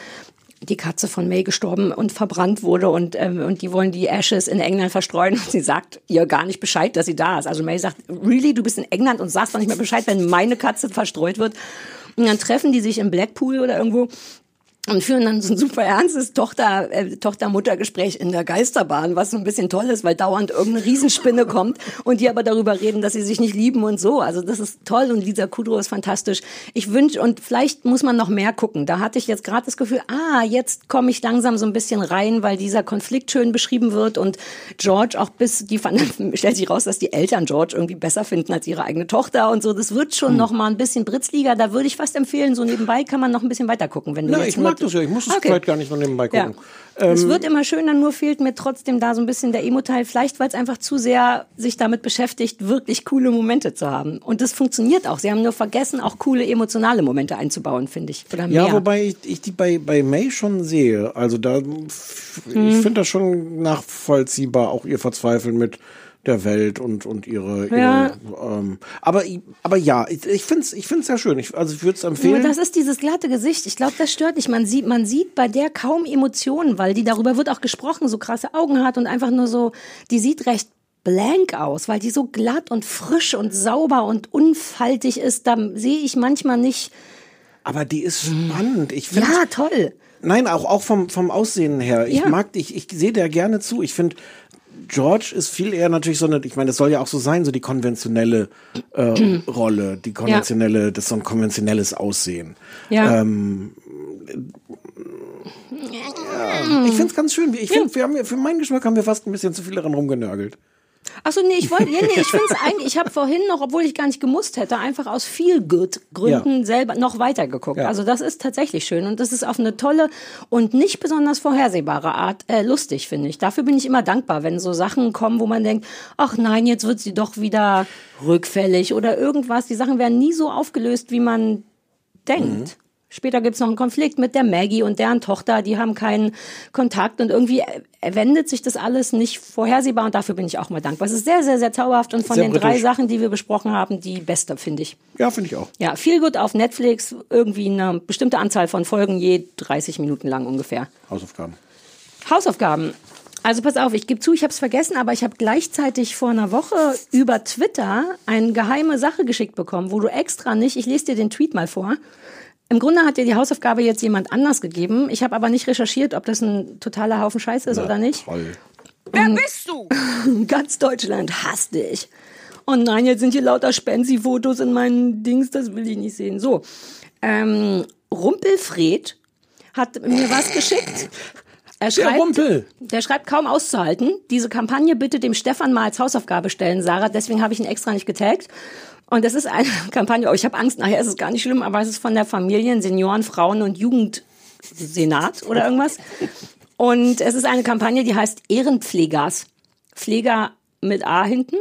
die Katze von May gestorben und verbrannt wurde und, ähm, und die wollen die Ashes in England verstreuen und sie sagt ihr gar nicht Bescheid, dass sie da ist. Also May sagt, really, du bist in England und sagst doch nicht mehr Bescheid, wenn meine Katze verstreut wird. Und dann treffen die sich im Blackpool oder irgendwo und führen dann so ein super ernstes Tochter, äh, Tochter-Mutter-Gespräch in der Geisterbahn, was so ein bisschen toll ist, weil dauernd irgendeine Riesenspinne kommt und die aber darüber reden, dass sie sich nicht lieben und so. Also das ist toll und Lisa Kudrow ist fantastisch. Ich wünsche, und vielleicht muss man noch mehr gucken. Da hatte ich jetzt gerade das Gefühl, ah, jetzt komme ich langsam so ein bisschen rein, weil dieser Konflikt schön beschrieben wird und George auch bis, die fanden, stellt sich raus, dass die Eltern George irgendwie besser finden als ihre eigene Tochter und so. Das wird schon noch mal ein bisschen Britzliga. Da würde ich fast empfehlen, so nebenbei kann man noch ein bisschen weiter gucken, wenn du Na, jetzt nur- mag das ja, ich muss es Okay. vielleicht gar nicht noch nebenbei gucken. Ja. es Ähm, wird immer schöner, nur fehlt mir trotzdem da so ein bisschen der Emo-Teil. Vielleicht, weil es einfach zu sehr sich damit beschäftigt, wirklich coole Momente zu haben. Und das funktioniert auch. Sie haben nur vergessen, auch coole emotionale Momente einzubauen, finde ich. Oder mehr. Ja, wobei ich, ich die bei, bei May schon sehe. Also da, ich Hm. finde das schon nachvollziehbar, auch ihr Verzweifeln mit der Welt und, und ihre, ihre Ja. ähm, aber, aber ja, ich, ich finde es ich find's sehr schön. Ich, also ich würde es empfehlen. das ist dieses glatte Gesicht. Ich glaube, das stört nicht. Man sieht, man sieht bei der kaum Emotionen, weil die darüber wird auch gesprochen, so krasse Augen hat und einfach nur so, die sieht recht blank aus, weil die so glatt und frisch und sauber und unfaltig ist. Da sehe ich manchmal nicht. aber die ist spannend. Ich find, Ja, toll. Nein, auch, auch vom, vom Aussehen her. Ich Ja. mag dich, ich sehe der gerne zu. Ich finde, George ist viel eher natürlich so eine, ich meine, das soll ja auch so sein, so die konventionelle äh, Rolle, die konventionelle, das ist so ein konventionelles Aussehen. Ja. Ähm, ja, ich finde es ganz schön. Ich finde, wir haben, für meinen Geschmack haben wir fast ein bisschen zu viel daran rumgenörgelt. Achso, nee, ich wollte, nee, nee, ich finde es eigentlich, ich habe vorhin noch, obwohl ich gar nicht gemusst hätte, einfach aus viel good Gründen Ja. selber noch weiter geguckt. Ja. Also das ist tatsächlich schön und das ist auf eine tolle und nicht besonders vorhersehbare Art äh, lustig, finde ich. Dafür bin ich immer dankbar, wenn so Sachen kommen, wo man denkt, ach nein, jetzt wird sie doch wieder rückfällig oder irgendwas. Die Sachen werden nie so aufgelöst, wie man denkt. Später gibt's noch einen Konflikt mit der Maggie und deren Tochter, die haben keinen Kontakt und irgendwie wendet sich das alles nicht vorhersehbar und dafür bin ich auch mal dankbar. Es ist sehr, sehr, sehr zauberhaft und von Sehr den drei britisch. Sachen, die wir besprochen haben, die beste, finde ich. Ja, finde ich auch. Ja, viel gut auf Netflix, irgendwie eine bestimmte Anzahl von Folgen, je 30 Minuten lang ungefähr. Hausaufgaben. Hausaufgaben. Also pass auf, ich gebe zu, ich habe es vergessen, aber ich habe gleichzeitig vor einer Woche über Twitter eine geheime Sache geschickt bekommen, wo du extra nicht, ich lese dir den Tweet mal vor. Im Grunde hat dir die Hausaufgabe jetzt jemand anders gegeben. Ich habe aber nicht recherchiert, ob das ein totaler Haufen Scheiß ist oder nicht. Toll. Wer bist du? Ganz Deutschland hasst dich. Oh nein, jetzt sind hier lauter Spenzi-Fotos in meinen Dings, das will ich nicht sehen. So, ähm, Rumpelfred hat mir was geschickt. Er schreibt, Rumpel. Der schreibt kaum auszuhalten. Diese Kampagne bitte dem Stefan mal als Hausaufgabe stellen, Sarah. Deswegen habe ich ihn extra nicht getaggt. Und das ist eine Kampagne, oh, ich habe Angst, nachher ist es gar nicht schlimm, aber es ist von der Familien, Senioren, Frauen und Jugendsenat oder irgendwas. Und es ist eine Kampagne, die heißt Ehrenpflegers. Pfleger mit A hinten.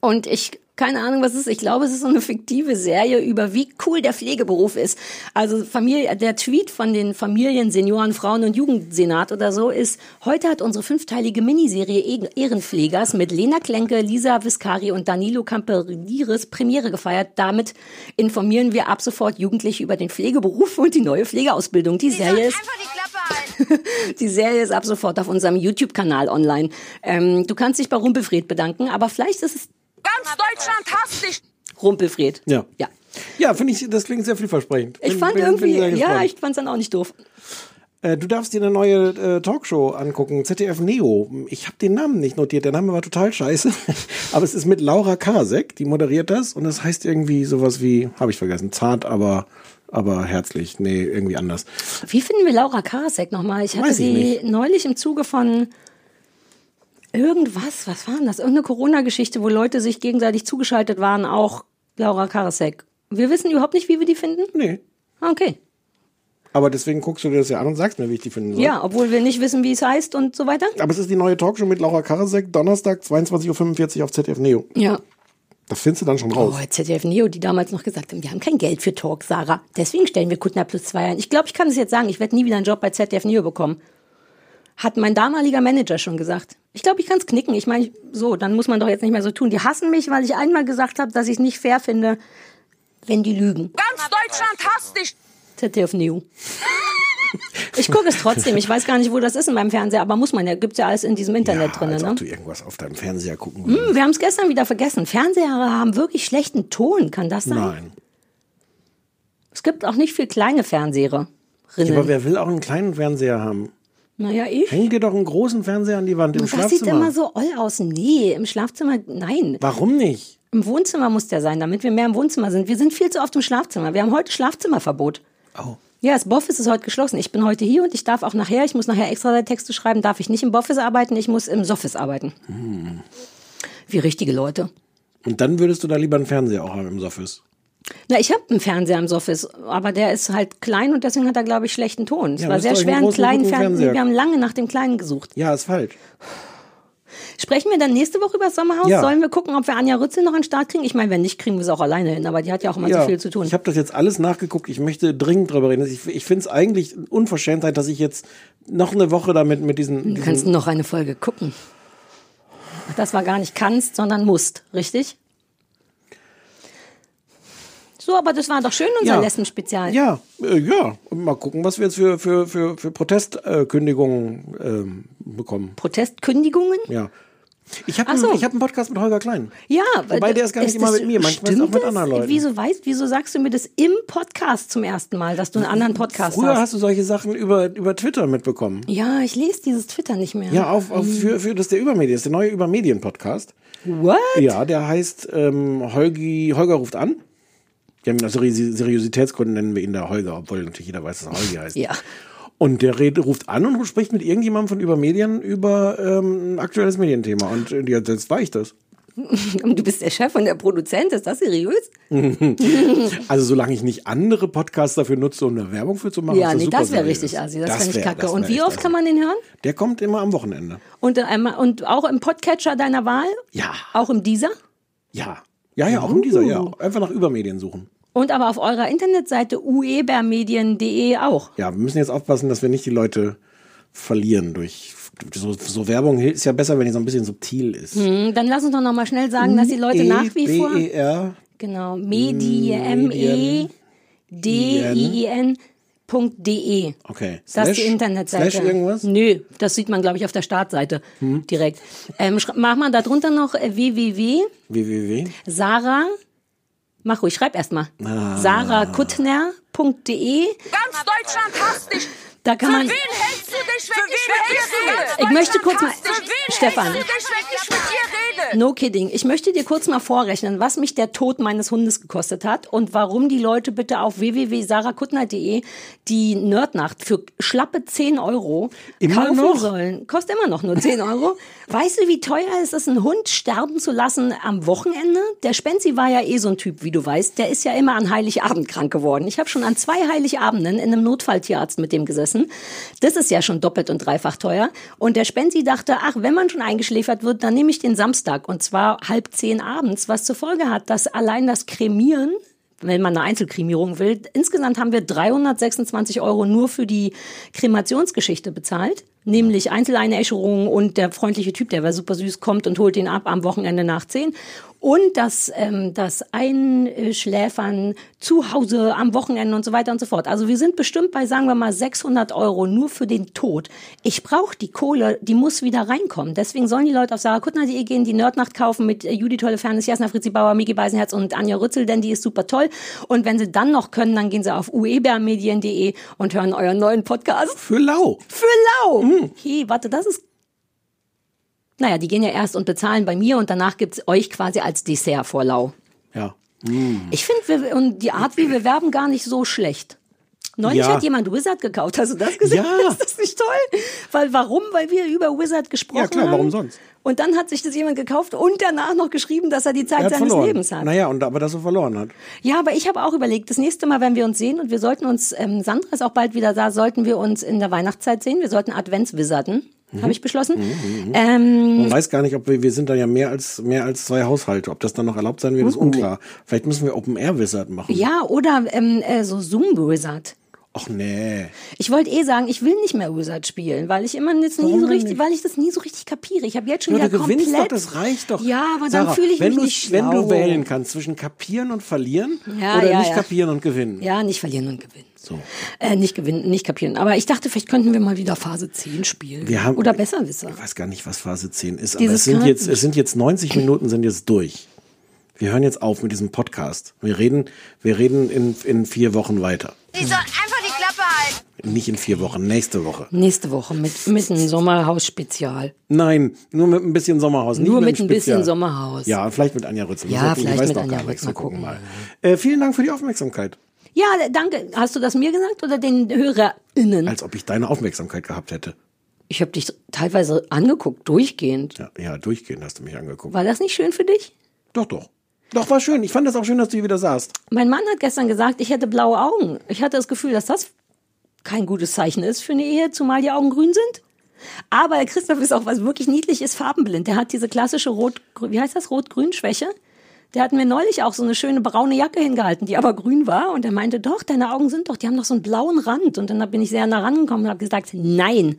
Und ich, keine Ahnung, was es ist. Ich glaube, es ist so eine fiktive Serie über wie cool der Pflegeberuf ist. Also Familie, der Tweet von den Familien, Senioren, Frauen und Jugendsenat oder so ist, heute hat unsere fünfteilige Miniserie Ehrenpflegers mit Lena Klenke, Lisa Viscari und Danilo Camperiris Premiere gefeiert. Damit informieren wir ab sofort Jugendliche über den Pflegeberuf und die neue Pflegeausbildung. Die Serie ist die die Serie ist ab sofort auf unserem YouTube-Kanal online. Ähm, du kannst dich bei Rumpelfred bedanken, aber vielleicht ist es Ganz Deutschland hasst dich. Rumpelfred. Ja. Ja. Ja, finde ich, das klingt sehr vielversprechend. Ich Bin- fand bin- bin irgendwie, sehr ja, ich fand's dann auch nicht doof. Äh, du darfst dir eine neue äh, Talkshow angucken, ZDF Neo. Ich habe den Namen nicht notiert, der Name war total scheiße. aber es ist mit Laura Kasek, die moderiert das und es heißt irgendwie sowas wie, habe ich vergessen, zart, aber aber herzlich. Nee, irgendwie anders. Wie finden wir Laura Karasek nochmal? Ich hatte Weiß ich sie neulich im Zuge von irgendwas, was war denn das? Irgendeine Corona-Geschichte, wo Leute sich gegenseitig zugeschaltet waren, auch Laura Karasek. Wir wissen überhaupt nicht, wie wir die finden? Nee. Ah, Okay. Aber deswegen guckst du dir das ja an und sagst mir, wie ich die finden soll. Ja, obwohl wir nicht wissen, wie es heißt und so weiter. Aber es ist die neue Talkshow mit Laura Karasek, Donnerstag, 22.45 Uhr auf ZDF Neo. Ja. Das findest du dann schon raus. Oh, ZDF Neo, die damals noch gesagt haben, wir haben kein Geld für Talk, Sarah. Deswegen stellen wir Kuttner plus zwei ein. Ich glaube, ich kann es jetzt sagen, ich werde nie wieder einen Job bei ZDF Neo bekommen. Hat mein damaliger Manager schon gesagt. Ich glaube, ich kann es knicken. Ich meine, so, dann muss man doch jetzt nicht mehr so tun. Die hassen mich, weil ich einmal gesagt habe, dass ich es nicht fair finde, wenn die lügen. Ganz Deutschland hasst dich. ZDF Neo. Ich gucke es trotzdem. Ich weiß gar nicht, wo das ist in meinem Fernseher, aber muss man ja. Gibt's ja alles in diesem Internet drin. Als Ne? ob du irgendwas auf deinem Fernseher gucken würdest. Hm, wir haben es gestern wieder vergessen. Fernseher haben wirklich schlechten Ton. Kann das sein? Nein. Es gibt auch nicht viel kleine Fernseher. Ja, aber wer will auch einen kleinen Fernseher haben? Naja, ich. Häng dir doch einen großen Fernseher an die Wand im das Schlafzimmer. sieht immer so oll aus. Nee, im Schlafzimmer, nein. Warum nicht? Im Wohnzimmer muss der sein, damit wir mehr im Wohnzimmer sind. Wir sind viel zu oft im Schlafzimmer. Wir haben heute Schlafzimmerverbot. Oh. Ja, das Boffis ist heute geschlossen. Ich bin heute hier und ich darf auch nachher, ich muss nachher extra Texte schreiben, darf ich nicht im Boffis arbeiten, ich muss im Soffis arbeiten. Hm. Wie richtige Leute. Und dann würdest du da lieber einen Fernseher auch haben im Soffis. Na, ich habe einen Fernseher im Soffis, aber der ist halt klein und deswegen hat er, glaube ich, schlechten Ton. Es Ja, war sehr schwer, einen kleinen Fernseher. Wir haben lange nach dem kleinen gesucht. Ja, ist falsch. Sprechen wir dann nächste Woche über das Sommerhaus? Ja. Sollen wir gucken, ob wir Anja Rützel noch an den Start kriegen? Ich meine, wenn nicht, kriegen wir es auch alleine hin, aber die hat ja auch immer so viel zu tun. Ich habe das jetzt alles nachgeguckt. Ich möchte dringend drüber reden. Ich, ich finde es eigentlich Unverschämtheit, dass ich jetzt noch eine Woche damit mit diesen. Du diesen kannst noch eine Folge gucken. Das war gar nicht kannst, sondern musst, richtig? So, aber das war doch schön, unser Ja. Lesben-Spezial. ja, äh, ja. Und mal gucken, was wir jetzt für, für, für, für Protestkündigungen ähm, bekommen. Protestkündigungen? Ja. Ich habe so. einen, ich hab einen Podcast mit Holger Klein. Ja, Wobei der ist gar nicht immer das- mit mir, manchmal ist auch mit anderen Leuten. Wieso weißt, wieso sagst du mir das im Podcast zum ersten Mal, dass du einen anderen Podcast Früher hast? hast du solche Sachen über, über Twitter mitbekommen. Ja, ich lese dieses Twitter nicht mehr. Ja, auf, auf, für, für das ist der Übermedien, ist der neue Übermedien-Podcast. What? Ja, der heißt ähm, Holgi, Holger ruft an. Haben aus Seri- Seriositätsgründen nennen wir ihn der Holger, obwohl natürlich jeder weiß, dass er Holgi heißt. Ja. Und der red, ruft an und spricht mit irgendjemandem von Übermedien über ähm, ein aktuelles Medienthema. Und äh, ja, jetzt war ich das. Du bist der Chef und der Produzent, ist das seriös? Also solange ich nicht andere Podcasts dafür nutze, um eine Werbung für zu machen, ja, ist nee, super das wäre richtig assi, das, fände ich kacke. das Und wie oft assi. kann man den hören? Der kommt immer am Wochenende. Und, einmal, und auch im Podcatcher deiner Wahl? Ja. Auch im Dieser? Ja. Ja, ja, auch in dieser, ja. Einfach nach Übermedien suchen. Und aber auf eurer Internetseite uebermedien.de auch. Ja, wir müssen jetzt aufpassen, dass wir nicht die Leute verlieren durch so, so Werbung ist ja besser, wenn die so ein bisschen subtil ist. Hm, dann lass uns doch noch mal schnell sagen, dass die Leute nach wie vor B-E-R. genau Medien M E D I N .de. Okay. Das ist die Internetseite. Slash irgendwas? Nö, das sieht man, glaube ich, auf der Startseite direkt. Ähm, mach mal da drunter noch äh, www. www. Sarah, mach ruhig, schreib erst mal. Ah. sarahkuttner.de. Ganz Deutschland hasst dich. Da kann Für man. wen hältst du dich, wenn ich mit dir rede? Ich möchte kurz mal- Stefan. No kidding. Ich möchte dir kurz mal vorrechnen, was mich der Tod meines Hundes gekostet hat und warum die Leute bitte auf www.sarahkuttner.de die Nerdnacht für schlappe 10 Euro Immer kaufen noch? sollen. Kostet immer noch nur 10 Euro. weißt du, wie teuer es ist, einen Hund sterben zu lassen am Wochenende? Der Spenzi war ja eh so ein Typ, wie du weißt. Der ist ja immer an Heiligabend krank geworden. Ich habe schon an zwei Heiligabenden in einem Notfalltierarzt mit dem gesessen. Das ist ja schon doppelt und dreifach teuer. Und der Spenzi dachte, ach, wenn man schon eingeschläfert wird, dann nehme ich den Samstag. Und zwar halb zehn abends, was zur Folge hat, dass allein das Cremieren wenn man eine Einzelkremierung will. Insgesamt haben wir 326 Euro nur für die Kremationsgeschichte bezahlt. Nämlich Einzeleinäscherung und der freundliche Typ, der war super süß, kommt und holt ihn ab am Wochenende nach 10. Und das, ähm, das Einschläfern zu Hause am Wochenende und so weiter und so fort. Also wir sind bestimmt bei, sagen wir mal, 600 Euro nur für den Tod. Ich brauche die Kohle, die muss wieder reinkommen. Deswegen sollen die Leute auf sarahkuttner.de gehen, die Nerdnacht kaufen mit Judy Tollefernes, Jasna Fritzi Bauer, Miki Beisenherz und Anja Rützel, denn die ist super toll. Und wenn sie dann noch können, dann gehen sie auf uebermedien.de und hören euren neuen Podcast. Für lau. Für lau! Hey, warte, das ist naja, die gehen ja erst und bezahlen bei mir und danach gibt's euch quasi als Dessert vor Lau. Ja. Ich finde, und die Art, wie wir werben, gar nicht so schlecht. Neulich Ja. hat jemand Wizard gekauft. Hast du das gesehen? Ja. Ist das nicht toll? Weil, warum? Weil wir über Wizard gesprochen Ja, klar, haben. warum sonst? Und dann hat sich das jemand gekauft und danach noch geschrieben, dass er die Zeit Er seines verloren. Lebens hat. Naja, und aber dass er verloren hat. Ja, aber ich habe auch überlegt, das nächste Mal, wenn wir uns sehen, und wir sollten uns, ähm, Sandra ist auch bald wieder da, sollten wir uns in der Weihnachtszeit sehen. Wir sollten Adventswizarden, Mhm. habe ich beschlossen. Ähm, Man weiß gar nicht, ob wir, wir sind da ja mehr als, mehr als zwei Haushalte. Ob das dann noch erlaubt sein wird, ist unklar. Vielleicht müssen wir Open Air Wizard machen. ja, oder ähm, äh, so Zoom-Wizard. Ach nee. Ich wollte eh sagen, ich will nicht mehr Wizard spielen, weil ich immer jetzt nie so richtig, nicht? weil ich das nie so richtig kapiere. Ich habe jetzt schon Ja, wieder du gewinnst doch, komplett. das reicht doch. Ja, aber dann Sarah, fühle ich wenn mich nicht Wenn schlau. du wählen kannst zwischen kapieren und verlieren Ja, oder ja, nicht ja. kapieren und gewinnen. Ja, nicht verlieren und gewinnen. So. Äh, nicht gewinnen, nicht kapieren. Aber ich dachte, vielleicht könnten wir mal wieder Phase 10 spielen. Wir haben- Oder Besserwisser. Ich weiß gar nicht, was Phase 10 ist, aber Dieses es sind, jetzt, es sind jetzt 90 Minuten sind jetzt durch. Wir hören jetzt auf mit diesem Podcast. Wir reden, wir reden in, in vier Wochen weiter. Die soll einfach die Klappe halten. Nicht in vier Wochen, nächste Woche. Nächste Woche mit, mit einem Sommerhaus-Spezial. Nein, nur mit ein bisschen Sommerhaus. nicht Nur mit mit ein bisschen. Sommerhaus. Ja, vielleicht mit Anja Rützel. Ja, ich vielleicht weiß mit noch Anja. Rützel. Wir Mal gucken gucken. mal. Äh, vielen Dank für die Aufmerksamkeit. Ja, danke. Hast du das mir gesagt oder den HörerInnen? Als ob ich deine Aufmerksamkeit gehabt hätte. Ich habe dich teilweise angeguckt, durchgehend. Ja, ja, durchgehend hast du mich angeguckt. War das nicht schön für dich? Doch, doch. Doch, war schön. Ich fand das auch schön, dass du hier wieder saßt. Mein Mann hat gestern gesagt, ich hätte blaue Augen. Ich hatte das Gefühl, dass das kein gutes Zeichen ist für eine Ehe, zumal die Augen grün sind. Aber der Christoph ist auch, was wirklich niedlich ist, farbenblind. Der hat diese klassische Rot, wie heißt das, Rot-Grün-Schwäche. Der hat mir neulich auch so eine schöne braune Jacke hingehalten, die aber grün war. Und er meinte, doch, deine Augen sind doch, die haben doch so einen blauen Rand. Und dann bin ich sehr nah rangekommen und habe gesagt, nein,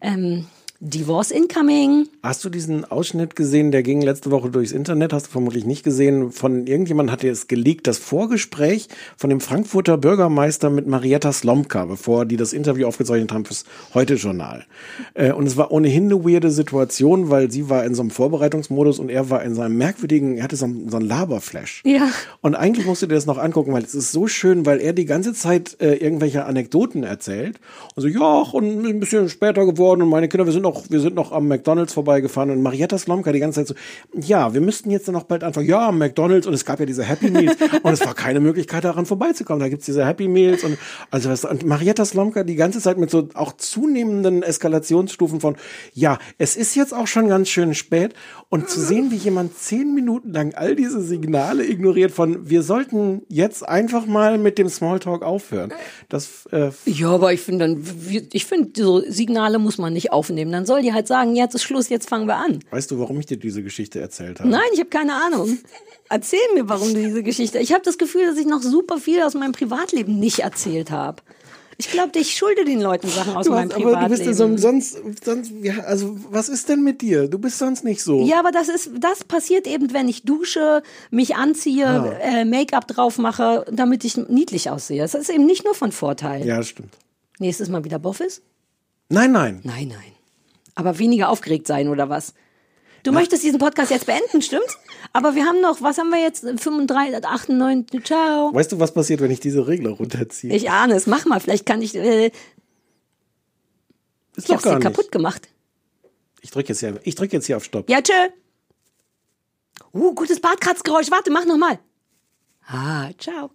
ähm, Divorce incoming. Hast du diesen Ausschnitt gesehen, der ging letzte Woche durchs Internet, hast du vermutlich nicht gesehen, von irgendjemand hat dir es geleakt, das Vorgespräch von dem Frankfurter Bürgermeister mit Marietta Slomka, bevor die das Interview aufgezeichnet haben fürs Heute-Journal. Äh, Und es war ohnehin eine weirde Situation, weil sie war in so einem Vorbereitungsmodus und er war in seinem merkwürdigen, er hatte so einen, so einen Laberflash. Ja. Und eigentlich musst du dir das noch angucken, weil es ist so schön, weil er die ganze Zeit äh, irgendwelche Anekdoten erzählt. Und so, ja, und ein bisschen später geworden und meine Kinder, wir sind noch, wir sind noch am McDonalds vorbeigefahren und Marietta Slomka die ganze Zeit so, ja, wir müssten jetzt dann noch bald anfangen, ja, am McDonalds und es gab ja diese Happy Meals und es war keine Möglichkeit daran vorbeizukommen. Da gibt's diese Happy Meals und also was, und Marietta Slomka die ganze Zeit mit so auch zunehmenden Eskalationsstufen von, ja, es ist jetzt auch schon ganz schön spät und zu sehen, wie jemand zehn Minuten lang all diese Signale ignoriert von, wir sollten jetzt einfach mal mit dem Smalltalk aufhören. Das, äh, Ja, aber ich finde dann, ich finde, so Signale muss man nicht aufnehmen. Dann soll die halt sagen, jetzt ist Schluss, jetzt fangen wir an. weißt du, warum ich dir diese Geschichte erzählt habe? Nein, ich habe keine Ahnung. Erzähl mir, warum du diese Geschichte. Ich habe das Gefühl, dass ich noch super viel aus meinem Privatleben nicht erzählt habe. Ich glaube, ich schulde den Leuten Sachen aus Du meinem hast, aber du bist ja Privatleben. so, sonst, sonst, ja, also, was ist denn mit dir? Du bist sonst nicht so. ja, aber das ist, das passiert eben, wenn ich dusche, mich anziehe, Ah. äh, Make-up drauf mache, damit ich niedlich aussehe. Das ist eben nicht nur von Vorteil. Ja, stimmt. Nächstes Mal wieder Boffis? Nein, nein. Nein, nein. Aber weniger aufgeregt sein oder was? Du möchtest diesen Podcast jetzt beenden, stimmt's? Aber wir haben noch, was haben wir jetzt? 35, 98, ciao. Weißt du, was passiert, wenn ich diese Regler runterziehe? Ich ahne es, mach mal, vielleicht kann ich. Äh, ist ich doch hab's dir nicht. kaputt gemacht. Ich drücke jetzt, hier- ich drück jetzt hier auf Stopp. Ja, tschö. Uh, gutes Badkratzgeräusch. Warte, mach noch mal. Ah, ciao.